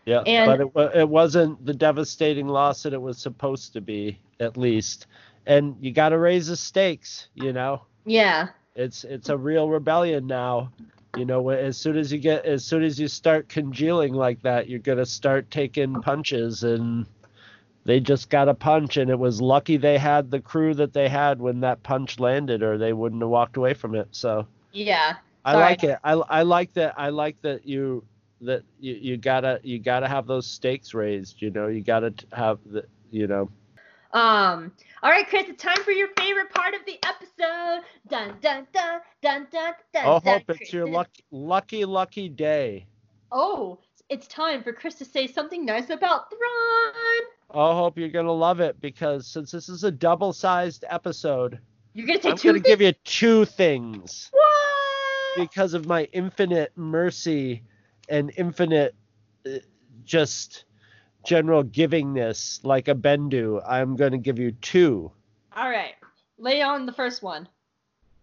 Yeah, And- but it, it wasn't the devastating loss that it was supposed to be, at least. And you got to raise the stakes, you know. Yeah. It's it's a real rebellion now. You know, as soon as you get as soon as you start congealing like that, you're gonna start taking punches, and they just got a punch, and it was lucky they had the crew that they had when that punch landed, or they wouldn't have walked away from it. So. Yeah. I Sorry. like it. I, I like that. I like that you that you, you gotta you gotta have those stakes raised. You know, you gotta have the you know. Um. All right, Chris. It's time for your favorite part of the episode. Dun dun dun dun dun dun. Dun, hope it's your lucky lucky lucky day. Oh, it's time for Chris to say something nice about Thrawn. I hope you're gonna love it because since this is a double-sized episode, You're gonna say I'm two gonna give you two things What? because of my infinite mercy and infinite uh, just general givingness like a Bendu. I'm gonna give you two. All right. Lay on the first one.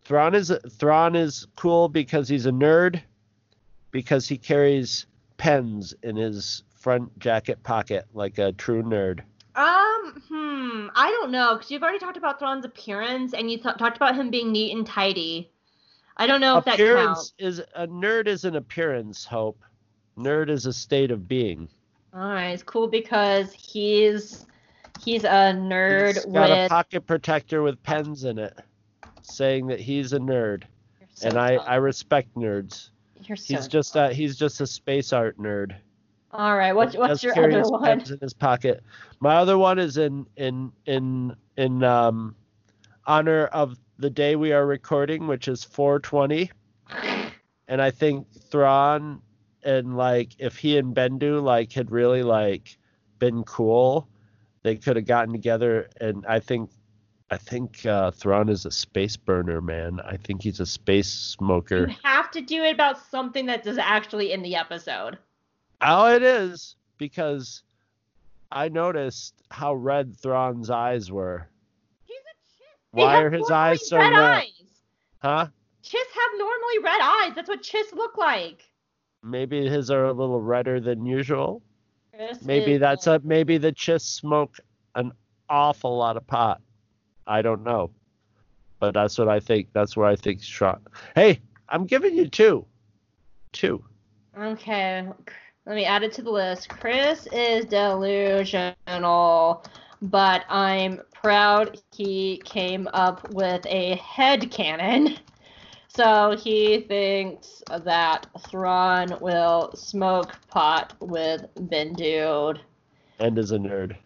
Thrawn is Thrawn is cool because he's a nerd, because he carries pens in his front jacket pocket like a true nerd. Um, hmm, I don't know, because you've already talked about Thrawn's appearance, and you th- talked about him being neat and tidy. I don't know if that appearance counts. is a nerd is an appearance. Hope nerd is a state of being. All right, it's cool because he's he's a nerd He's got a pocket protector with pens in it, saying that he's a nerd, so and I dumb. I respect nerds. You're so He's just a he's just a space art nerd. All right, what's what's your other one? pens in his pocket. My other one is in in in in um honor of the day we are recording, which is 420. And I think Thrawn and like if he and Bendu like had really like been cool, they could have gotten together and I think I think uh, Thrawn is a space burner, man. I think he's a space smoker. You have to do it about something that is actually in the episode. Oh, it is because I noticed how red Thrawn's eyes were. He's a chiss. Why are his eyes so red? red? Eyes. Huh? Chiss have normally red eyes. That's what chiss look like. Maybe his are a little redder than usual. Chris Maybe is that's a maybe the Chiss smoke an awful lot of pot. I don't know. But that's what I think. That's where I think shot. Hey, I'm giving you two. Two. Okay, let me add it to the list. Chris is delusional, but I'm proud he came up with a head cannon. [laughs] So he thinks that Thrawn will smoke pot with Bendude. And is a nerd.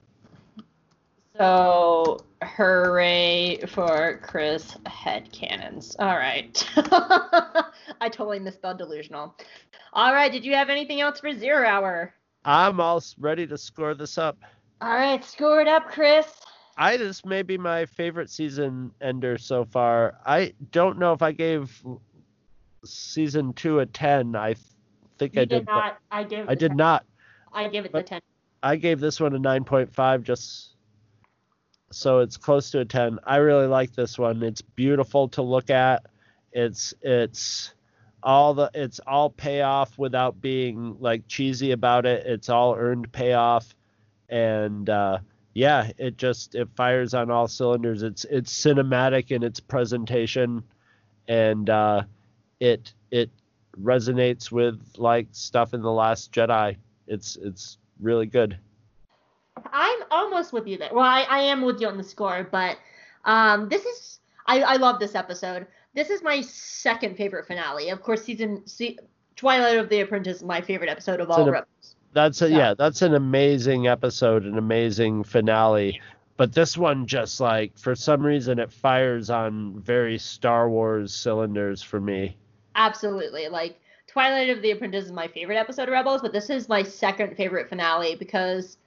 So hooray for Chris head cannons. All right. [laughs] I totally misspelled delusional. All right, did you have anything else for zero hour? I'm all ready to score this up. All right, score it up, Chris. I this may be my favorite season ender so far. I don't know if I gave season two a ten. I think You I did not. I gave. I did 10. not. I gave it the ten. I gave this one a 9.5 just so it's close to a 10. I really like this one. It's beautiful to look at. It's it's all the it's all payoff without being like cheesy about it. It's all earned payoff and uh yeah, it just it fires on all cylinders. It's it's cinematic in its presentation and uh it it resonates with like stuff in the last Jedi. It's it's really good. I'm almost with you there. Well, I, I am with you on the score, but um, this is I, I love this episode. This is my second favorite finale. Of course, season se- Twilight of the Apprentice is my favorite episode of It's all an-. That's a Yeah. yeah, that's an amazing episode, an amazing finale. But this one just like for some reason it fires on very Star Wars cylinders for me. Absolutely. Like Twilight of the Apprentice is my favorite episode of Rebels, but this is my second favorite finale because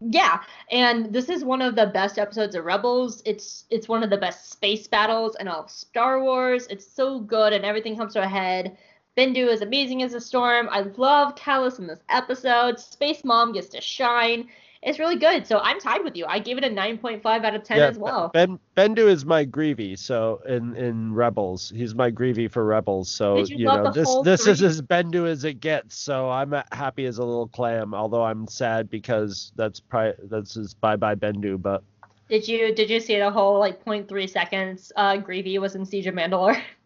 yeah, and this is one of the best episodes of Rebels. It's it's one of the best space battles in all of Star Wars. It's so good and everything comes to a head. Bendu is amazing as a storm. I love Kallus in this episode. Space Mom gets to shine. It's really good. So I'm tied with you. I gave it a 9.5 out of 10 yeah, as well. Ben Bendu is my Greavy, so in in Rebels, he's my Greavy for Rebels. So you you, know this this is as Bendu as it gets. So I'm uh, happy as a little clam, although I'm sad because that's pri- that's his bye bye Bendu. But Did you did you see the whole like 0.3 seconds uh Greavy was in Siege of Mandalore? [laughs]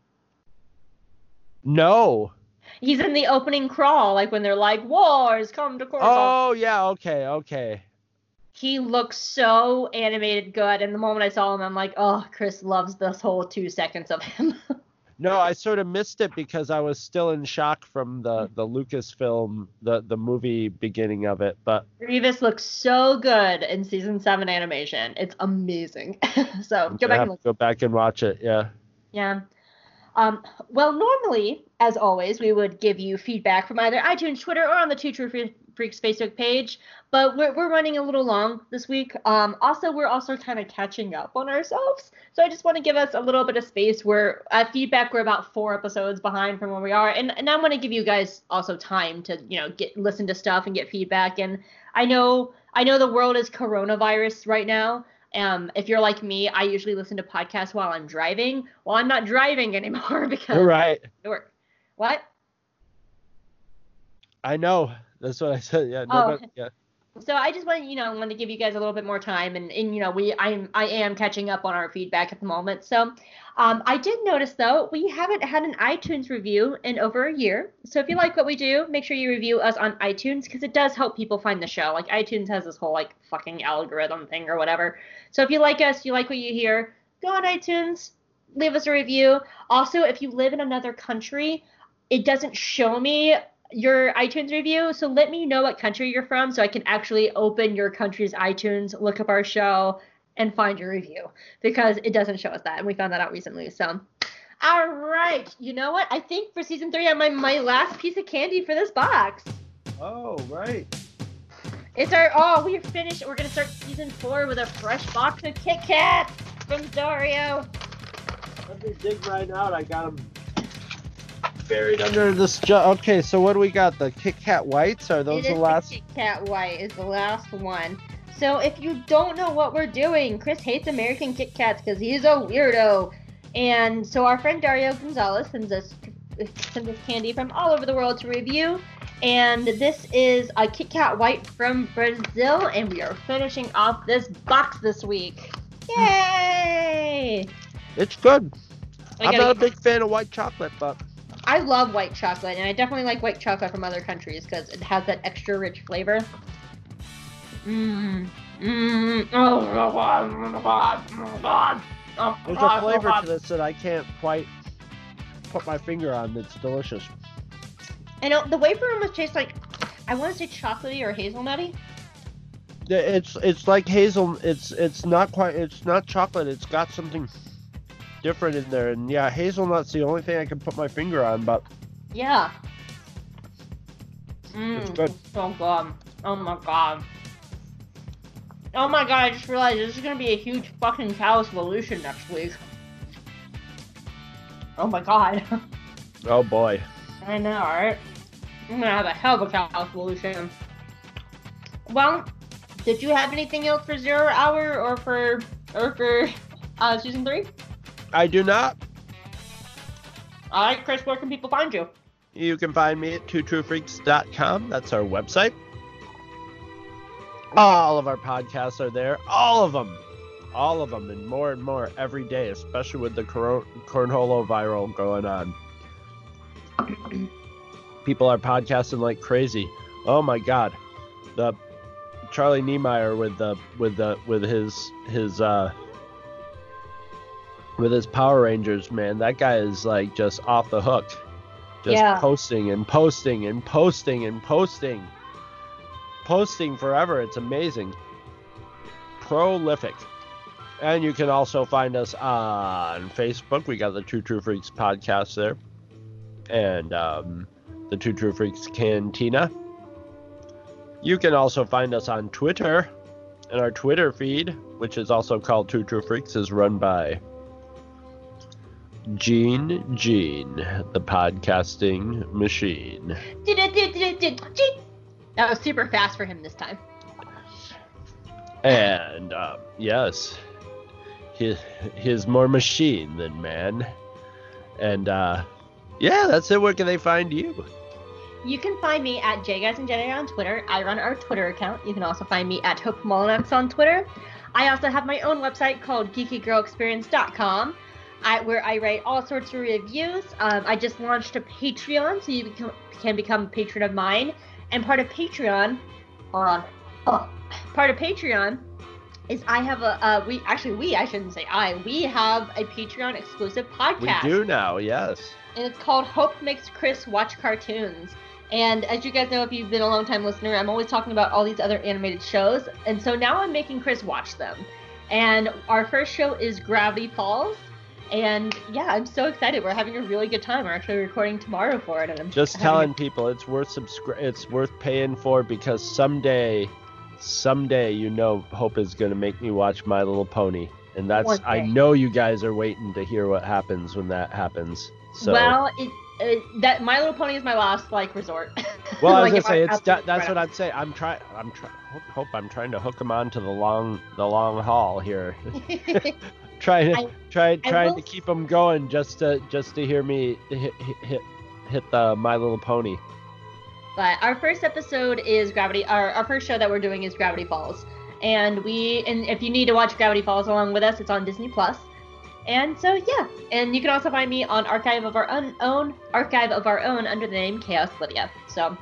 no. He's in the opening crawl, like when they're like, Wars come to Coruscant. Oh yeah, okay, okay. He looks so animated good, and the moment I saw him, I'm like, oh, Chris loves this whole two seconds of him. [laughs] No, I sort of missed it because I was still in shock from the the Lucasfilm the the movie beginning of it. But Grievous looks so good in season seven animation. It's amazing. [laughs] so go back and look. go back and watch it. Yeah. Yeah. Um, well, normally, as always, we would give you feedback from either iTunes, Twitter, or on the Two True Freaks Facebook page, but we're, we're running a little long this week. Um, also, we're also kind of catching up on ourselves, so I just want to give us a little bit of space. We're feedback. We're about four episodes behind from where we are, and and I want to give you guys also time to you know get listen to stuff and get feedback. And I know I know the world is coronavirus right now. Um, if you're like me, I usually listen to podcasts while I'm driving. Well, I'm not driving [laughs] anymore because You're right. Work. What? I know. That's what I said. Yeah. No, Oh. yeah. So I just want you know I want to give you guys a little bit more time and, and you know we I'm I am catching up on our feedback at the moment. So um, I did notice though we haven't had an iTunes review in over a year. So if you like what we do, make sure you review us on iTunes because it does help people find the show. Like iTunes has this whole like fucking algorithm thing or whatever. So if you like us, you like what you hear, go on iTunes, leave us a review. Also, if you live in another country, it doesn't show me your iTunes review. So let me know what country you're from so I can actually open your country's iTunes, look up our show, and find your review because it doesn't show us that. And we found that out recently. So, all right. You know what? I think for season three, I'm my, my last piece of candy for this box. Oh right. It's our, oh, we're finished. We're going to start season four with a fresh box of Kit Kats from Dario. Let me dig right out. I got them buried under this. Ju- okay, so what do we got? The Kit Kat Whites? Are those It the is last? Kit Kat White is the last one. So if you don't know what we're doing, Chris hates American Kit Kats because he's a weirdo. And so our friend Dario Gonzalez sends us sends us candy from all over the world to review. And this is a Kit Kat White from Brazil, and we are finishing off this box this week. Yay! It's good. I I'm not a big fan of white chocolate, but I love white chocolate, and I definitely like white chocolate from other countries because it has that extra rich flavor. Mmm. Mmm. Oh. My god. Oh, my god. Oh, oh, There's a flavor to this that I can't quite put my finger on. It's delicious. I know the wafer almost tastes like I want to say chocolatey or hazelnutty. It's it's like hazel. It's it's not quite. It's not chocolate. It's got something different in there. And yeah, hazelnut's the only thing I can put my finger on. But Yeah. Mmm. It's good. So good. Oh my god. Oh my god, I just realized this is gonna be a huge fucking Chaos Evolution next week. Oh my god. [laughs] Oh boy. I know, right? I'm gonna have a hell of a Chaos Evolution. Well, did you have anything else for Zero Hour or for or for uh, season three? I do not. Alright, Chris, where can people find you? You can find me at twotruefreaks.com. That's our website. All of our podcasts are there. All of them. All of them, and more and more every day, especially with the cornholo viral going on. People are podcasting like crazy. Oh my god. The Charlie Niemeyer with the with the with his his uh with his Power Rangers, man, that guy is like just off the hook. Just Yeah. posting and posting and posting and posting. Posting forever. It's amazing. Prolific. And you can also find us on Facebook. We got the Two True Freaks podcast there. And um, the Two True Freaks Cantina. You can also find us on Twitter. And our Twitter feed, which is also called Two True Freaks, is run by Gene Gene, the podcasting machine. That was super fast for him this time. And uh, yes, he he's more machine than man. And uh, yeah, that's it. Where can they find you? You can find me at JGuys and Jedi on Twitter. I run our Twitter account. You can also find me at Hope Mullinax on Twitter. I also have my own website called geekygirlexperience.com, I, where I write all sorts of reviews. Um, I just launched a Patreon, so you become, can become a patron of mine. And part of Patreon, hold on, oh, part of Patreon is I have a uh, we actually we I shouldn't say I we have a Patreon exclusive podcast We do now, yes. and it's called Hope Makes Chris Watch Cartoons. And as you guys know, if you've been a long time listener, I'm always talking about all these other animated shows. And so now I'm making Chris watch them. And our first show is Gravity Falls. And yeah, I'm so excited. We're having a really good time. We're actually recording tomorrow for it. And I'm Just having a- telling people it's worth subscri- it's worth paying for because someday, someday you know Hope is gonna make me watch My Little Pony, and that's I know you guys are waiting to hear what happens when that happens. So Well, it, it, that My Little Pony is my last like resort. [laughs] Well, I Like, was gonna say it's that, that's what. I'd say. I'm trying. I'm trying. Hope, hope I'm trying to hook him on to the long, the long haul here. [laughs] trying to I- try trying to keep them going just to just to hear me hit hit hit, the My Little Pony. But our first episode is Gravity. Our, our first show that we're doing is Gravity Falls, and we and if you need to watch Gravity Falls along with us, it's on Disney Plus. And so yeah, and you can also find me on Archive of Our Own, own Archive of Our Own under the name Chaos Lydia. So,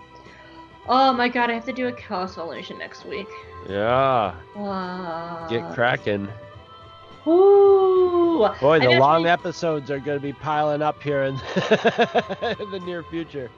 oh my God, I have to do a Chaos Evolution next week. Yeah, Uh, get cracking. Ooh. Boy, the long episodes are going to be piling up here in, [laughs] in the near future.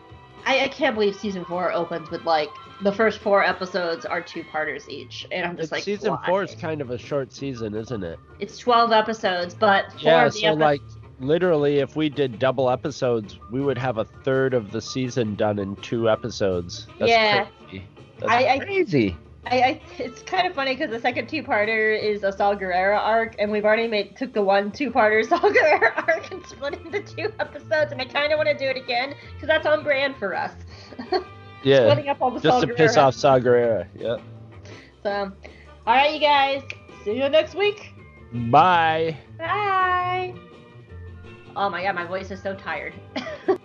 I, I can't believe season four opens with like the first four episodes are two parters each, and I'm just It's like season why? four is kind of a short season, isn't it? It's 12 episodes, but four Yeah, so episodes. like literally, if we did double episodes, we would have a third of the season done in two episodes. That's Yeah. crazy. That's I- crazy. I, I it's kind of funny because the second two-parter is a Saw Gerrera arc, and we've already made took the one two-parter [laughs] Saw Gerrera arc and split it into two episodes, and I kind of want to do it again because that's on brand for us. [laughs] Yeah, Splitting up all the just Saul to Guerrero. piss off Saw Gerrera. Yep. So, all right, you guys, see you next week. Bye. Bye. Oh my god, my voice is so tired. [laughs]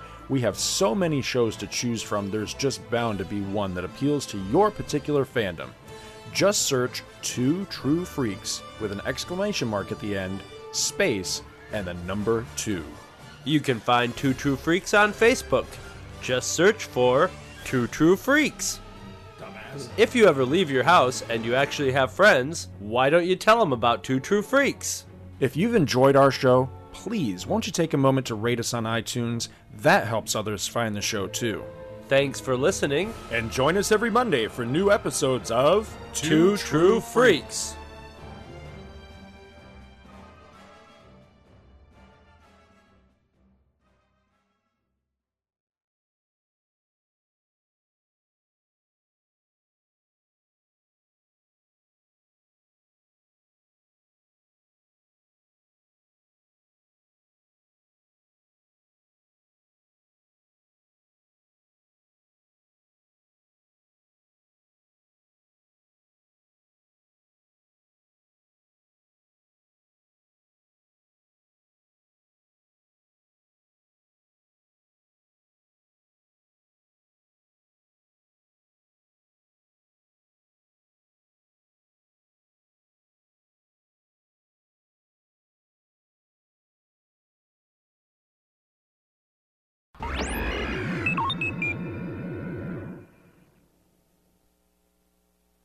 We have so many shows to choose from, there's just bound to be one that appeals to your particular fandom. Just search Two True Freaks with an exclamation mark at the end, space, and the number two. You can find Two True Freaks on Facebook. Just search for Two True Freaks. Dumbass. If you ever leave your house and you actually have friends, why don't you tell them about Two True Freaks? If you've enjoyed our show, please won't you take a moment to rate us on iTunes? That helps others find the show too. Thanks for listening. And join us every Monday for new episodes of Two True Freaks.